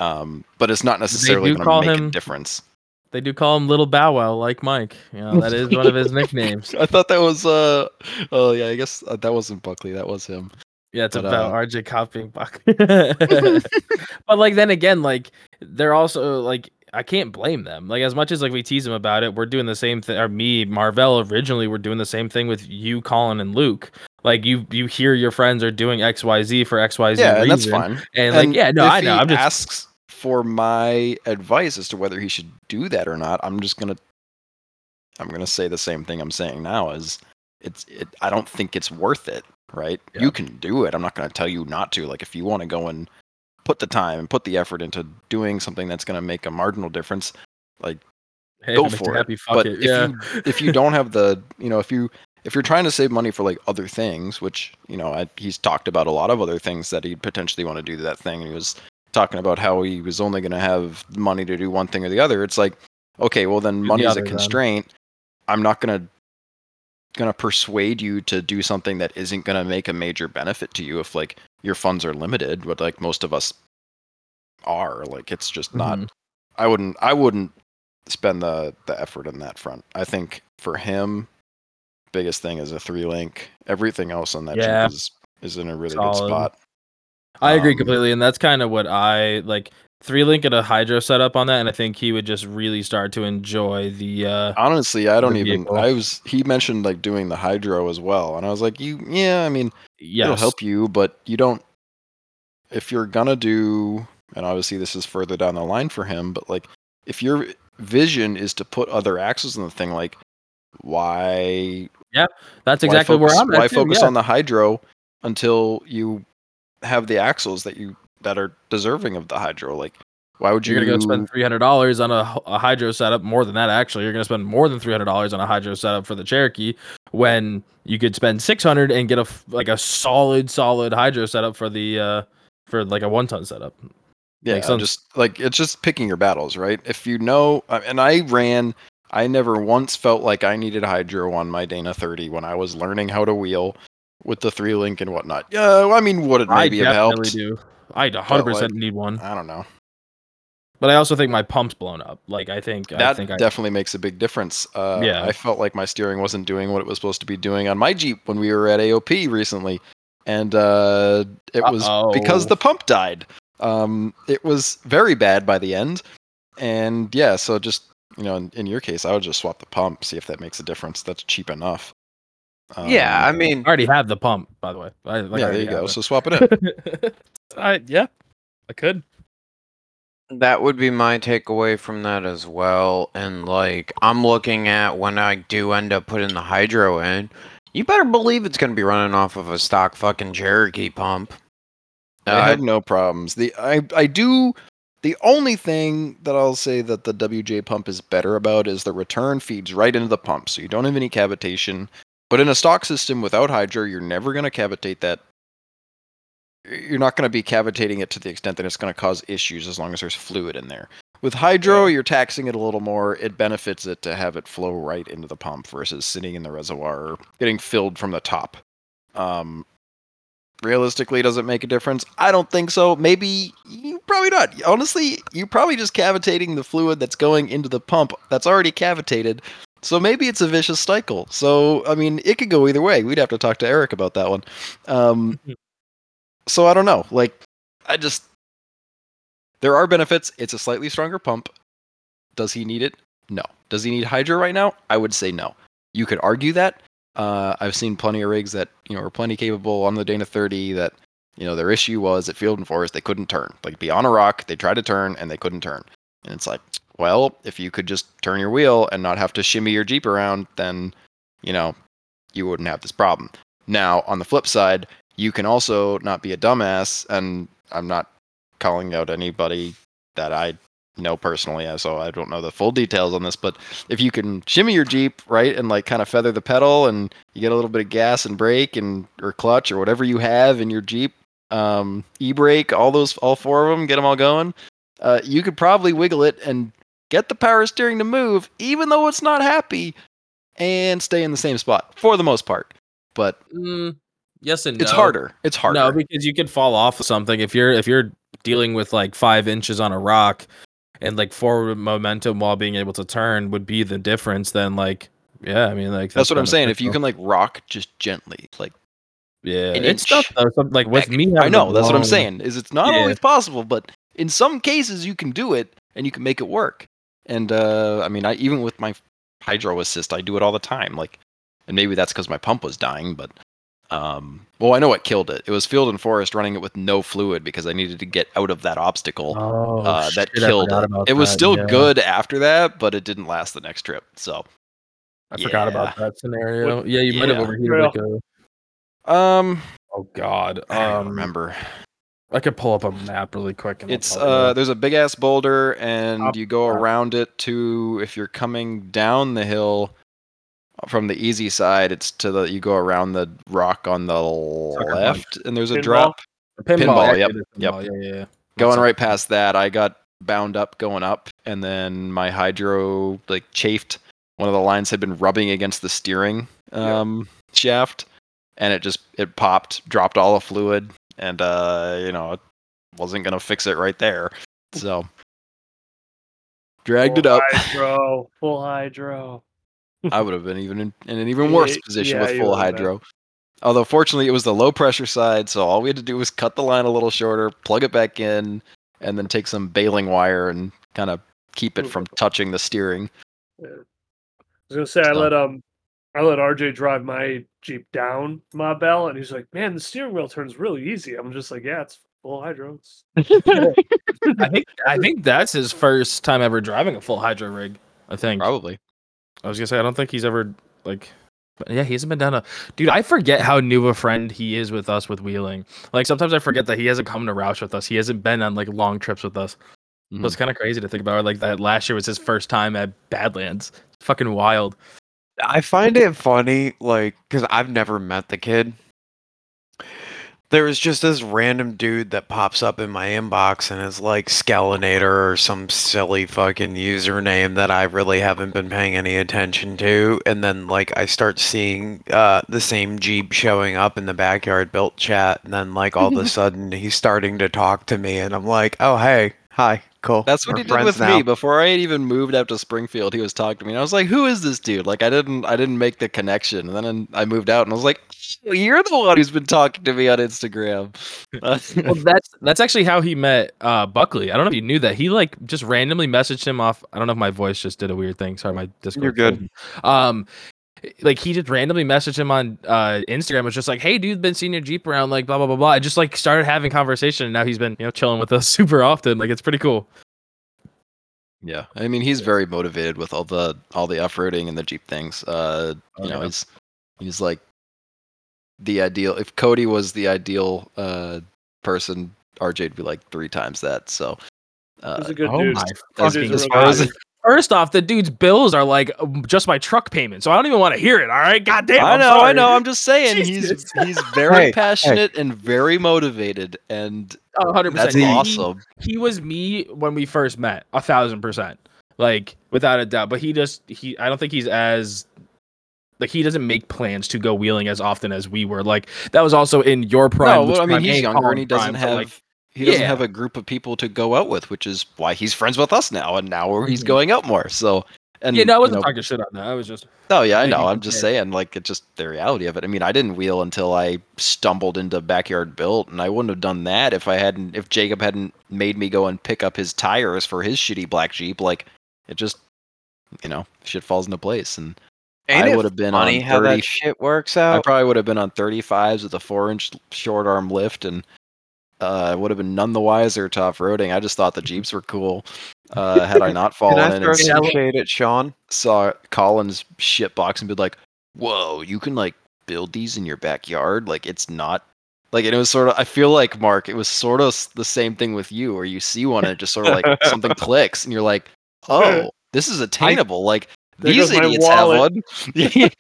Um, but it's not necessarily going to make him- a difference. They do call him Little Bow Wow, like Mike. You know, that is one of his nicknames. I thought that was. uh Oh yeah, I guess uh, that wasn't Buckley. That was him. Yeah, it's But, about uh, RJ copying Buck. but like then again, like they're also like I can't blame them. Like as much as like we tease them about it, we're doing the same thing. Or me, Marvell, originally we're doing the same thing with you, Colin, and Luke. Like you, you hear your friends are doing X, Y, Z for X, Y, Z. yeah, and that's reason. fine. And, like, yeah, no, I know. I'm just asks for my advice as to whether he should do that or not. I'm just gonna, I'm gonna say the same thing I'm saying now. Is it's, it, I don't think it's worth it. Right? Yeah. You can do it. I'm not gonna tell you not to. Like if you want to go and put the time and put the effort into doing something that's gonna make a marginal difference, like hey, go if it makes you for it. happy, but it. if you if you don't have the you know if you if you're trying to save money for like other things which you know I, he's talked about a lot of other things that he'd potentially want to do to that thing and he was talking about how he was only going to have money to do one thing or the other it's like okay well then the money is a then. constraint i'm not going to going to persuade you to do something that isn't going to make a major benefit to you if like your funds are limited what like most of us are like it's just not Mhm. I wouldn't I wouldn't spend the the effort in that front. I think for him, biggest thing is a three link. Everything else on that Yeah. Is is in a really Solid. good spot. I agree Um, completely, and that's kind of what I like. Three link and a hydro setup on that, and I think he would just really start to enjoy the. uh Honestly, I don't even. vehicle. I was. He mentioned like doing the hydro as well, and I was like, you. Yeah, I mean, Yes, it'll help you, but you don't. If you're gonna do, and obviously this is further down the line for him, but like, if your vision is to put other axles in the thing, like, why Yeah, That's exactly focus, where I'm at. Why too, focus yeah. on the hydro until you have the axles that you that are deserving of the hydro? Like, why would you? You're gonna go spend three hundred dollars on a, a hydro setup. More than that, actually, you're gonna spend more than three hundred dollars on a hydro setup for the Cherokee when you could spend six hundred and get a like a solid, solid hydro setup for the uh for like a one ton setup. Yeah, Makes sense. just like it's just picking your battles, right? If you know, uh, and I ran, I never once felt like I needed hydro on my Dana 30 when I was learning how to wheel with the three link and whatnot. Yeah, well, I mean, would it maybe I have helped? do. I 100 percent like, need one, I don't know. but I also think my pump's blown up. Like I think I That think I, definitely makes a big difference. Uh, Yeah. I felt like my steering wasn't doing what it was supposed to be doing on my Jeep when we were at AOP recently, and uh, it was because Uh-oh. the pump died. Um, it was very bad by the end, and yeah, so just you know, in, in your case, I would just swap the pump, see if that makes a difference. That's cheap enough. Yeah, I Um, mean, I already have the pump. By the way, I, like, I yeah, there you go. have So swap it in. I yeah, I could. That would be my takeaway from that as well. And like, I'm looking at when I do end up putting the hydro in, you better believe it's going to be running off of a stock fucking Cherokee pump. I Uh, have no problems. The I I do. The only thing that I'll say that the WJ pump is better about is the return feeds right into the pump, so you don't have any cavitation. But in a stock system without hydro, you're never going to cavitate that. You're not going to be cavitating it to the extent that it's going to cause issues as long as there's fluid in there. With hydro, you're taxing it a little more. It benefits it to have it flow right into the pump versus sitting in the reservoir or getting filled from the top. Um, realistically does it make a difference i don't think so maybe you probably not honestly you're probably just cavitating the fluid that's going into the pump that's already cavitated so maybe it's a vicious cycle. So i mean it could go either way. We'd have to talk to eric about that one. Um, so i don't know. Like i just there are benefits. It's a slightly stronger pump. Does he need it? No. Does he need hydro right now? I would say no. You could argue that. Uh, I've seen plenty of rigs that you know are plenty capable on the Dana 30 that you know their issue was at Field and Forest they couldn't turn. Like be on a rock, they tried to turn and they couldn't turn. And it's like, well, if you could just turn your wheel and not have to shimmy your Jeep around, then you know you wouldn't have this problem. Now, on the flip side, you can also not be a dumbass, and I'm not calling out anybody that I know personally, so I don't know the full details on this, but if you can shimmy your Jeep, right, and like kind of feather the pedal and you get a little bit of gas and brake and or clutch or whatever you have in your Jeep, um, e-brake, all those, all four of them, get them all going. Uh, you could probably wiggle it and get the power steering to move, even though it's not happy, and stay in the same spot for the most part. But Mm, yes and it's no. harder. It's harder. No, because you could fall off of something if you're if you're dealing with like five inches on a rock, and like forward momentum while being able to turn would be the difference. Then like yeah, I mean like That's what I'm saying. If you can like rock just gently, like yeah, it's tough though. Some, like with me, I know that's what I'm saying. Is it's not Yeah. always possible, but in some cases you can do it and you can make it work. And uh, I mean, I even with my hydro assist, I do it all the time. Like, and maybe that's because my pump was dying, but um, well, I know what killed it. It was Field and Forest running it with no fluid because I needed to get out of that obstacle. Oh, uh, that shit, killed forgot it. about It was that, still yeah. good after that, but it didn't last the next trip. So, I forgot about that scenario. What- yeah, you might have yeah. overheated like a. um, Oh God. I don't Um, remember. I could pull up a map really quick. And It's uh there's a big ass boulder and Up you go top. around it to if you're coming down the hill from the easy side it's to the you go around the rock on the Sucker punch. left and there's a Pinball? drop pinball. pinball, yep, it is yep. Yeah, yeah. yeah. going That's right past that I got bound up going up and then my hydro like chafed one of the lines had been rubbing against the steering um shaft and it just it popped dropped all the fluid and uh you know it wasn't gonna fix it right there so dragged it Full up. Hydro, full hydro. I would have been even in, in an even worse position yeah, with full would've been. hydro. Although fortunately it was the low pressure side, so all we had to do was cut the line a little shorter, plug it back in, and then take some baling wire and kind of keep it from touching the steering. Yeah. I was gonna say I let um I let RJ drive my Jeep down Mabell, and he's like, "Man, the steering wheel turns really easy." I'm just like, "Yeah, it's full hydro." It's I think I think that's his first time ever driving a full hydro rig. I think. Probably. I was gonna say I don't think he's ever like. but Yeah, he hasn't been down a dude. I forget how new a friend he is with us with wheeling. Like sometimes I forget that he hasn't come to Roush with us. He hasn't been on like long trips with us. So hmm. it's kind of crazy to think about. Like that last year was his first time at Badlands. It's fucking wild. I find it funny, like, because I've never met the kid. There was just this random dude that pops up in my inbox and is like Skelinator or some silly fucking username that I really haven't been paying any attention to. And then, like, I start seeing uh, the same Jeep showing up in the backyard built chat. And then, like, all of a sudden, he's starting to talk to me. And I'm like, oh, hey, hi, cool. That's what We're he did with now." me before I had even moved out to Springfield. He was talking to me, and I was like, "Who is this dude?" Like, I didn't, I didn't make the connection. And then I moved out, and I was like, "Oh, "You're the one who's been talking to me on Instagram." Well, that's that's actually how he met uh, Buckley. I don't know if you knew that. He like just randomly messaged him off. I don't know if my voice just did a weird thing. Sorry, my Discord. You're good. Um, like he just randomly messaged him on uh Instagram. Was just like, "Hey, dude, been seeing your Jeep around." Like blah blah blah blah. I just like started having conversation, and now he's been you know chilling with us super often. Like it's pretty cool. yeah, I mean, he's very motivated with all the all the off-roading and the Jeep things. Uh, Oh, you know, he's he's like the ideal. If Cody was the ideal uh person, RJ'd be like three times that. So. Uh, He's a good oh dude. my as, fucking as really far as good. First off, the dude's bills are like um, just my truck payment, so I don't even want to hear it. All right, goddamn. I I'm know, I know. I'm just saying he's Jesus. he's very Hey, hey. passionate and very motivated, and Oh, 100%. that's He- awesome. he was me when we first met a thousand percent like without a doubt but he just he i don't think he's as like he doesn't make plans to go wheeling as often as we were like that was also in your prime No, well, I mean he's and younger and he doesn't prime, so, have like, he doesn't yeah. have a group of people to go out with, which is why he's friends with us now, and now he's Mhm. going out more. So, and yeah no i you wasn't know, talking shit on that i was just No, yeah, I know. I'm just compare. saying, like, it's just the reality of it. I mean, I didn't wheel until I stumbled into backyard built, and I wouldn't have done that if I hadn't, if Jacob hadn't made me go and pick up his tires for his shitty black Jeep. Like, it just, you know, shit falls into place. And Ain't I it would have been funny on how 30 that shit works out. I probably would have been on 35s with a four inch short arm lift, and uh, I would have been none the wiser to off roading. I just thought the Jeeps were cool. Uh, had I not fallen in and shade at Sean? saw Collins shitbox and be like, "Whoa, you can like build these in your backyard? Like it's not like." And it was sort of. I feel like Mark, it was sort of the same thing with you, where you see one and it just sort of like something clicks, and you're like, "Oh, this is attainable." Like these idiots have one. I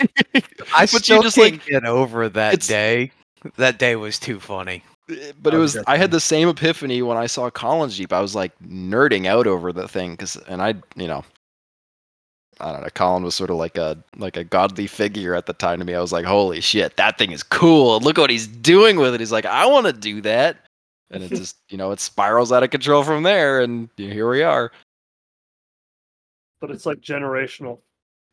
But you still just, can't like- get over that day. That day was too funny. But it Oh, was I had the same epiphany when I saw Collins Jeep. I was like nerding out over the thing because, and I, you know, I don't know. Colin was sort of like a like a godly figure at the time to me. I was like, holy shit, that thing is cool. Look what he's doing with it. He's like, I want to do that, and it just you know it spirals out of control from there, and here we are. but it's like generational.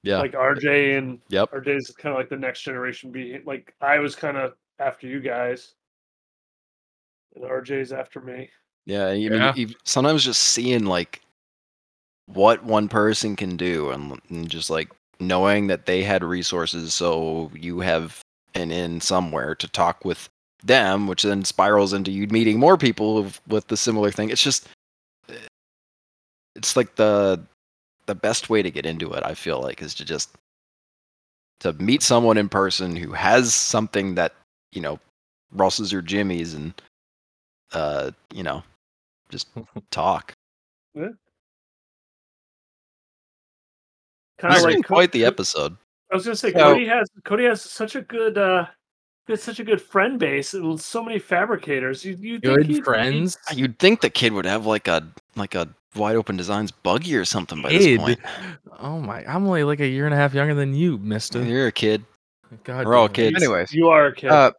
Yeah. Like RJ and Yep. RJ's kind of like the next generation. Be like I was kind of after you guys, and RJ's after me. Yeah, I mean, Yeah. you- sometimes just seeing like what one person can do, and, and just like knowing that they had resources, so you have an in somewhere to talk with them, which then spirals into you meeting more people with, with the similar thing. It's just, eh, it's like the the best way to get into it. I feel like is to just to meet someone in person who has something that you know Russ's or Jimmy's and uh you know just talk. Kind of like quite the episode. I was gonna say So- Cody has Cody has such a good uh he has such a good friend base and so many fabricators. You you think good he'd- friends You'd think the kid would have like a like a wide open designs buggy or something by this point. oh my i'm only like a year and a half younger than you mister You're a kid. God We're all kids. Anyways, You are a kid. uh,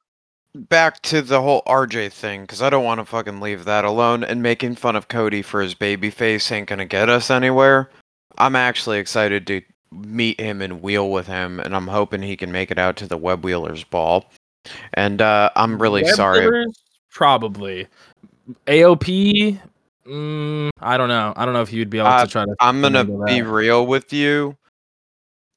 back to the whole RJ thing because I don't want to fucking leave that alone. And making fun of Cody for his baby face ain't gonna get us anywhere. I'm actually excited to meet him and wheel with him, and I'm hoping he can make it out to the Web Wheelers ball. And uh, I'm really Web sorry. Wheelers? Probably. AOP. Mm, I don't know. I don't know if you'd be able Uh, to try to. I'm gonna be real with you.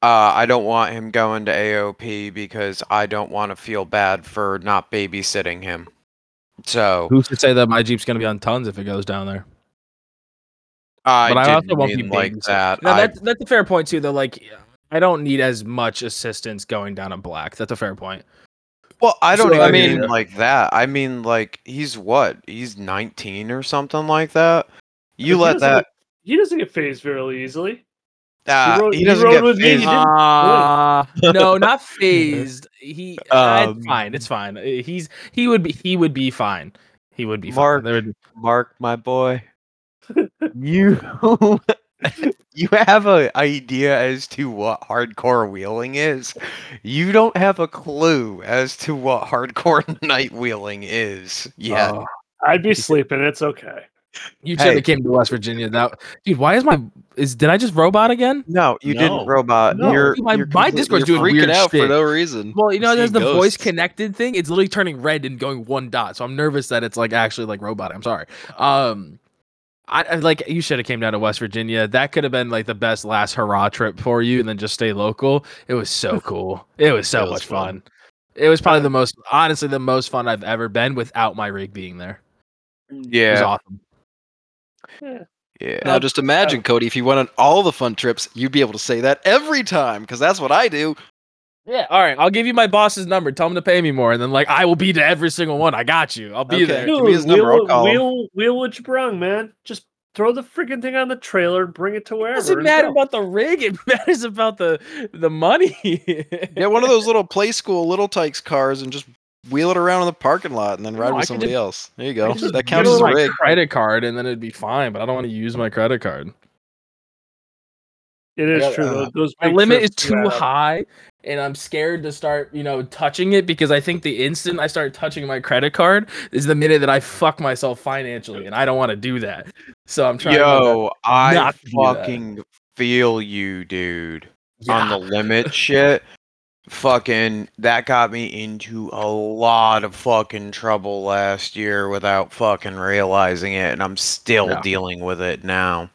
Uh, I don't want him going to AOP because I don't want to feel bad for not babysitting him. So Who's to say that my Jeep's gonna be on tons if it goes down there? I but I also didn't won't be mean like babysitting. that. No, I, that's that's a fair point too. Though, like, I don't need as much assistance going down a black. That's a fair point. well, I don't So, even I mean mean- like that. I mean like he's what? He's 19 or something like that. You He let doesn't that. get- he doesn't get phased very easily. Uh, rode- he he doesn't rode get with me, he phased. didn't- Uh, no, not phased. He, uh, Um, it's fine. It's fine. Uh, He's he would be he would be fine. He would be Mark, fine. There would, Mark, my boy, you you have an idea as to what hardcore wheeling is. You don't have a clue as to what hardcore night wheeling is yet. Oh, I'd be sleeping. It's okay. You Hey. should have came to West Virginia. That dude. Why is my is did I just robot again? no, you No. didn't, robot. No. You're, My- you're my complete- Discord's You're doing freaking weird out for no reason. Well, you know, there's the seeing voice ghosts. connected thing. It's literally turning red and going one dot. So I'm nervous that it's like actually like robot. I'm sorry. Um, I, I like you should have came down to West Virginia. That could have been like the best last hurrah trip for you, and then just stay local. It was so cool. It was so It was much fun. fun. It was probably the most, honestly, the most fun I've ever been without my rig being there. Yeah. It was Yeah, awesome. Yeah. Now, just imagine, um, Cody, if you went on all the fun trips, you'd be able to say that every time, because that's what I do. Yeah. All right. I'll give you my boss's number. Tell him to pay me more, and then like I will be to every single one. I got you. I'll be Okay. there. Give me his number, I'll wheel, call him. wheel, wheel what you brung, man. Just throw the freaking thing on the trailer, and bring it to It wherever. doesn't and matter go. about the rig. It matters about the the money. Yeah, one of those little play school little tykes cars and just wheel it around in the parking lot and then ride No, with somebody just- else. There you go. That counts as a rig. credit card, and then it'd be fine. But I don't want to use my credit card. It is got- true. uh, those, those My limit is too add high, and I'm scared to start, you know, touching it because I think the instant I start touching my credit card is the minute that I fuck myself financially, and I don't want to do that. So I'm trying. to Yo, I not to fucking feel you, dude. yeah. on the limit shit. Fucking that got me into a lot of fucking trouble last year without fucking realizing it, and I'm still Yeah. dealing with it now.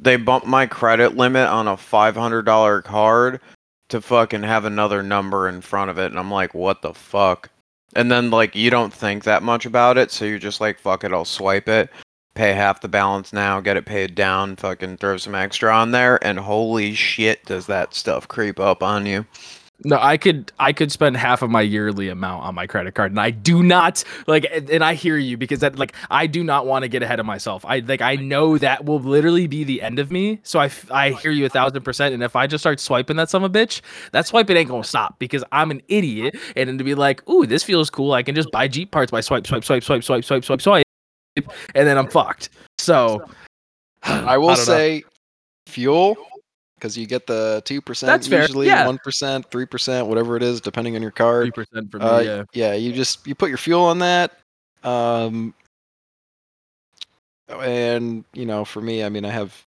They bumped my credit limit on a five hundred dollar card to fucking have another number in front of it, and I'm like, what the fuck? And then like you don't think that much about it, so you're just like, fuck it, I'll swipe it, pay half the balance now, get it paid down, fucking throw some extra on there, and holy shit, does that stuff creep up on you? No, I could I could spend half of my yearly amount on my credit card, and I do not like. And I hear you because that like I do not want to get ahead of myself. I like I know that will literally be the end of me. So I I hear you a thousand percent. And if I just start swiping that son of a bitch, that swiping ain't gonna stop because I'm an idiot. And then to be like, ooh, this feels cool. I can just buy Jeep parts by swipe, swipe, swipe, swipe, swipe, swipe, swipe, swipe, and then I'm fucked. So I will know. say fuel because you get the two percent usually, one percent, three percent, whatever it is, depending on your card. three percent for me. Uh, yeah. You just you put your fuel on that, um, and you know, for me, I mean, I have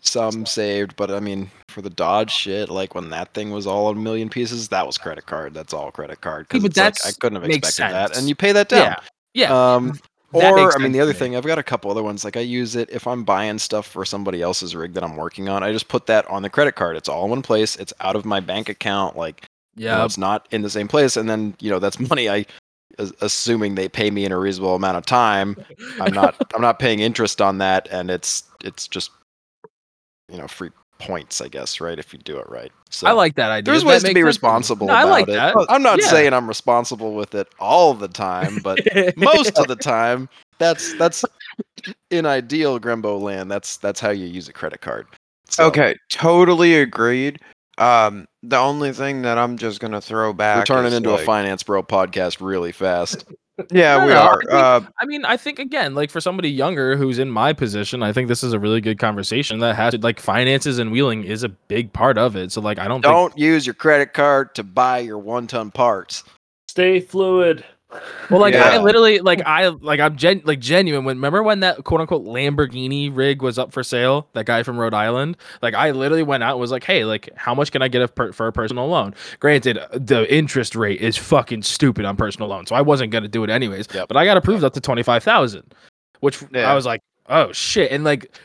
some saved, but I mean, for the Dodge shit, like when that thing was all a million pieces, that was credit card. That's all credit card. Because but it's like, I couldn't have makes expected that, and you pay that down. Yeah. Yeah. Um, That or I mean, the other me. thing, I've got a couple other ones. Like I use it if I'm buying stuff for somebody else's rig that I'm working on. I just put that on the credit card. It's all in one place. It's out of my bank account. Like you know, Yeah. it's not in the same place. And then you know that's money I, assuming they pay me in a reasonable amount of time. I'm not I'm not paying interest on that, and it's it's just you know free points, I guess, right? If you do it right. So I like that idea. there's That ways to be sense responsible No, about I like it. that. I'm not Yeah. saying I'm responsible with it all the time, but most of the time that's that's in ideal Grembo land that's that's how you use a credit card So, Okay, totally agreed. Um, the only thing that I'm just gonna throw back. we're turning is, into like- a finance bro podcast really fast Yeah, No, we no, I are. think- Uh, I mean, I think again, like for somebody younger who's in my position, I think this is a really good conversation that has like finances and wheeling is a big part of it. So like, I don't, don't use your credit card to buy your one ton parts Stay fluid. Well, like I literally, like I, like I'm gen, like genuine. When remember when that quote unquote Lamborghini rig was up for sale? That guy from Rhode Island. Like I literally went out and was like, hey, like how much can I get a per- for a personal loan? Granted, the interest rate is fucking stupid on personal loans, so I wasn't gonna do it anyways. Yep. But I got approved up to twenty five thousand, which Yeah. I was like. Oh shit! And like,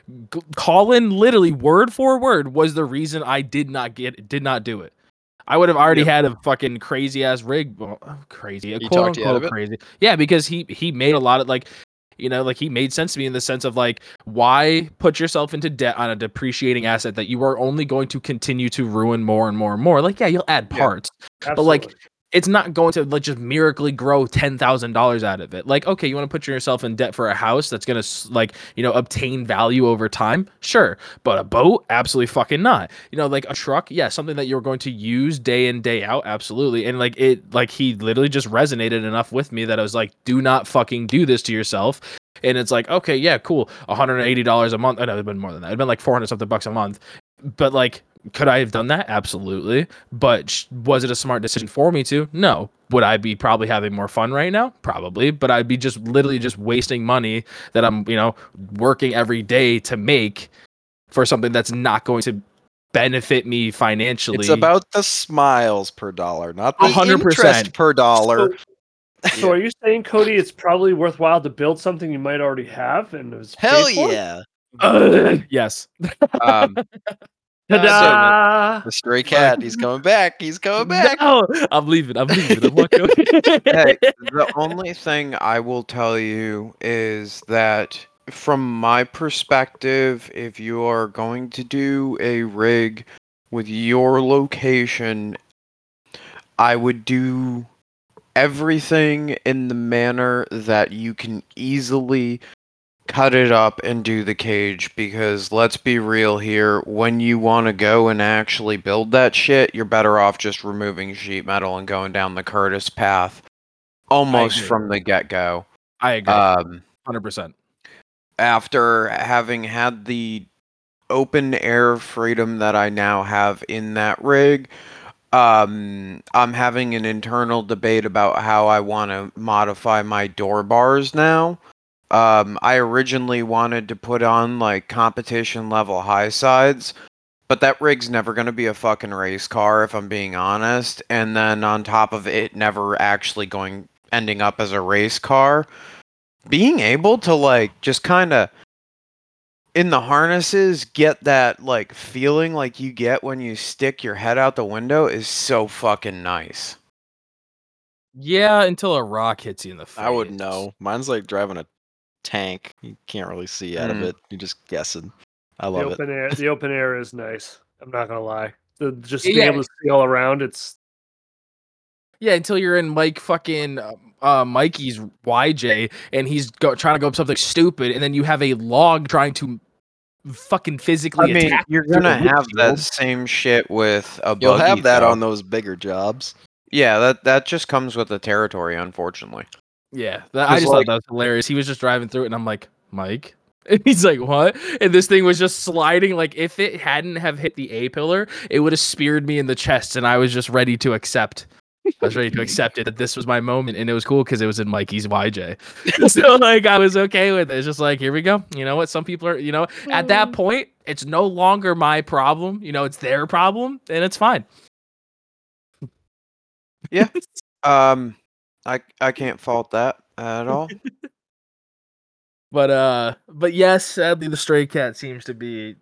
Colin, literally word for word, was the reason I did not get, did not do it. I would have already had a fucking crazy ass rig. Well, uh, crazy, a quote unquote crazy. Yeah, because he he made a lot of like, you know, like he made sense to me in the sense of like, why put yourself into debt on a depreciating asset that you are only going to continue to ruin more and more and more. Like, yeah, you'll add Yeah. parts, but like. It's not going to like just miraculously grow ten thousand dollars out of it. Like, okay, you want to put yourself in debt for a house that's gonna like you know obtain value over time, sure. But a boat, absolutely fucking not. You know, like a truck, yeah, something that you're going to use day in day out, absolutely. And like it, like he literally just resonated enough with me that I was like, do not fucking do this to yourself. And it's like, okay, yeah, cool, one hundred and eighty dollars a month. I know it'd been more than that. It'd been like four hundred something bucks a month. But like, could I have done that? Absolutely. But sh- was it a smart decision for me to? No. Would I be probably having more fun right now? Probably. But I'd be just literally just wasting money that I'm, you know, working every day to make for something that's not going to benefit me financially. It's about the smiles per dollar, not the A hundred interest percent. per dollar. So are you saying, Cody, it's probably worthwhile to build something you might already have and it was paid Hell for? yeah! yes. Um, Ta-da! The stray cat, he's coming back. He's coming back. No, I'm leaving. I'm leaving. I'm walking away. hey, the only thing I will tell you is that from my perspective, if you are going to do a rig with your location, I would do everything in the manner that you can easily cut it up and do the cage because let's be real here when you want to go and actually build that shit you're better off just removing sheet metal and going down the curtis path almost from the get-go I agree. um Hundred percent. after having had the open air freedom that I now have in that rig, um, I'm having an internal debate about how I want to modify my door bars now. Um, I originally wanted to put on like competition level high sides, but that rig's never going to be a fucking race car if I'm being honest. And then on top of it, never actually going ending up as a race car being able to like just kind of in the harnesses get that like feeling like you get when you stick your head out the window is so fucking nice. Yeah, until a rock hits you in the face. I wouldn't know. Mine's like driving a tank. You can't really see out of Mm. it. You're just guessing. I The love it. air, the open air is nice. I'm not gonna lie. The, just Yeah. being able to see all around, it's Yeah, until you're in Mike fucking uh, uh, Mikey's YJ and he's go- trying to go up something stupid, and then you have a log trying to fucking physically I mean, attack. you're you gonna have that same shit with a You'll buggy, have that though. on those bigger jobs. Yeah, that that just comes with the territory, unfortunately. Yeah, that, I Just just like- thought that was hilarious. He was just driving through it, and I'm like, Mike. And he's like, what? And this thing was just sliding. Like, if it hadn't have hit the A pillar, it would have speared me in the chest, and I was just ready to accept. I was ready to accept it that this was my moment, and it was cool because it was in Mikey's YJ. so like, I was okay with it. It's just like, here we go. You know what? Some people are, you know, at that point, it's no longer my problem. You know, it's their problem, and it's fine. Yeah. Um, I I can't fault that at all. But uh, but yes, sadly, the stray cat seems to be,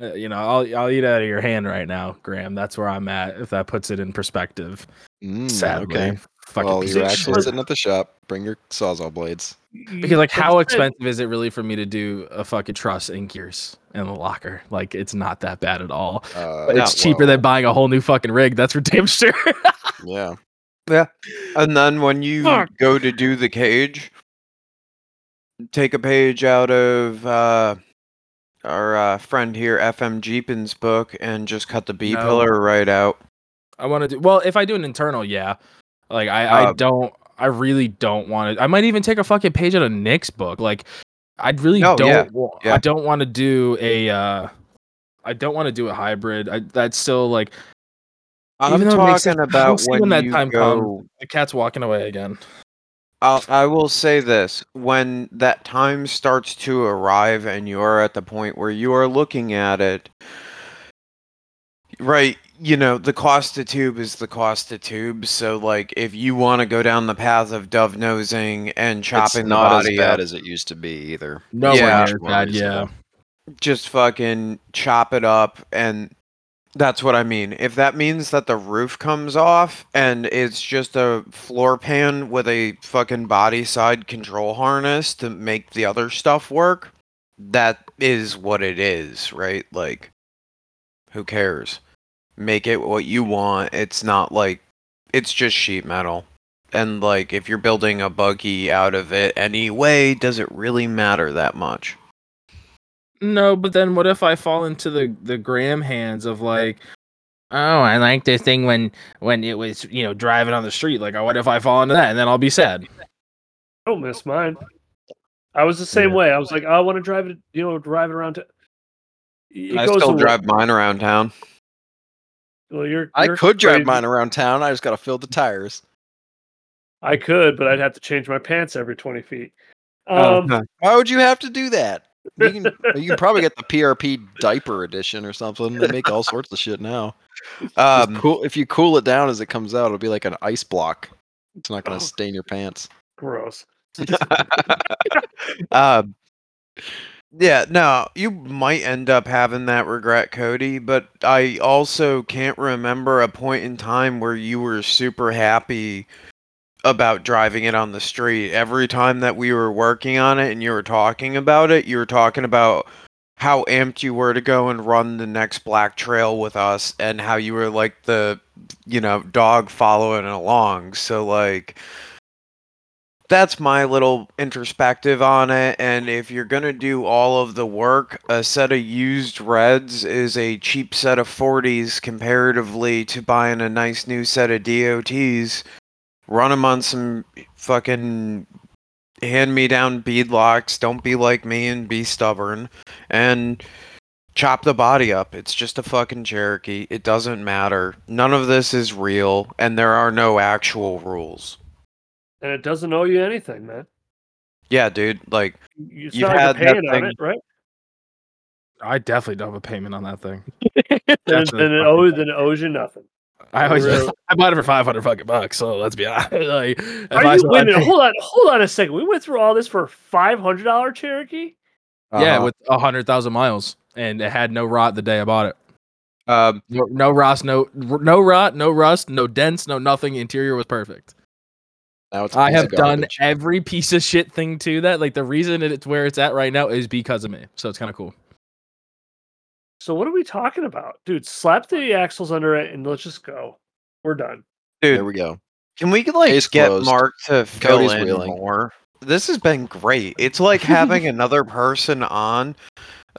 uh, you know, I'll I'll eat out of your hand right now, Graham. That's where I'm at. If that puts it in perspective, Mm, sadly. Okay. Fucking Well, piece you're actually shit. sitting at the shop. Bring your sawzall blades. because like, how expensive is it really for me to do a fucking truss and gears in the locker? Like, it's not that bad at all. Uh, But it's cheaper than buying a whole new fucking rig. That's for damn sure. yeah. And then when you Fuck. go to do the cage, take a page out of uh, our uh, friend here, FM Jeepin's book, and just cut the B No. pillar right out. I want to do well if I do an internal, yeah. Like I, I Um, don't, I really don't want to. I might even take a fucking page out of Nick's book. Like I really Oh, don't. yeah, wa- yeah. I don't want to do a. uh I don't want to do a hybrid. I, that's still like I'm Even though it makes sense, talking about see when, when that you time go. comes. the cat's walking away again. I'll, I will say this: when that time starts to arrive, and you are at the point where you are looking at it, right? You know, the cost of tube is the cost of tube. So, like, if you want to go down the path of dove nosing and It's chopping not the as bad up, as it used to be either. No Yeah. yeah, bad. Yeah. just fucking chop it up and that's what I mean. If that means that the roof comes off and it's just a floor pan with a fucking body side control harness to make the other stuff work, that is what it is, right? Like who cares? Make it what you want. It's not like it's just sheet metal. And like if you're building a buggy out of it anyway, does it really matter that much? No, but then what if I fall into the the Graham hands of like, oh, I like this thing when when it was you know driving on the street. Like, what if I fall into that and then I'll be sad? Don't miss mine. I was the same Yeah. way. I was like, I want to drive it, you know, drive it around to. It I goes still a wa- drive mine around town. Well, you're. I you're could drive mine around town. I just got to fill the tires. I could, but I'd have to change my pants every twenty feet. Oh, Um, Why would you have to do that? You can, you can probably get the PRP diaper edition or something. They make all sorts of shit now. Um, cool. If you cool it down as it comes out, it'll be like an ice block. It's not going Oh. to stain your pants. gross. um, yeah, no, you might end up having that regret, Cody, but I also can't remember a point in time where you were super happy about driving it on the street. Every time that we were working on it and you were talking about it, you were talking about how amped you were to go and run the next black trail with us and how you were like the you know dog following along. So like that's my little introspective on it. And if you're going to do all of the work a set of used reds is a cheap set of 40s comparatively to buying a nice new set of DOTs run them on some fucking hand me down beadlocks don't be like me and be stubborn and chop the body up it's just a fucking Cherokee it doesn't matter none of this is real and there are no actual rules And it doesn't owe you anything, man. yeah dude like you you've had you're that paying on thing- it, right? I definitely don't have a payment on that thing. Then, then it owes then it owes you nothing. I always Really? I bought it for five hundred fucking bucks. So let's be honest. Like, Are I you saw- wait a I minute, hold on, hold on a second. We went through all this for five hundred dollar Cherokee. yeah, uh-huh. with a hundred thousand miles, and it had no rot the day I bought it. um No, no rust, no no rot, no rust, no dents, no nothing. Interior was perfect. Now it's a I piece of have done every piece of shit thing to that. Like the reason it's where it's at right now is because of me. So it's kind of cool. So what are we talking about, dude? Slap the axles under it and let's just go. We're done. Dude. There we go. can we like Case get closed. Mark to fill Cody's in wheeling. more this has been great it's like having another person on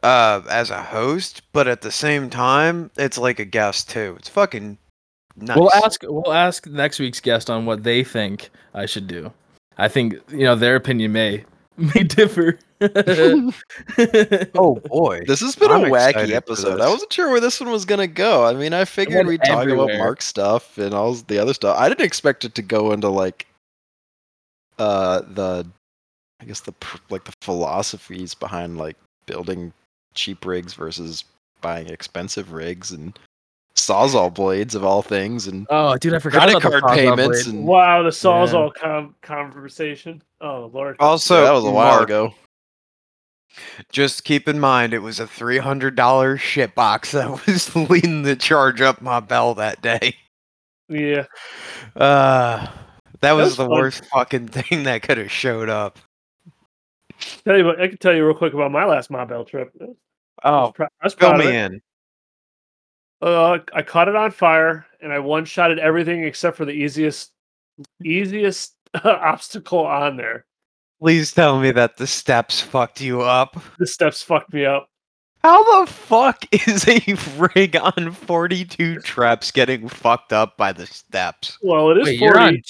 uh as a host but at the same time it's like a guest too it's fucking nice We'll ask we'll ask next week's guest on what they think I should do. I think you know their opinion may may differ. oh boy This has been I'm a wacky episode. I wasn't sure where this one was gonna go. I mean, I figured we'd talk about everywhere. Mark stuff and all the other stuff. I didn't expect it to go into like uh the I guess the like the philosophies behind like building cheap rigs versus buying expensive rigs and sawzall blades of all things and oh, dude, I forgot credit about card Sawzall payments and Wow, the sawzall Yeah. com- conversation. Oh lord. also Yeah, that was a while Mark, ago. just keep in mind it was a $300 shit box that was leading the charge up Mabell that day Yeah. uh that was was the fun. worst fucking thing that could have showed up Tell you what, I can tell you real quick about my last Mabell trip. I was, oh prou- I was fill proud of me it. in Uh, I caught it on fire, and I one shotted everything except for the easiest, easiest obstacle on there. Please tell me that the steps fucked you up. The steps fucked me up. How the fuck is a rig on 42 traps getting fucked up by the steps? Well, it is Wait, 40. you're on-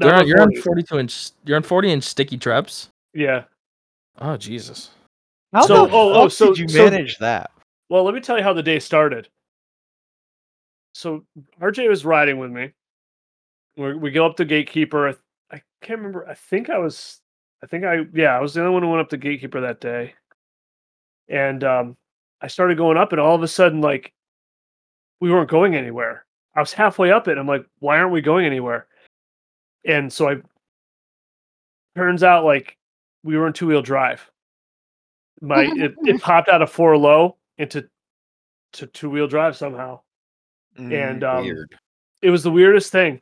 You're on, you're on 42 inch. You're on 40 inch sticky traps. Yeah. Oh Jesus. How So- the oh, oh, so- did you so- manage that? Well, let me tell you how the day started. So RJ was riding with me. we we go up to gatekeeper. I can't remember. I think I was. I think I yeah I was the only one who went up to gatekeeper that day, and um, I started going up, and all of a sudden like we weren't going anywhere. I was halfway up it. And I'm like, why aren't we going anywhere? And so I turns out like we were in two wheel drive. My it, it popped out of four low into to two wheel drive somehow. And um, Weird. it was the weirdest thing.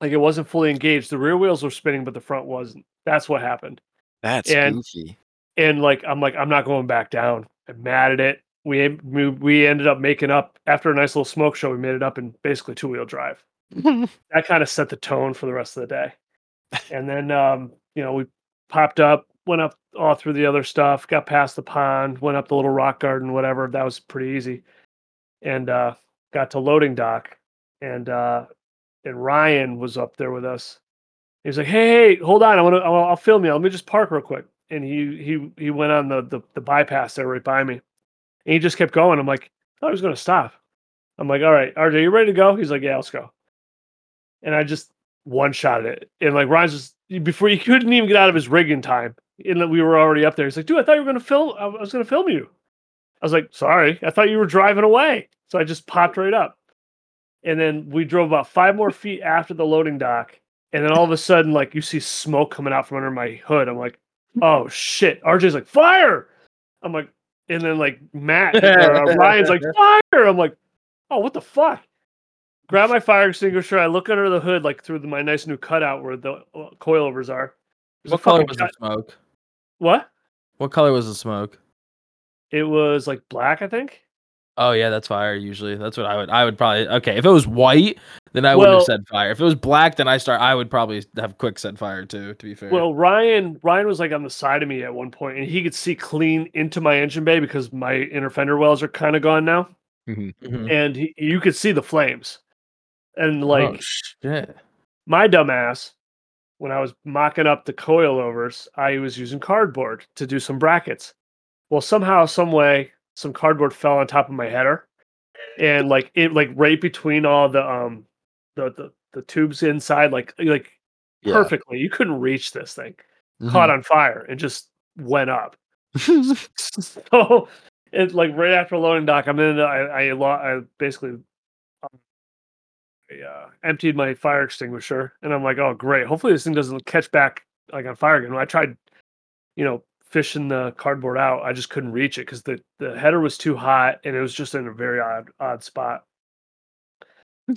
Like it wasn't fully engaged. The rear wheels were spinning, but the front wasn't. That's what happened. That's and- goofy. And like I'm like I'm not going back down. I'm mad at it. We we, we ended up making up after a nice little smoke show. We made it up in basically two wheel drive. that kind of set the tone for the rest of the day. And then um, you know, we popped up, went up all through the other stuff, got past the pond, went up the little rock garden, whatever. That was pretty easy. And uh got to loading dock and uh and Ryan was up there with us. He was like, "Hey, hey, hold on. I want to. I'll, film you. Let me just park real quick." And he he he went on the the, the bypass there right by me, and he just kept going. I'm like, I thought he was going to stop. I'm like, "All right, RJ, you ready to go?" He's like, "Yeah, let's go." And I just one shot it, and like Ryan's just before he couldn't even get out of his rig in time, and we were already up there. He's like, "Dude, I thought you were going to film. I was going to film you." I was like, "Sorry, I thought you were driving away." So I just popped right up. And then we drove about five more feet after the loading dock. And then all of a sudden, like you see smoke coming out from under my hood. I'm like, oh shit. RJ's like, fire. I'm like, and then like Matt or uh, Ryan's like, fire. I'm like, oh, what the fuck? Grab my fire extinguisher. I look under the hood, like through the, my nice new cutout where the uh, coilovers are. There's What color was the smoke? What? What color was the smoke? It was like black, I think. Oh yeah, that's fire. Usually, that's what I would. I would probably. Okay, if it was white, then I would Well- have said fire. If it was black, then I start. I would probably have quick set fire too. To be fair. Well, Ryan Ryan was like on the side of me at one point, and he could see clean into my engine bay because my inner fender wells are kind of gone now, Mhm. and he, you could see the flames. And oh like shit. my dumbass, when I was mocking up the coilovers, I was using cardboard to do some brackets. Well, somehow, some way, some cardboard fell on top of my header, and like it, like right between all the um the the, the tubes inside, like like Yeah. perfectly, you couldn't reach this thing Mhm. caught on fire and just went up. so it like right after loading dock, I'm in. I I, I basically um, I, uh, emptied my fire extinguisher, and I'm like, oh great, hopefully this thing doesn't catch back like on fire again. When I tried, you know, fishing the cardboard out, I just couldn't reach it because the the header was too hot, and it was just in a very odd odd spot.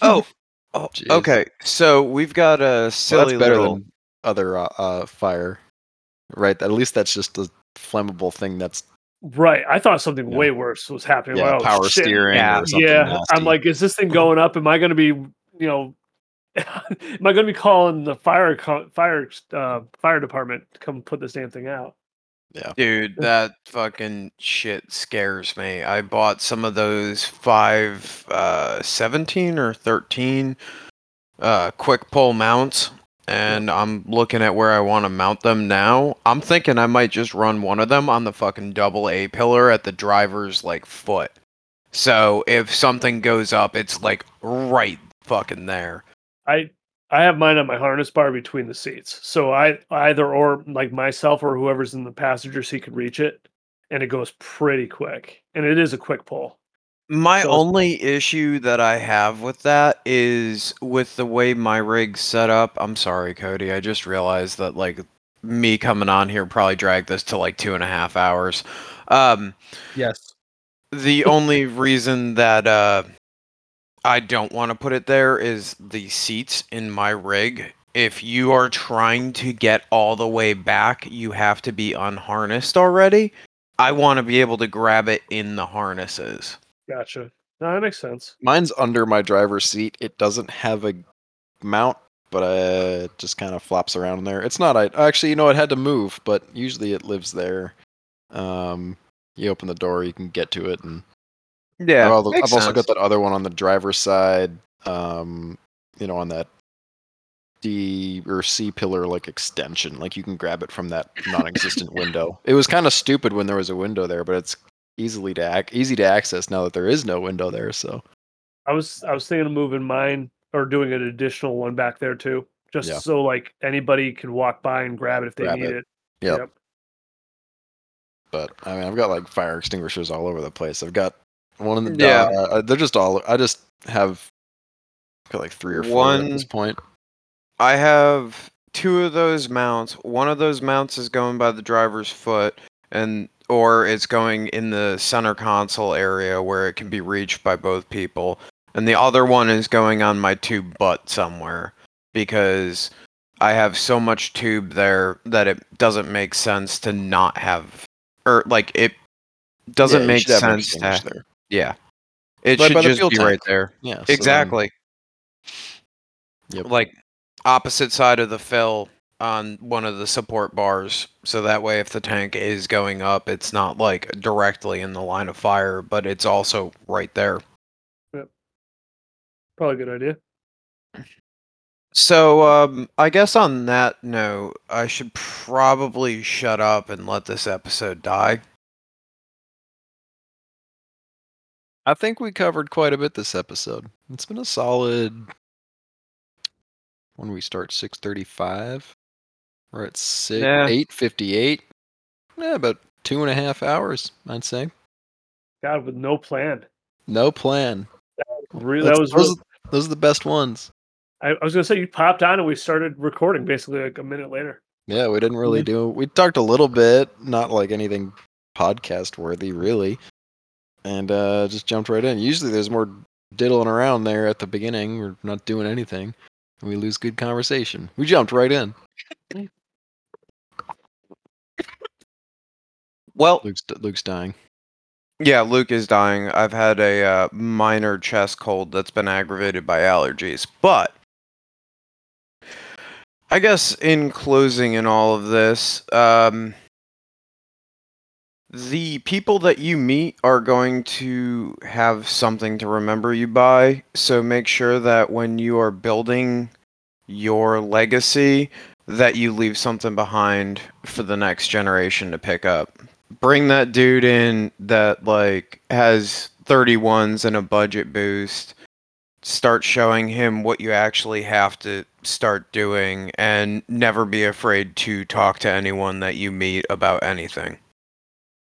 Oh, oh Jeez. okay. So we've got a Well, silly that's better little. than other uh, uh, fire, right? At least that's just a flammable thing. That's Right, I thought something Yeah. way worse was happening. yeah, Like, oh, power shit. steering Yeah. or something. yeah nasty. i'm like is this thing going up am i going to be you know am i going to be calling the fire co- fire uh, fire department to come put this damn thing out Dude, that fucking shit scares me. I bought some of those five, uh, 17 or 13 uh, quick pull mounts, and I'm looking at where I want to mount them now. I'm thinking I might just run one of them on the fucking double A pillar at the driver's like foot. So if something goes up, it's like right fucking there. i i have mine on my harness bar between the seats so i either or like myself or whoever's in the passenger seat could reach it and it goes pretty quick and it is a quick pull My So it's- only issue that I have with that is with the way my rig's set up. I'm sorry, Cody. I just realized that like me coming on here probably dragged this to like two and a half hours. Um, Yes. the only reason that uh, I don't want to put it there is the seats in my rig. If you are trying to get all the way back, you have to be unharnessed already. I want to be able to grab it in the harnesses. gotcha no, that makes sense Mine's under my driver's seat. It doesn't have a mount, but uh, it just kind of flops around in there. It's not. I actually, you know, it had to move, but usually it lives there. Um, you open the door, you can get to it, and Yeah, I've, al- makes I've also got that other one on the driver's side. Um, you know, on that D or C pillar like extension. Like you can grab it from that non-existent window. It was kind of stupid when there was a window there, but it's easily to ac- easy to access now that there is no window there. So i was i was thinking of moving mine or doing an additional one back there too just Yeah. so like anybody can walk by and grab it if they Grab need it. it. Yep. But I mean, I've got like fire extinguishers all over the place. I've got one of them. Yeah. uh, they're just all. I just have got like three or four at this point. I have two of those mounts. One of those mounts is going by the driver's foot, and or it's going in the center console area where it can be reached by both people. And the other one is going on my tube butt somewhere because I have so much tube there that it doesn't make sense to not have, or like it doesn't Yeah, make sense to, there. Yeah. It Right should by the just fuel be right there. Yeah, so then- Exactly. Yep. Like opposite side of the fill on one of the support bars. So that way if the tank is going up, it's not like directly in the line of fire, but it's also right there. Yep. Probably a good idea. So um I guess on that note, I should probably shut up and let this episode die. I think we covered quite a bit this episode. It's been a solid. When we start six thirty-five, we're at six Yeah. eight fifty-eight. Yeah, about two and a half hours, I'd say. God, with no plan. No plan. Really, that was. those, Really, those are the best ones. I, I was gonna say you popped on and we started recording basically like a minute later. Yeah, we didn't really mm-hmm. do. We talked a little bit, not like anything podcast worthy, really, and uh, just jumped right in. Usually, there's more diddling around there at the beginning. We're not doing anything, and we lose good conversation. We jumped right in. Well, Luke's Luke's dying. Yeah, Luke is dying. I've had a uh, minor chest cold that's been aggravated by allergies. But I guess in closing in all of this, um, the people that you meet are going to have something to remember you by. So make sure that when you are building your legacy, that you leave something behind for the next generation to pick up bring that dude in that like has 31s and a budget boost start showing him what you actually have to start doing and never be afraid to talk to anyone that you meet about anything